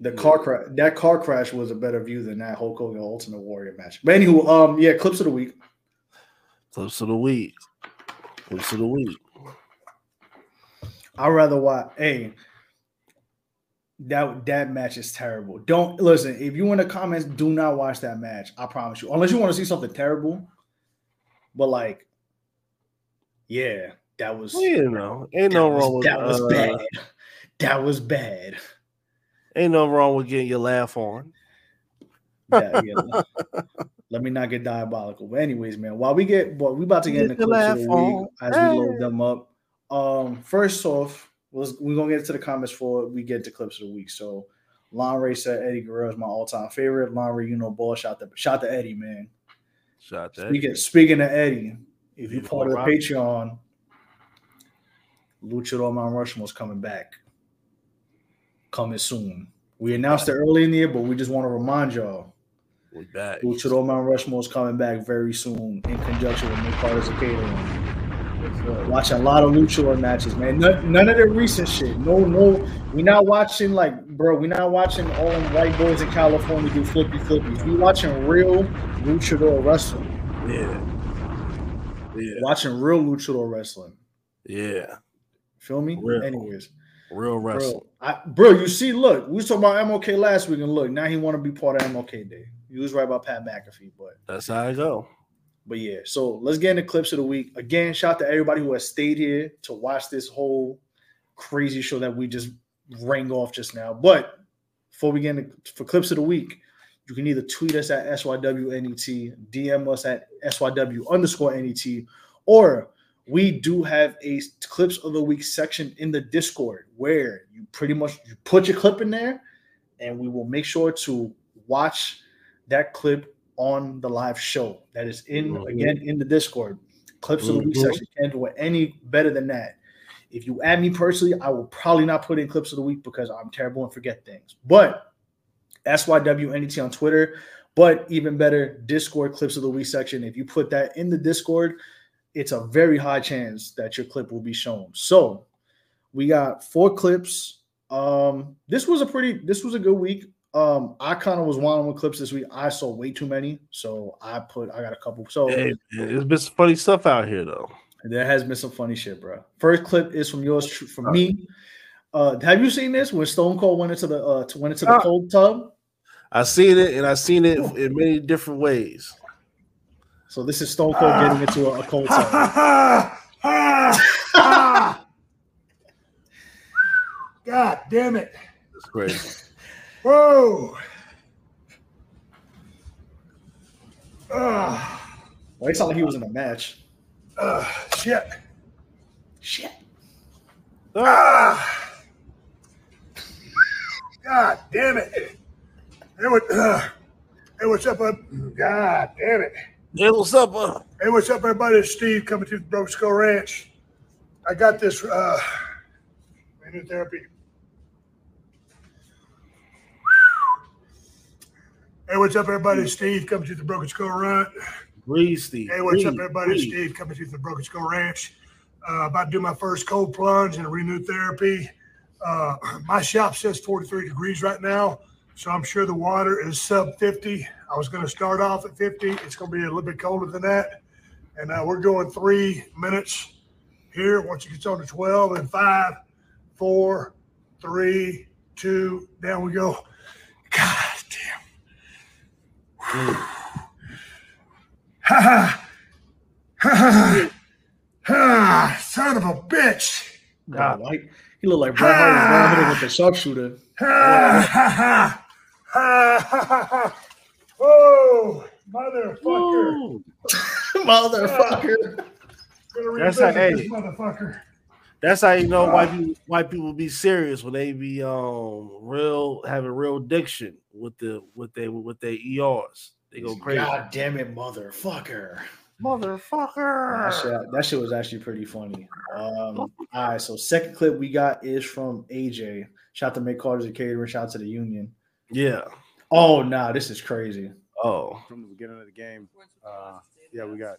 The car crash that car crash was a better view than that Hulk Hogan Ultimate Warrior match. But anywho, um, yeah, clips of the week. Clips of the week. Clips of the week. I'd rather watch. Hey, that that match is terrible. Don't listen. If you in the comments, do not watch that match. I promise you. Unless you want to see something terrible. But like, yeah, that was Well, you know, ain't that no was, wrong with that was uh, bad. That was bad. Ain't no wrong with getting your laugh on. Yeah, yeah. Let me not get diabolical. But anyways, man, while we get, well, we about to get in the Get clips of the week on. as we load them up. Um, first off, was we're gonna get to the comments before we get to clips of the week. So, Lon Ray said Eddie Guerrero is my all-time favorite. Lon Ray, you know, ball shout to shout to Eddie, man. Shot that. Speaking speaking of Eddie, if you're part of the rock. Patreon, Luchador Mount Rushmore's coming back. Coming soon. We announced it early in the year, but we just want to remind y'all We back. Luchador Mount Rushmore is coming back very soon in conjunction with Nick Carter's catering. Watch a lot of Luchador matches, man. None, none of the recent shit. No, no. We're not watching like, bro. We're not watching all them white boys in California do flippy flippies. We watching real Luchador wrestling. Yeah. Yeah. Watching real Luchador wrestling. Yeah. Feel me? Real. Anyways, Real wrestling. bro, I, bro, you see, look, we was talking about MLK last week, and look, now he want to be part of MLK Day. He was right about Pat McAfee, but That's how I go. But yeah, so let's get into clips of the week. Again, shout out to everybody who has stayed here to watch this whole crazy show that we just rang off just now. But before we get into for clips of the week, you can either tweet us at SYWNET, DM us at SYW underscore NET, or we do have a clips of the week section in the Discord where you pretty much you put your clip in there, and we will make sure to watch that clip on the live show that is in Mhm. again in the Discord. Clips of the week Mhm. section can't do it any better than that. If you add me personally, I will probably not put in clips of the week because I'm terrible and forget things. But SYWNET on Twitter, but even better, Discord clips of the week section. If you put that in the Discord, it's a very high chance that your clip will be shown. So we got four clips. Um, this was a pretty, this was a good week. Um, I kind of was wanting with clips this week. I saw way too many, so I put, I got a couple. So Hey, there's been some funny stuff out here though. there has been some funny shit, bro. First clip is from yours, from me. Uh, have you seen this when Stone Cold went into the uh, went into the Uh, cold tub? I seen it and I seen it in many different ways. So this is Stone Cold getting into a, a cold tub. God damn it. That's crazy. Whoa. Ugh. Well, it sounded like he was in a match. Ugh, shit. Shit. Ah. God damn it. Hey, what, uh, hey, what's up? Uh, God damn it. Hey, what's up? Uh? Hey, what's up, everybody? It's Steve coming to the Broken Skull Ranch. I got this uh, therapy. Hey, what's up, everybody? It's Steve coming to the Broken Skull Ranch. Breathe, Steve. Hey, what's up, everybody? It's breathe. Steve coming to the Broken Skull Ranch. Uh, about to do my first cold plunge and renewed therapy. Uh, my shop says 43 degrees right now, so I'm sure the water is sub 50. I was going to start off at 50. It's going to be a little bit colder than that. And uh, we're going three minutes here. Once it gets on to 12, and five, four, three, two, down we go. God damn. Ha ha. Ha ha. Ah, son of a bitch. God, like, he looked like Bret Hart with the sharpshooter. Ha ha ha. Ha ha ha ha. Oh, motherfucker. Motherfucker. That's how- revisit hey. motherfucker. That's how you know white people white people be serious when they be um real having real diction with the with they with their ERs. They go crazy. God damn it, motherfucker. Motherfucker. That shit, that shit was actually pretty funny. Um, all right, so second clip we got is from AJ. Shout out to Make Carter's a catering. Shout out to the Union. Yeah. Oh, nah, this is crazy. Oh. From the beginning of the game, uh, yeah, we got.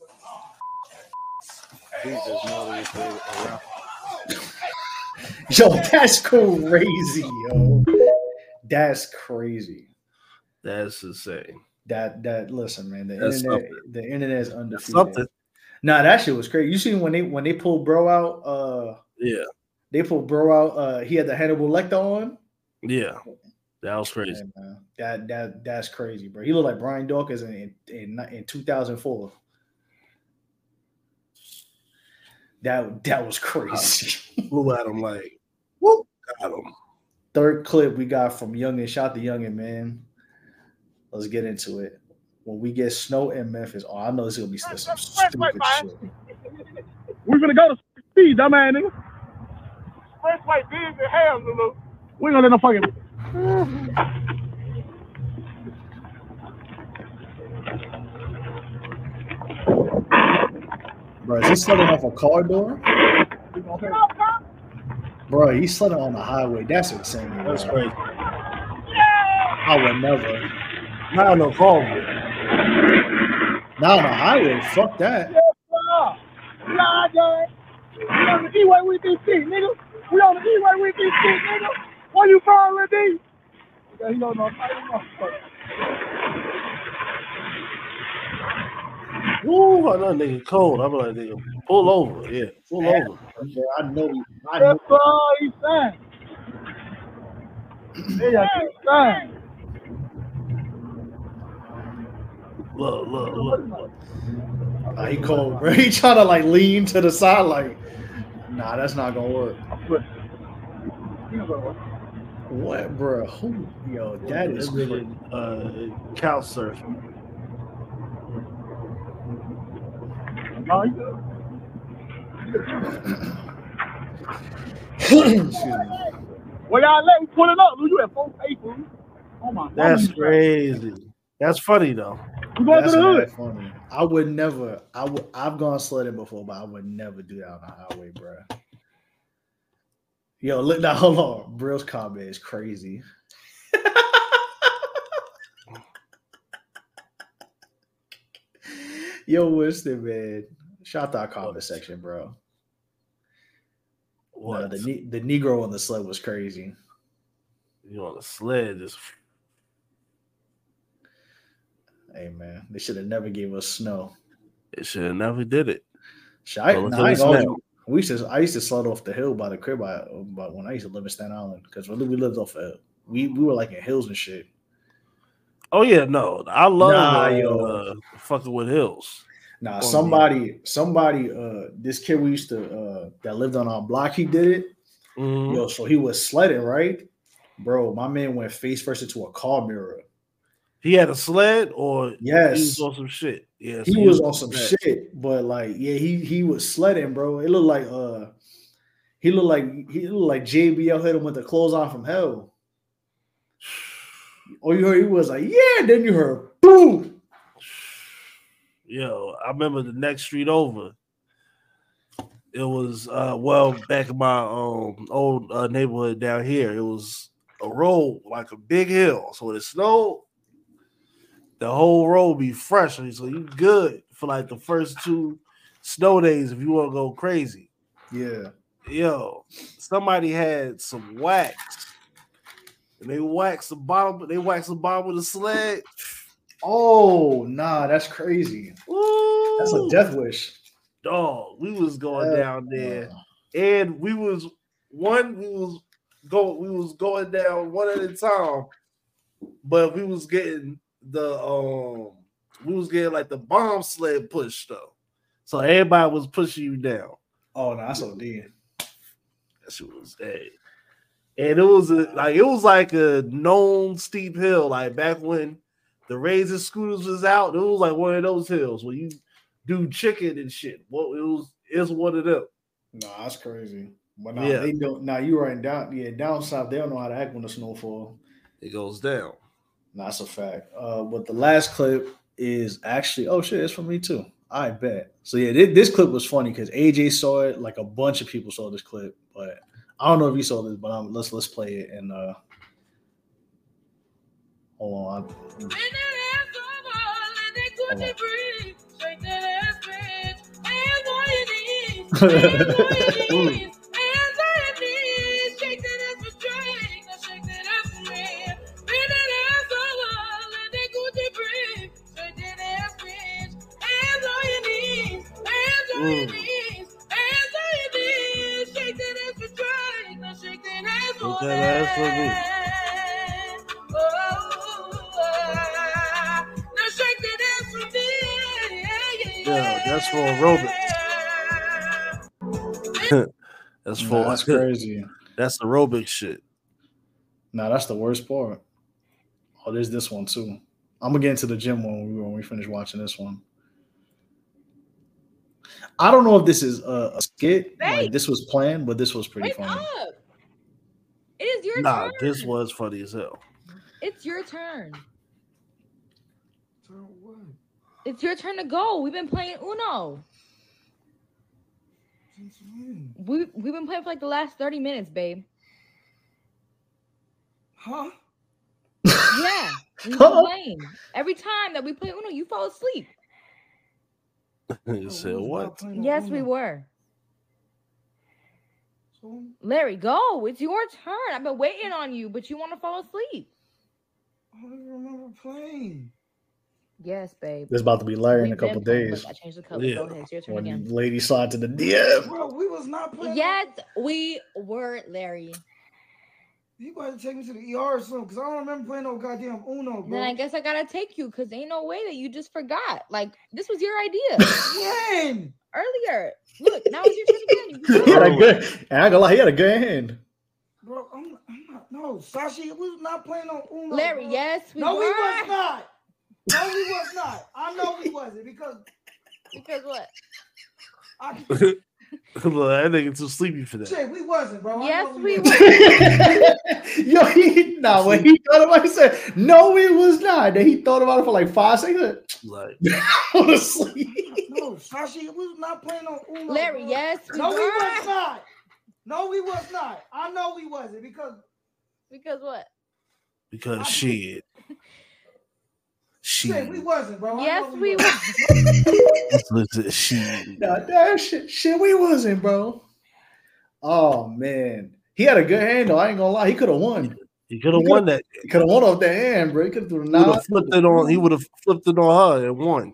I think there's no way to around. Yo, that's crazy, yo. That's crazy. That's insane. That that listen, man. The That's internet, the internet is undefeated. something. Nah, that shit was crazy. You seen when they when they pulled bro out? Uh, Yeah. they pulled bro out. Uh, he had the Hannibal Lecter on. Yeah. That was crazy. And, that that that's crazy, bro. He looked like Brian Dawkins in in, in 2004. That that was crazy. Blew at him like, whoop, got him. Third clip we got from Yungin. Shout the Yungin, man. Let's get into it. When we get snow in Memphis, oh, I know this is gonna be some stupid shit. We're gonna go to speed, dumb ass nigga. Expressway big as hell, Lulu. We ain't gonna let no fucking. Bro, is he sledding off a car door? Bro, he's sledding on the highway. That's insane. bro. That's crazy. I would never. Not on no call. Not on the highway. Fuck that. Nah, guys. We on the E-way with this shit, nigga. We on the E-way with this shit, nigga. Where you from, D? Yeah, he don't know. I don't know. Ooh, I know nigga cold. I'm like, nigga, pull over. Yeah, pull over. Yeah, I know. I That's all he's saying. Yeah, he's saying. Look, look, look. look. Nah, he cold, bro. He trying to like lean to the side, like, nah, that's not gonna work. What, bro? Who, yo, that is That crazy. uh, couch surfing. No, he Well, y'all let me pull it up. You at four people. Oh my That's God. crazy. That's funny though. We going That's to the hood. funny. I would never. I would. I've gone sledding before, but I would never do that on the highway, bro. Yo, look now. Hold on. Brill's comment is crazy. Yo, Winston, man. Shout out comment section, bro. What? Nah, the the Negro on the sled was crazy. You on a sled? Just Hey man, they should have never gave us snow. They should have never did it. Shit, I, nah, I ain't gonna-. We used to I used to sled off the hill by the crib I, but when I used to live in Staten Island because we lived off a we we were like in hills and shit. Oh yeah, no, I love Nah, uh, yo. uh, fucking with hills. Nah, somebody somebody uh this kid we used to uh that lived on our block he did it. Mhm. Yo, so he was sledding right, bro. My man went face first into a car mirror. He had a sled, or Yes. he was on some shit. Yeah, he so was on some sled. shit, but like, yeah, he he was sledding, bro. It looked like uh, he looked like he looked like JBL hit him with the Clothesline from hell. All you heard he was like, yeah. Then you heard boom. Yo, I remember the next street over. It was uh well back in my um old uh, neighborhood down here. It was a road like a big hill. So it snowed, the whole road be fresh. So you good for like the first two snow days if you want to go crazy. Yeah. Yo, somebody had some wax. And they waxed the bottom, they waxed the bottom of the sled. Oh nah, that's crazy. Ooh. That's a death wish. dog. We was going Hell down there, and we was one. We was going. We was going down one at a time, but we was getting the um. We was getting like the bomb sled push though, so everybody was pushing you down. Oh no, that's OD. That shit was hey. And it was a, like it was like a known steep hill, like back when the razor scooters was out. It was like one of those hills where you do chicken and shit. What it was is one of them. Nah, that's crazy. But nah, Yeah. they don't. Nah, you right down. Yeah, down south, they don't know how to act when the snow fall. It goes down. That's a fact. Uh, but the last clip is actually, oh shit, it's from me too. I bet. So yeah, thi- this clip was funny because AJ saw it. Like a bunch of people saw this clip, but I don't know if you saw this. But um, let's let's play it and uh, hold on. Hold on. Mm. That ass for me. Yeah, that's for aerobics. that's for that's crazy. That's aerobic shit. Nah, that's the worst part. Oh, there's this one too. I'm gonna get into the gym when we when we finish watching this one. I don't know if this is a, a skit, like this was planned, but this was pretty funny. It is your Nah, turn. this was funny as hell. It's your turn. Turn what? It's your turn to go. We've been playing Uno. We we've been playing for like the last 30 minutes, babe. Huh? Yeah. We've been playing. Every time that we play Uno, you fall asleep. You said what? Yes, we were. Larry, go. It's your turn. I've been waiting on you, but you want to fall asleep. I don't remember playing. Yes, babe. This about to be Larry in a We've been couple days. Look, I changed the color. Go ahead. It's your turn When again. lady slide to the DM. Bro, we was not playing. Yes, we were, Larry. You got to take me to the ER soon because I don't remember playing no goddamn Uno, bro. Then I guess I gotta take you because ain't no way that you just forgot. Like this was your idea. when? Earlier. Look, now it's your turn again. You He had a forgot. good. I ain't gonna lie, he had a good hand. Bro, I'm, I'm not. No, Sashi, we was not playing on Uno. Larry, bro. yes, we no, we was not. No, we was not. I know we wasn't because Because what? I Look, think it's too sleepy for that. shit, we wasn't, bro. I Yes, know we wasn't. Yo, he nah, when he thought about it, he said, No, it was not. Then he thought about it for like five seconds. Like, Honestly. No, Sashi, we was not playing on Uno. Larry, bro. yes, we No, we was not. No, we was not. I know we wasn't because Because what? because shit. She. Shit, we wasn't, bro. I Yes, know we wasn't. She. Nah, that shit, shit, we wasn't, bro. Oh man, he had a good hand though. I ain't gonna lie, he could have won. He could have won that. He could have won off that hand, bro. He could have threw would have flipped it on. He would have flipped it on her and won.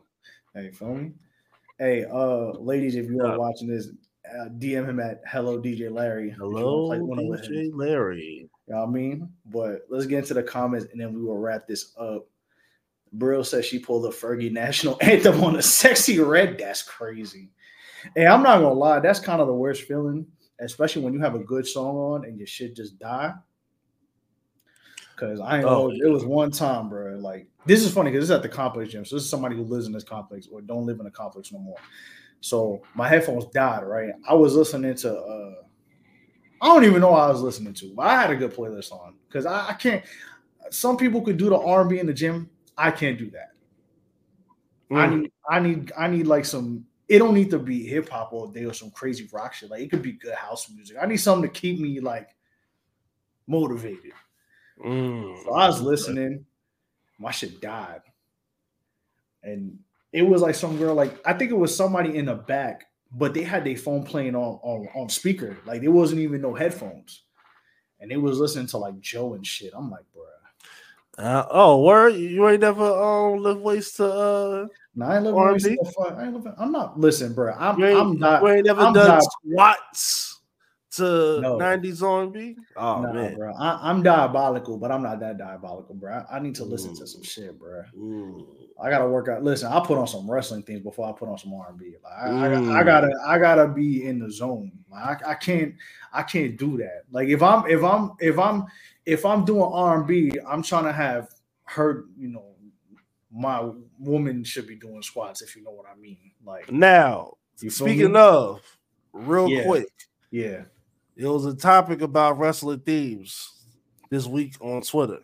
Hey, feel me? Hey, uh, ladies, if you are watching this, uh, DM him at Hello DJ Larry. if you wanna Hello, play one with him. DJ Larry. You know what I mean? But let's get into the comments and then we will wrap this up. Brill says she pulled a Fergie national anthem on a Sexyy Red. That's crazy. Hey, I'm not gonna lie, that's kind of the worst feeling, especially when you have a good song on and your shit just die. Cause I ain't Oh, know it was one time, bro. Like this is funny because this is at the complex gym. So this is somebody who lives in this complex or don't live in the complex no more. So my headphones died, right? I was listening to uh I don't even know what I was listening to, but I had a good playlist on because I, I can't. Some people could do the R&B in the gym. I can't do that. I Mm. need, I need, I need like some. It don't need to be hip hop all day or some crazy rock shit. Like it could be good house music. I need something to keep me like motivated. Mm. So I was listening. My shit died, and it was like some girl. Like I think it was somebody in the back, but they had their phone playing on on on speaker. Like there wasn't even no headphones, and they was listening to like Joe and shit. I'm like, bro. Uh, oh, word! You ain't never um lift weights to uh. No, I ain't living. R&B? wasting no fun. I ain't living. I'm not. Listen, bro. I'm. You I'm not. you ain't never I'm done not- squats to No. '90s R&B. Oh nah, man, bro. I, I'm diabolical, but I'm not that diabolical, bro. I, I need to listen to some shit, bro. Mm. I gotta work out. Listen, I put on some wrestling things before I put on some R&B. Like, I, I, I Mm. gotta, I gotta be in the zone. Like, I, I can't, I can't do that. Like, if I'm, if I'm, if I'm, if I'm doing R&B, I'm trying to have her, you know, my woman should be doing squats. If you know what I mean. Like, Now, speaking me? of, real Yeah. quick, yeah, it was a topic about wrestling themes this week on Twitter.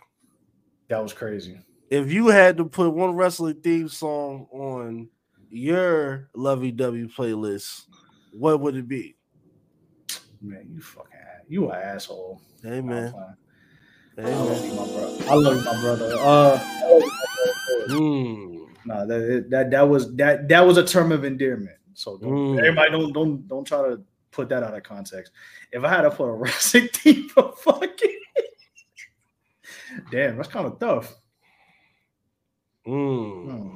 that was crazy. If you had to put one wrestling theme song on your lovey dovey playlist, what would it be? Man, you fucking, you an asshole. Hey man, I love you, my brother. I love you, my brother. Uh, Mm. no, that that that was that that was a term of endearment. So don't, Mm. everybody don't don't don't try to put that out of context. If I had to put a wrestling theme for fucking, damn, that's kind of tough. Mm. Hmm.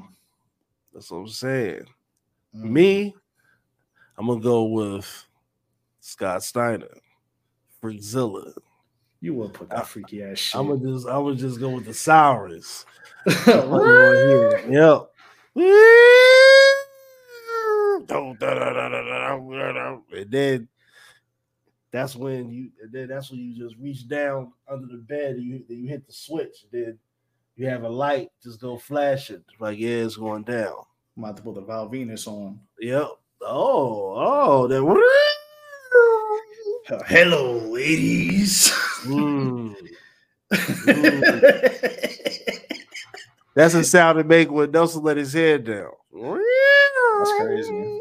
That's what I'm saying. Me, I'm gonna go with Scott Steiner, Freakzilla. You would put that freaky ass shit. I'm gonna just, I'm gonna just go with the sours. Yep. And then that's when you, then that's when you just reach down under the bed and you, then you hit the switch. Then you have a light just go flashing, like yeah, it's going down. I'm about to put the Val Venis on. Yep. Oh, oh, that. Hello, ladies. Mm. That's a sound to make when Nelson let his head down. That's crazy.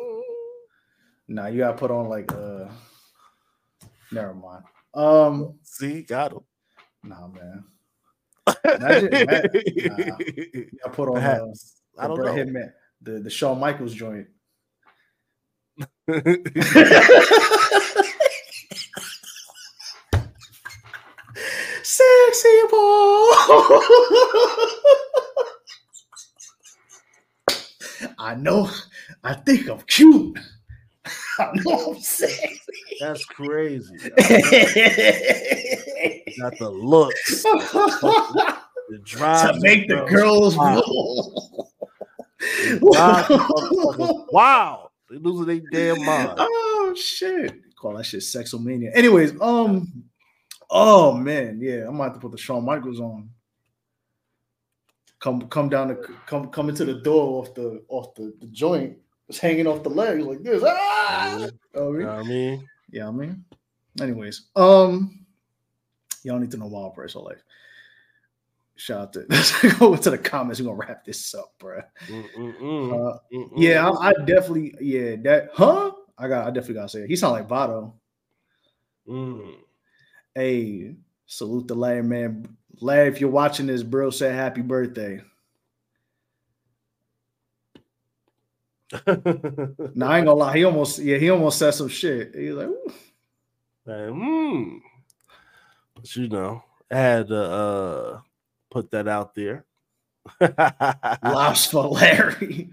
Nah, you gotta put on like uh never mind. Um see, got him. Nah, man. Imagine, nah. I put on uh. I don't know. Hitman, the the Shawn Michaels joint. Sexy boy. I know. I think I'm cute. I know I'm sexy. That's crazy. Got the looks, the drive to make the girls roll. wow, they losing their damn mind. Oh shit! Call that shit sexomania. Anyways, um, oh man, yeah, I'm about to put the Shawn Michaels on. Come, come down to come, come into the door off the, off the, the joint. It's hanging off the legs like this. Ah! Oh, what I mean? yeah, I mean. Anyways, um, y'all need to know my operational life. Shout out to let's go into the comments. We're gonna wrap this up, bro. Uh, yeah, I, I definitely, yeah, that, huh? I got, I definitely gotta say it. He sound like Vado. Mm. Hey, salute the Larry, man. Larry, if you're watching this, bro, say happy birthday. nah, I ain't gonna lie. He almost, yeah, he almost said some shit. He's like, Ooh. Mm. But you know, I had to uh, put that out there. Lost for Larry.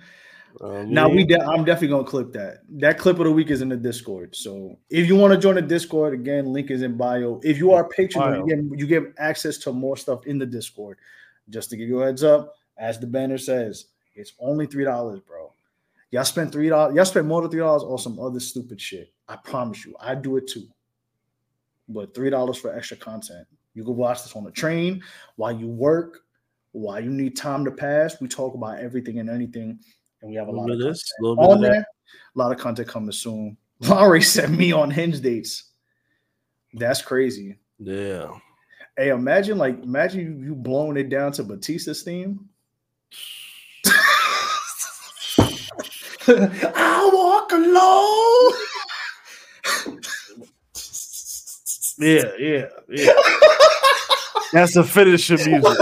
Um, Now we, de- I'm definitely gonna clip that. That clip of the week is in the Discord. So if you want to join the Discord, again, link is in bio. If you are a patron, you get you get access to more stuff in the Discord. Just to give you a heads up, as the banner says, it's only three dollars, bro. Y'all spend three dollars. Y'all spend more than three dollars on some other stupid shit. I promise you, I do it too. But three dollars for extra content. You can watch this on the train while you work, while you need time to pass. We talk about everything and anything, and we have a lot of this, content little bit of on that. there. A lot of content coming soon. Laurie sent me on hinge dates. That's crazy. Yeah. Hey, imagine like imagine you, you blowing it down to Batista's theme. I walk alone. Yeah, yeah, yeah. That's the finishing music.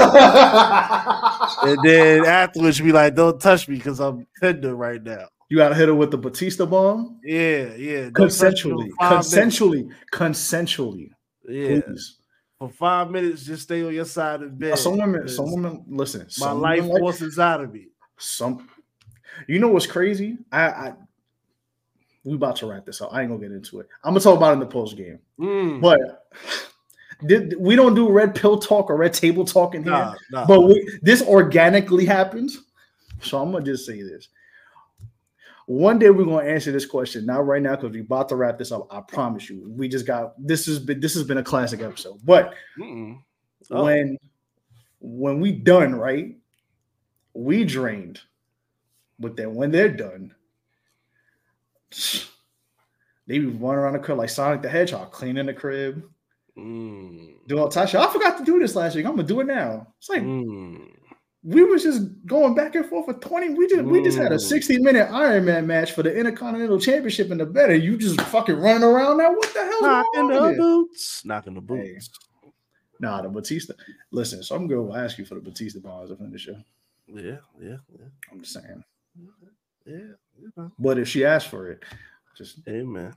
And then afterwards, be like, "Don't touch me because I'm tender right now." You gotta hit her with the Batista bomb. Yeah, yeah. Don't touch me Consensually, consensually, consensually. Yeah. Please. For five minutes, just stay on your side of bed. Some women, some women, listen. My life women like- force out of me. Some, you know what's crazy? I, I, we about to wrap this up. I ain't gonna get into it. I'm gonna talk about it in the post game. Mm. But did, we don't do red pill talk or red table talk in here. Nah, nah. But we, this organically happens. So I'm gonna just say this. One day we're gonna answer this question. Not right now because we're about to wrap this up. I promise you. We just got this has been this has been a classic episode. But Oh. when when we done right, we drained. But then when they're done, they be running around the crib like Sonic the Hedgehog, cleaning the crib. Mm. Doing Tasha, I forgot to do this last week. I'm gonna do it now. It's like Mm. we was just going back and forth for 20. We just we just had a Mm. 60 minute Iron Man match for the Intercontinental Championship in the better. You just fucking running around now. What the hell? Knocking the here? boots. Knocking the boots. Nah, the Batista. Listen, so I'm gonna ask you for the Batista bomb as a finisher. Yeah, yeah, yeah. I'm just saying. Yeah. know. But if she asks for it, just Hey man.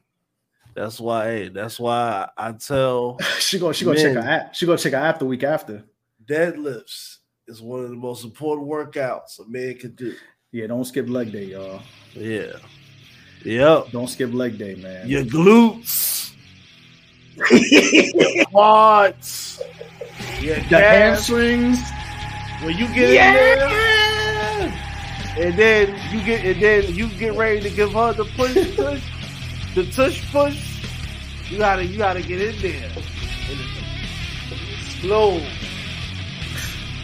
That's why, hey, that's why I tell she go she gonna check her app. She gonna check her app the week after. deadlifts is one of the most important workouts a man can do. Yeah, don't skip leg day, y'all. Yeah. Yep. Don't skip leg day, man. Your glutes, your quads, your The calves. hamstrings. When you get in there, and then you get and then you get ready to give her the push push, the tush push. You gotta you gotta get in there. And explode.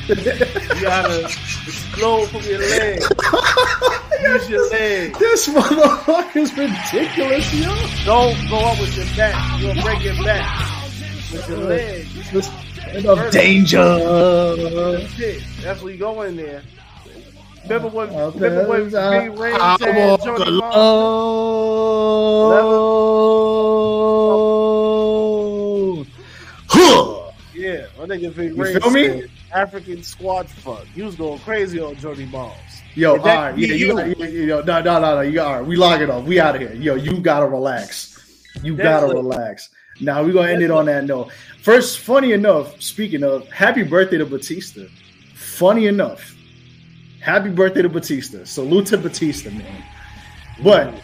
you gotta explode from your leg. Use your leg. This motherfucker's ridiculous, yo. Don't go up with your back. You'll break your back. With your leg. Of danger. That's it. That's where you go in there. Remember when? Remember when Big Ray I walk alone. Huh. Yeah, my nigga Big You Ray feel me? African squad fuck. He was going crazy on Jody Balls. Yo, all right, yeah, you, you, you- yo, no, no, no, no, you all right, we log it off. We out of here. Yo, you gotta relax. You gotta relax. Now we're gonna end it on that note. First, funny enough, speaking of, happy birthday to Batista. Funny enough, happy birthday to Batista. Salute to Batista, man. But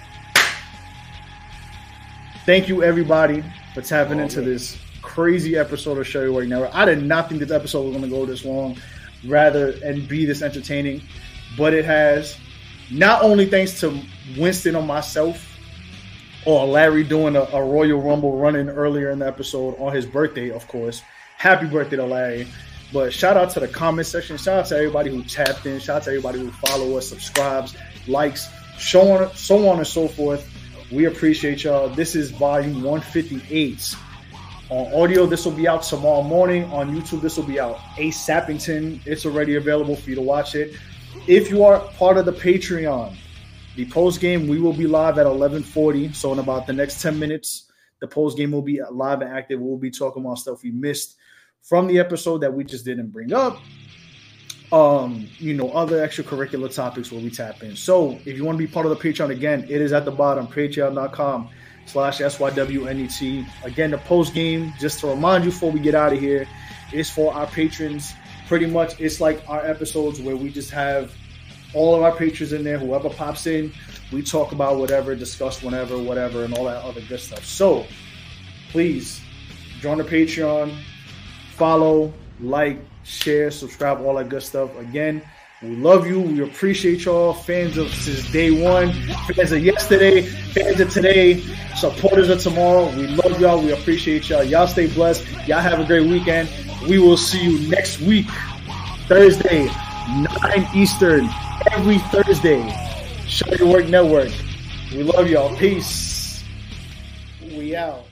thank you everybody for tapping oh, into this crazy episode of Show You Right Now. I did not think this episode was gonna go this long, rather and be this entertaining, but it has. Not only thanks to Winston or myself, or Larry doing a, a Royal Rumble running earlier in the episode on his birthday, of course. Happy birthday to Larry. But shout out to the comment section. Shout out to everybody who tapped in. Shout out to everybody who follow us, subscribes, likes, so on, so on and so forth. We appreciate y'all. This is volume 158. On audio, this will be out tomorrow morning. On YouTube, this will be out Ace Sappington. It's already available for you to watch it. If you are part of the Patreon, the post game we will be live at 11:40. So in about the next 10 minutes, the post game will be live and active. We'll be talking about stuff we missed from the episode that we just didn't bring up. um, you know, other extracurricular topics where we tap in. So if you want to be part of the Patreon again, it is at the bottom, patreon.com slash SYWNET. Again, the post game, just to remind you before we get out of here, is for our patrons. Pretty much it's like our episodes where we just have all of our patrons in there, whoever pops in, we talk about whatever, discuss whenever, whatever, and all that other good stuff. So please join the Patreon, follow, like, share, subscribe, all that good stuff. Again, we love you. We appreciate y'all. Fans of since day one, fans of yesterday, fans of today, supporters of tomorrow. We love y'all. We appreciate y'all. Y'all stay blessed. Y'all have a great weekend. We will see you next week, Thursday, 9 Eastern, every Thursday. Show Your Work Network. We love y'all. Peace. We out.